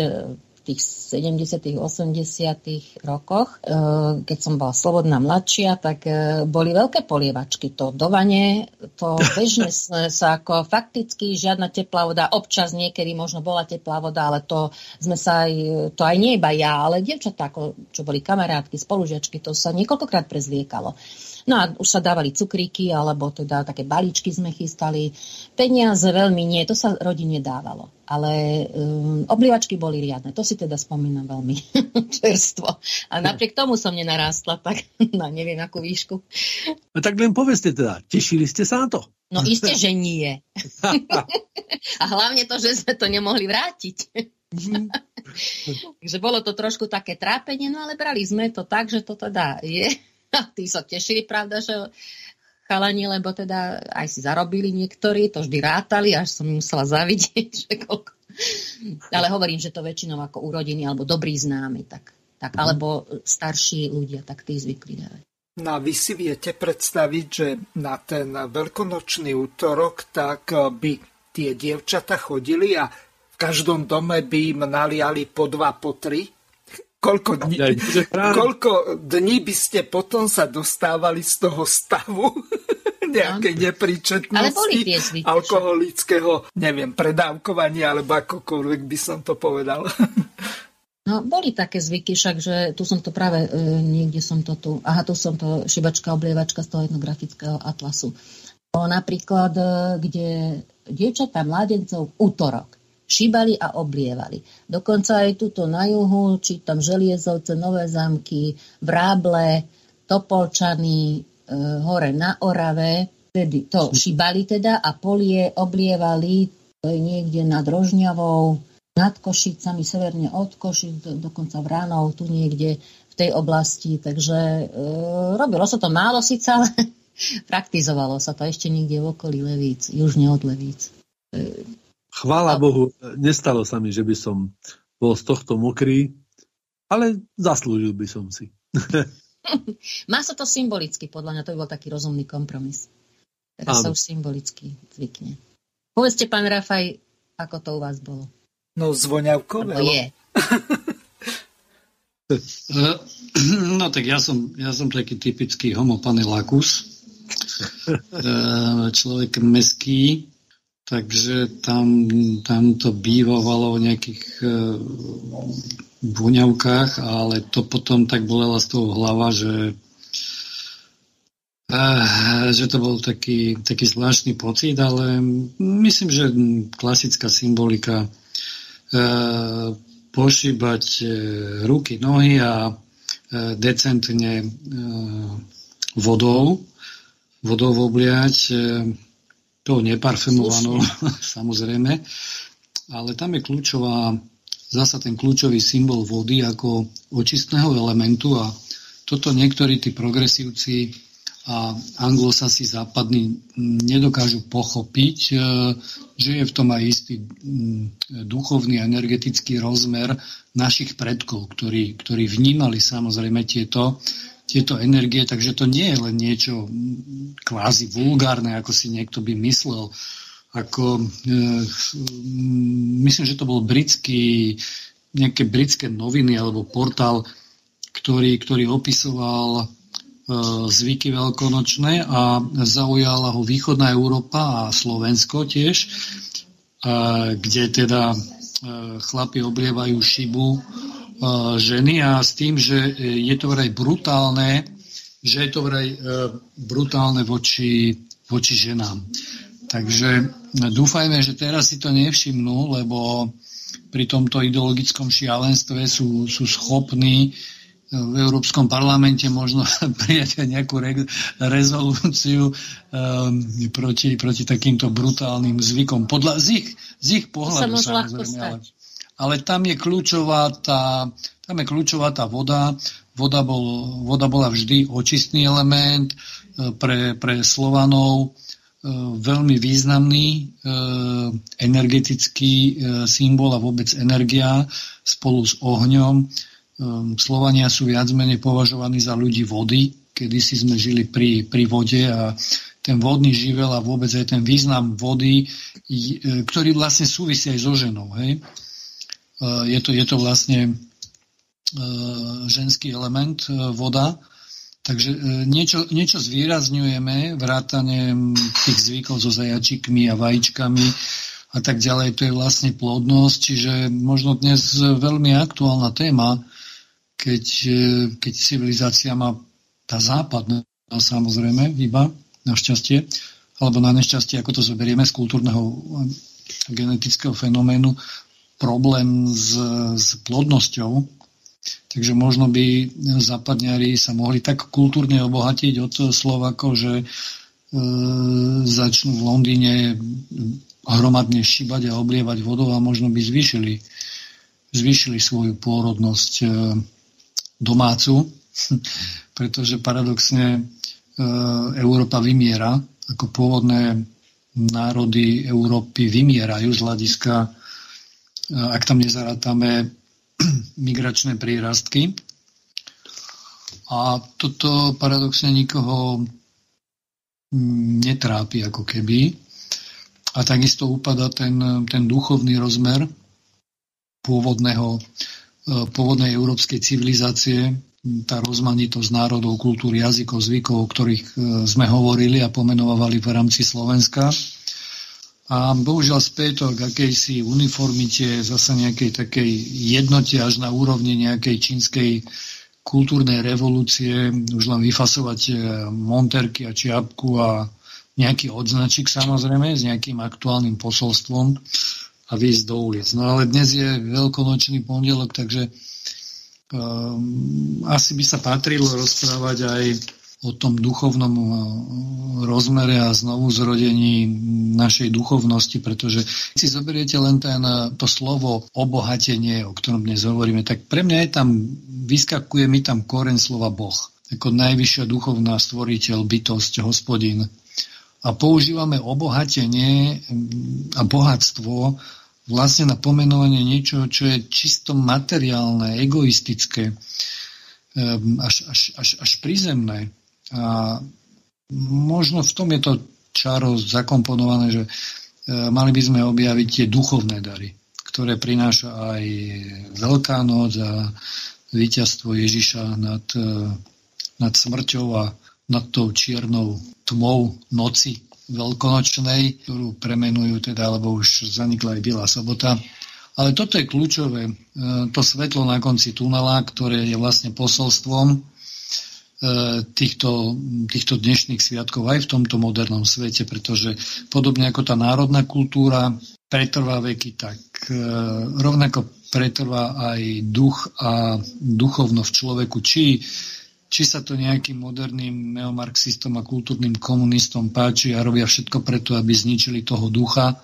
v tých 70 80 rokoch, e, keď som bola slobodná mladšia, tak e, boli veľké polievačky. To dovanie, to (laughs) bežne sa ako fakticky žiadna teplá voda, občas niekedy možno bola teplá voda, ale to sme sa aj, to aj nie iba ja, ale dievčatá, čo boli kamarátky, spolužiačky, to sa niekoľkokrát prezliekalo. No a už sa dávali cukríky, alebo teda také balíčky sme chystali. Peniaze veľmi nie, to sa rodine dávalo. Ale um, oblievačky boli riadne, to si teda spomínam veľmi (laughs) čerstvo. A napriek tomu som nenarástla tak (laughs) na neviem akú výšku. No tak len povedzte teda, tešili ste sa na to? No isté, že nie. (laughs) a hlavne to, že sme to nemohli vrátiť. Takže bolo to trošku také trápenie, no ale brali sme to tak, že to teda je a (laughs) tí sa tešili, pravda, že chalani, lebo teda aj si zarobili niektorí, to vždy rátali, až som musela zavidieť, (laughs) že koľko. Ale hovorím, že to väčšinou ako u rodiny alebo dobrí známi, tak, tak, alebo starší ľudia, tak tí zvykli dávať. No a vy si viete predstaviť, že na ten veľkonočný útorok tak by tie dievčata chodili a v každom dome by im naliali po dva, po tri Koľko dní, koľko dní by ste potom sa dostávali z toho stavu (laughs) nejakej nepríčetnosti? Alkoholického, neviem, predávkovania alebo akokoľvek by som to povedal. (laughs) No, boli také zvyky, však, že tu som to práve, e, niekde som to tu, aha, tu som to šibačka, oblievačka z toho etnografického atlasu. O, napríklad, e, kde dievčatá mladencov útorok šíbali a oblievali. Dokonca aj tuto na juhu, či tam Želiezovce, Nové zámky, Vráble, Topolčany, e, hore na Orave, tedy to šíbali teda a polie oblievali to je niekde nad Rožňavou, nad Košicami, severne od Košic, do, dokonca v Ránov, tu niekde v tej oblasti. Takže e, robilo sa to málo síce, ale (laughs) praktizovalo sa to ešte niekde v okolí Levíc, južne od Levíc. E, Chvála Bohu, nestalo sa mi, že by som bol z tohto mokrý, ale zaslúžil by som si. (laughs) Má sa to symbolicky, podľa mňa to by bol taký rozumný kompromis. Teraz sa už symbolicky zvykne. Povedzte, pán Rafaj, ako to u vás bolo? No, zvoňavkové. je. (laughs) no tak ja som, ja som taký typický homopanilakus. (laughs) Človek meský, takže tam, tam to bývalo v nejakých uh, buňavkách, ale to potom tak bolela z toho hlava, že uh, že to bol taký, taký zvláštny pocit, ale myslím, že klasická symbolika uh, pošíbať uh, ruky, nohy a uh, decentne uh, vodou, vodou obliať, uh, tou neparfumovanou, (laughs) samozrejme. Ale tam je kľúčová, zasa ten kľúčový symbol vody ako očistného elementu a toto niektorí tí progresívci a anglosasi západní nedokážu pochopiť, e, že je v tom aj istý duchovný energetický rozmer našich predkov, ktorí, ktorí vnímali samozrejme tieto, tieto energie, takže to nie je len niečo kvázi vulgárne, ako si niekto by myslel. Ako, e, myslím, že to bol britský, nejaké britské noviny alebo portál, ktorý, ktorý opisoval e, zvyky veľkonočné a zaujala ho východná Európa a Slovensko tiež, a, kde teda e, chlapi oblievajú šibu ženy a s tým, že e, je to vraj brutálne, že je to vraj e, brutálne voči, voči ženám. Takže dúfajme, že teraz si to nevšimnú, lebo pri tomto ideologickom šialenstve sú, sú schopní e, v Európskom parlamente možno (laughs) prijať nejakú re- rezolúciu um, proti, proti takýmto brutálnym zvykom. Podľa, z, ich, z ich pohľadu samozrejme. Ale, ale tam je kľúčová tá, tam je kľúčová tá voda. Voda, bol, voda bola vždy očistný element e, pre, pre Slovanov, e, veľmi významný e, energetický symbol a vôbec energia spolu s ohňom. Slovania sú viac menej považovaní za ľudí vody, kedy si sme žili pri, pri vode a ten vodný živel a vôbec aj ten význam vody, ktorý vlastne súvisí aj so ženou. Hej? Je to, je to vlastne e, ženský element, e, voda. Takže niečo, niečo zvýrazňujeme, vrátane tých zvykov so zajačikmi a vajíčkami a tak ďalej. To je vlastne plodnosť, čiže možno dnes veľmi aktuálna téma, keď, keď civilizácia má tá západná samozrejme iba, našťastie, alebo na nešťastie, ako to zoberieme z kultúrneho genetického fenoménu, problém s, s plodnosťou, takže možno by západňari sa mohli tak kultúrne obohatiť od Slovakov, že e, začnú v Londýne hromadne šíbať a oblievať vodou a možno by zvýšili, zvýšili svoju pôrodnosť e, domácu, (laughs) pretože paradoxne e, Európa vymiera, ako pôvodné národy Európy vymierajú z hľadiska ak tam nezarátame (clears throat) migračné prírastky. A toto paradoxne nikoho netrápi ako keby. A takisto upada ten, ten duchovný rozmer pôvodného, e, pôvodnej európskej civilizácie, tá rozmanitosť národov, kultúr, jazykov, zvykov, o ktorých e, sme hovorili a pomenovali v rámci Slovenska a bohužiaľ späť k akejsi uniformite, zase nejakej takej jednote až na úrovni nejakej čínskej kultúrnej revolúcie, už len vyfasovať e, monterky a čiapku a nejaký odznačik samozrejme s nejakým aktuálnym posolstvom a výjsť do ulic. No ale dnes je veľkonočný pondelok, takže um, asi by sa patrilo rozprávať aj o tom duchovnom eh, rozmere a znovu zrodení našej duchovnosti, pretože si zoberiete len ten, eh, to slovo obohatenie, o ktorom dnes hovoríme, tak pre mňa je tam, vyskakuje mi tam koren slova Boh, ako najvyššia duchovná stvoriteľ, bytosť, hospodin. A používame obohatenie mm, a bohatstvo vlastne na pomenovanie niečo, čo je čisto materiálne, egoistické, ehm, až, až, až, až prízemné. A možno v tom je to čaro zakomponované, že e, mali by sme objaviť tie duchovné dary, ktoré prináša aj Veľká noc a víťazstvo Ježiša nad, e, nad smrťou a nad tou čiernou tmou noci veľkonočnej, ktorú premenujú teda, alebo už zanikla aj Biela sobota. Ale toto je kľúčové, e, to svetlo na konci tunela, ktoré je vlastne posolstvom týchto, týchto dnešných sviatkov aj v tomto modernom svete, pretože podobne ako tá národná kultúra pretrvá veky, tak e, rovnako pretrvá aj duch a duchovno v človeku. Či, či sa to nejakým moderným neomarxistom a kultúrnym komunistom páči a robia všetko preto, aby zničili toho ducha,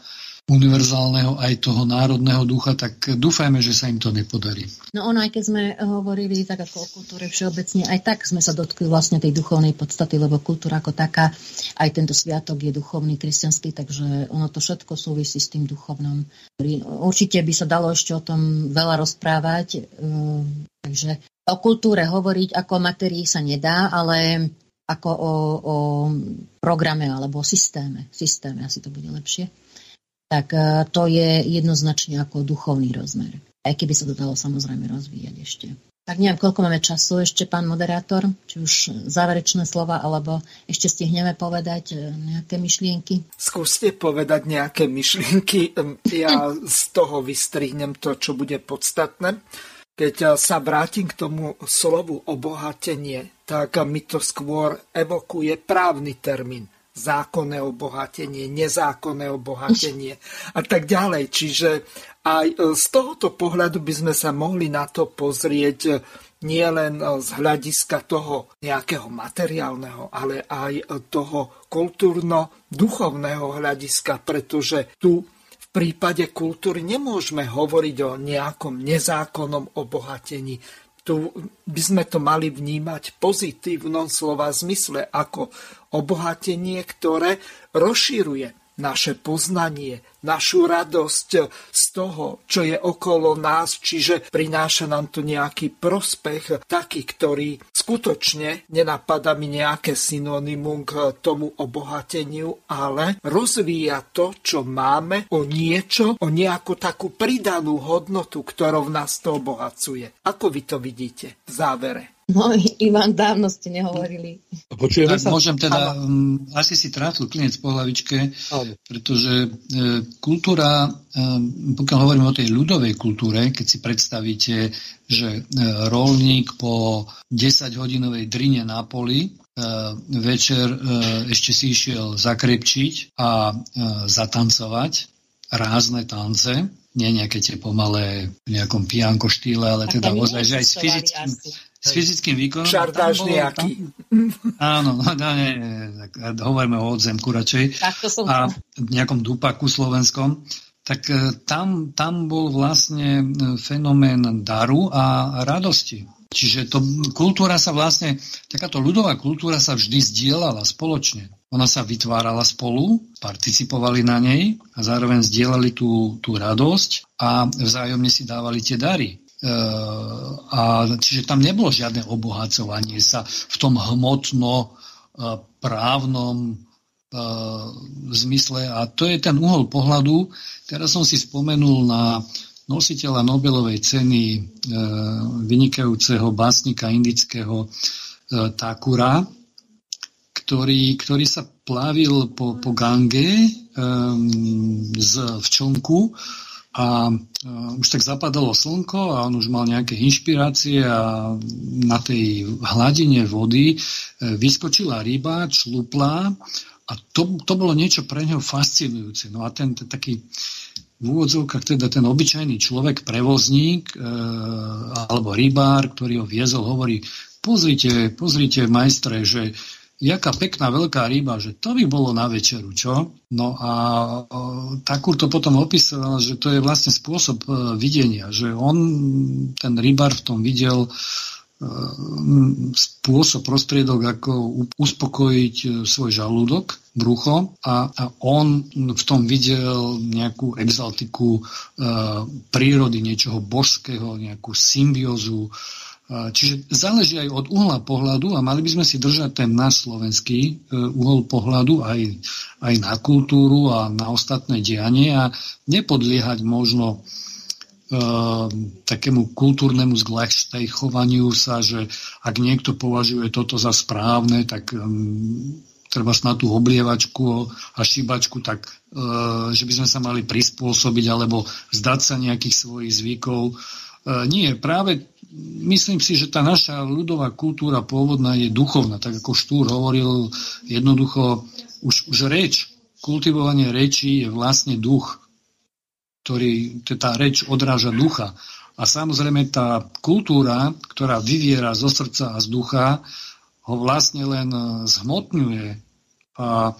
univerzálneho aj toho národného ducha, tak dúfajme, že sa im to nepodarí. No ono, aj keď sme hovorili tak ako o kultúre všeobecne, aj tak sme sa dotkli vlastne tej duchovnej podstaty, lebo kultúra ako taká, aj tento sviatok je duchovný, kresťanský, takže ono to všetko súvisí s tým duchovnom. Určite by sa dalo ešte o tom veľa rozprávať, ehm, takže O kultúre hovoriť ako o materii sa nedá, ale ako o, o programe alebo o systéme. Systéme asi to bude lepšie. Tak e, to je jednoznačne ako duchovný rozmer. Aj keby sa to dalo samozrejme rozvíjať ešte. Tak neviem, koľko máme času ešte, pán moderátor, či už záverečné slova, alebo ešte stihneme povedať e, nejaké myšlienky? Skúste povedať nejaké myšlienky. Ja z toho vystrihnem to, čo bude podstatné. Keď e, sa vrátim k tomu slovu obohatenie, tak mi to skôr evokuje právny termín zákonné obohatenie, nezákonné obohatenie a tak ďalej. Čiže aj e, z tohoto pohľadu by sme sa mohli na to pozrieť e, nie len e, z hľadiska toho nejakého materiálneho, ale aj toho kultúrno-duchovného hľadiska, pretože tu v prípade kultúry nemôžeme hovoriť o nejakom nezákonnom obohatení tu by sme to mali vnímať pozitívnom slova zmysle ako obohatenie, ktoré rozširuje naše poznanie, našu radosť z toho, čo je okolo nás, čiže prináša nám to nejaký prospech, taký, ktorý skutočne nenapadá mi nejaké synonymum k tomu obohateniu, ale rozvíja to, čo máme o niečo, o nejakú takú pridanú hodnotu, ktorou nás to obohacuje. Ako vy to vidíte v závere? No, Ivan, dávno ste nehovorili. Počujeme tak sa? Môžem teda, um, asi si trafil klinec po hlavičke, Áno. pretože e, kultúra, e, pokiaľ hovoríme o tej ľudovej kultúre, keď si predstavíte, že e, rolník po 10-hodinovej drine na poli e, večer e, ešte si išiel zakrepčiť a e, zatancovať rázne tance, nie nejaké tie pomalé v nejakom pijanko štýle, ale teda ozaj, že aj s fyzickým, s fyzickým výkonom. Šardáš nejaký. Áno, no, no, nie, tak hovoríme o odzemku radšej. A v nejakom dupaku slovenskom. Tak e, tam, tam bol vlastne e, fenomén daru a radosti. Čiže to, kultúra sa vlastne, takáto ľudová kultúra sa vždy zdieľala spoločne. Ona sa vytvárala spolu, participovali na nej a zároveň zdieľali tú, tú radosť a vzájomne si dávali tie dary. A, čiže tam nebolo žiadne obohacovanie sa v tom hmotno právnom zmysle. A to je ten uhol pohľadu. Teraz som si spomenul na nositeľa Nobelovej ceny vynikajúceho básnika indického Takura, ktorý, ktorý sa plávil po, po Gange z včonku a už tak zapadalo slnko a on už mal nejaké inšpirácie a na tej hladine vody e, vyskočila ryba, člupla a to, to bolo niečo pre neho fascinujúce. No a ten, ten taký v úvodzovkách teda ten obyčajný človek, prevozník e, alebo rybár, ktorý ho viezol, hovorí, pozrite, pozrite majstre, že jaká pekná veľká ryba, že to by bolo na večeru, čo? No a Takur to potom opisoval, že to je vlastne spôsob e, videnia, že on, ten rybar v tom videl e, spôsob, prostriedok, ako uspokojiť e, svoj žalúdok, brucho a, a on v tom videl nejakú exaltiku prírody, niečoho božského, nejakú symbiózu Čiže záleží aj od uhla pohľadu a mali by sme si držať ten náš slovenský e, uhol pohľadu aj, aj na kultúru a na ostatné dianie a nepodliehať možno e, takému kultúrnemu zglajštejchovaniu sa, že ak niekto považuje toto za správne, tak um, treba na tú oblievačku a šibačku, tak e, že by sme sa mali prispôsobiť alebo zdať sa nejakých svojich zvykov. E, nie, práve myslím si, že tá naša ľudová kultúra pôvodná je duchovná, tak ako Štúr hovoril, jednoducho už, už reč, kultivovanie reči je vlastne duch, ktorý, tá reč odráža ducha. A samozrejme tá kultúra, ktorá vyviera zo srdca a z ducha, ho vlastne len zhmotňuje. A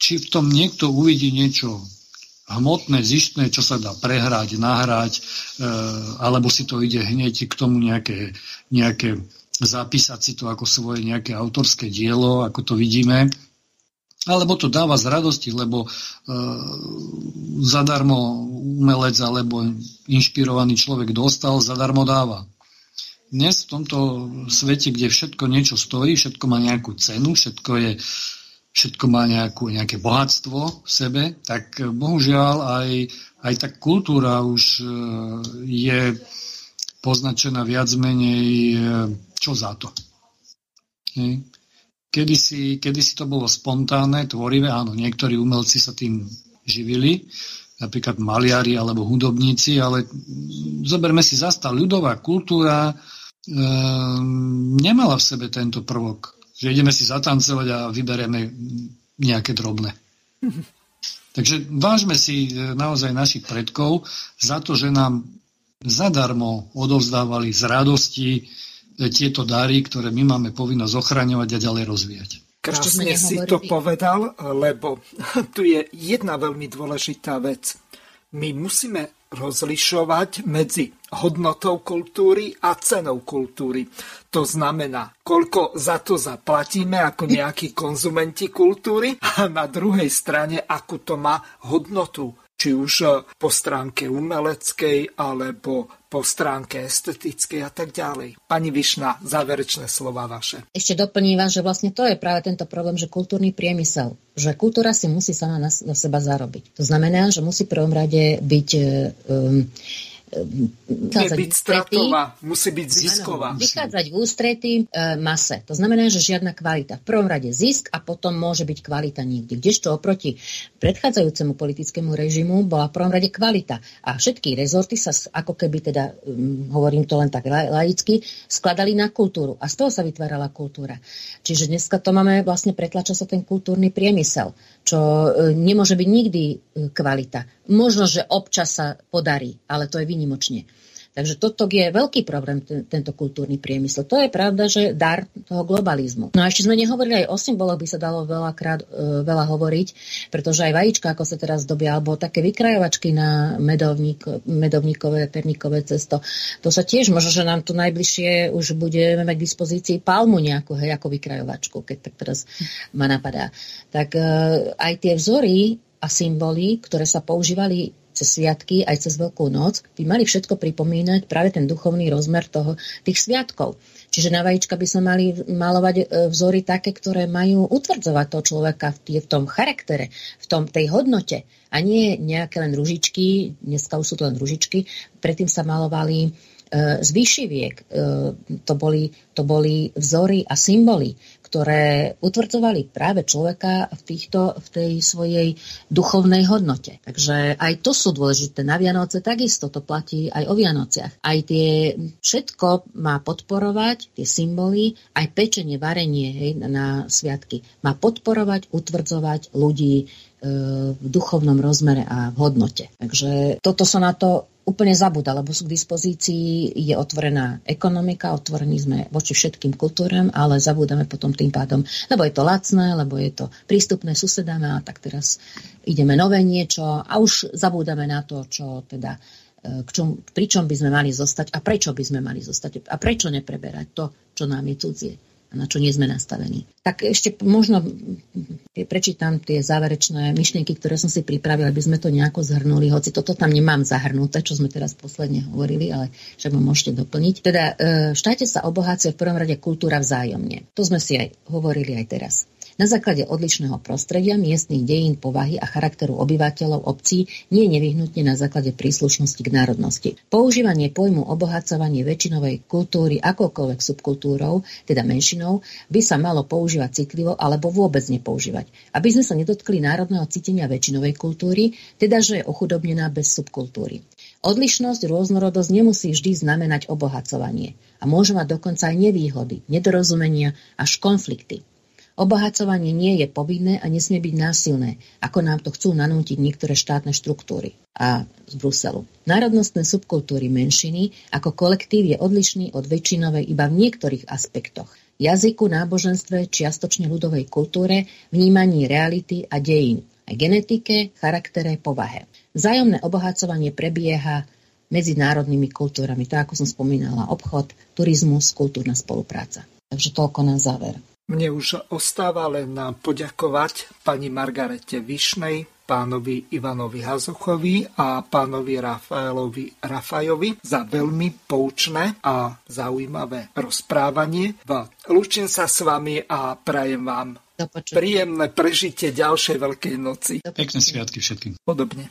či v tom niekto uvidí niečo hmotné, zištné, čo sa dá prehrať, nahrať, e, alebo si to ide hneď k tomu nejaké, nejaké zapísať si to ako svoje nejaké autorské dielo, ako to vidíme, alebo to dáva z radosti, lebo e, zadarmo umelec alebo inšpirovaný človek dostal, zadarmo dáva. dnes v tomto svete, kde všetko niečo stojí, všetko má nejakú cenu, všetko, je, všetko má nejakú, nejaké bohatstvo v sebe, tak bohužiaľ aj, aj tá kultúra už e, je poznačená viac menej e, čo za to. Kedy si, kedy si to bolo spontánne, tvorivé, áno, niektorí umelci sa tým živili, napríklad maliari alebo hudobníci, ale zoberme si zasta ľudová kultúra, Ehm, nemala v sebe tento prvok, že ideme si zatancovať a vybereme nejaké drobné. (laughs) Takže vážme si e, naozaj našich predkov za to, že nám zadarmo odovzdávali z radosti e, tieto dary, ktoré my máme povinnosť ochraňovať a ďalej rozvíjať. Krásne si to povedal, lebo (laughs) tu je jedna veľmi dôležitá vec. My musíme rozlišovať medzi hodnotou kultúry a cenou kultúry. To znamená, koľko za to zaplatíme ako nejakí konzumenti kultúry a na druhej strane, akú to má hodnotu či už e, po stránke umeleckej alebo po stránke estetickej a tak ďalej. Pani Višna, záverečné slova vaše. Ešte doplním vás, že vlastne to je práve tento problém, že kultúrny priemysel, že kultúra si musí sama na, na seba zarobiť. To znamená, že musí prvom rade byť um, byť stratová, musí byť zisková. Ano, vychádzať v ústretí e, mase. To znamená, že žiadna kvalita. V prvom rade zisk a potom môže byť kvalita nikdy. Kdežto oproti predchádzajúcemu politickému režimu bola v prvom rade kvalita. A všetky rezorty sa ako keby teda, um, hovorím to len tak laicky, skladali na kultúru. A z toho sa vytvárala kultúra. Čiže dneska to máme, vlastne pretlača sa ten kultúrny priemysel, čo e, nemôže byť nikdy e, kvalita. Možno, že občas sa podarí, ale to je výnimočne. Takže toto je veľký problém, ten, tento kultúrny priemysel. To je pravda, že dar toho globalizmu. No a ešte sme nehovorili aj o symboloch, by sa dalo veľakrát e, veľa hovoriť, pretože aj vajíčka, ako sa teraz dobia, alebo také vykrajovačky na medovník, medovníkové, perníkové cesto, to sa tiež možno, že nám tu najbližšie už budeme mať k dispozícii palmu nejakú, hej, ako vykrajovačku, keď tak teraz ma napadá. Tak e, aj tie vzory a symboly, ktoré sa používali cez sviatky, aj cez Veľkú noc, by mali všetko pripomínať práve ten duchovný rozmer toho, tých sviatkov. Čiže na vajíčka by sme mali malovať e, vzory také, ktoré majú utvrdzovať toho človeka v, tom charaktere, v tom tej hodnote. A nie nejaké len ružičky, dneska už sú to len ružičky, predtým sa malovali e, z vyšiviek. E, to, boli, to boli vzory a symboly, ktoré utvrdzovali práve človeka v, týchto, v tej svojej duchovnej hodnote. Takže aj to sú dôležité. Na Vianoce takisto to platí aj o Vianociach. Aj tie všetko má podporovať, tie symboly, aj pečenie, varenie hej, na sviatky. Má podporovať, utvrdzovať ľudí e, v duchovnom rozmere a v hodnote. Takže toto sa na to úplne zabúda, lebo sú k dispozícii, je otvorená ekonomika, otvorení sme voči všetkým kultúram, ale zabúdame potom tým pádom, lebo je to lacné, lebo je to prístupné susedám a tak teraz ideme nové niečo a už zabúdame na to, čo teda e, k čom, pri čom by sme mali zostať a prečo by sme mali zostať a prečo nepreberať to, čo nám je cudzie na čo nie sme nastavení. Tak ešte možno prečítam tie záverečné myšlienky, ktoré som si pripravila, aby sme to nejako zhrnuli, hoci toto tam nemám zahrnuté, čo sme teraz posledne hovorili, ale však ma môžete doplniť. Teda e, v štáte sa obohácia v prvom rade kultúra vzájomne. To sme si aj hovorili aj teraz. Na základe odlišného prostredia, miestnych dejín, povahy a charakteru obyvateľov obcí nie je nevyhnutne na základe príslušnosti k národnosti. Používanie pojmu obohacovanie väčšinovej kultúry akokoľvek subkultúrou, teda menšinou, by sa malo používať citlivo alebo vôbec nepoužívať, aby sme sa nedotkli národného cítenia väčšinovej kultúry, teda že je ochudobnená bez subkultúry. Odlišnosť, rôznorodosť nemusí vždy znamenať obohacovanie a môže mať dokonca aj nevýhody, nedorozumenia až konflikty. Obohacovanie nie je povinné a nesmie byť násilné, ako nám to chcú nanútiť niektoré štátne štruktúry a z Bruselu. Národnostné subkultúry menšiny ako kolektív je odlišný od väčšinovej iba v niektorých aspektoch. Jazyku, náboženstve, čiastočne ľudovej kultúre, vnímaní reality a dejín, aj genetike, charaktere, povahe. Vzájomné obohacovanie prebieha medzinárodnými kultúrami, to ako som spomínala, obchod, turizmus, kultúrna spolupráca. Takže toľko na záver. Mne už ostáva len poďakovať pani Margarete Višnej, pánovi Ivanovi Hazuchovi a pánovi Rafaelovi Rafajovi za veľmi poučné a zaujímavé rozprávanie. Lúčim sa s vami a prajem vám príjemné prežitie ďalšej Veľkej noci. Pekné sviatky všetkým. Podobne.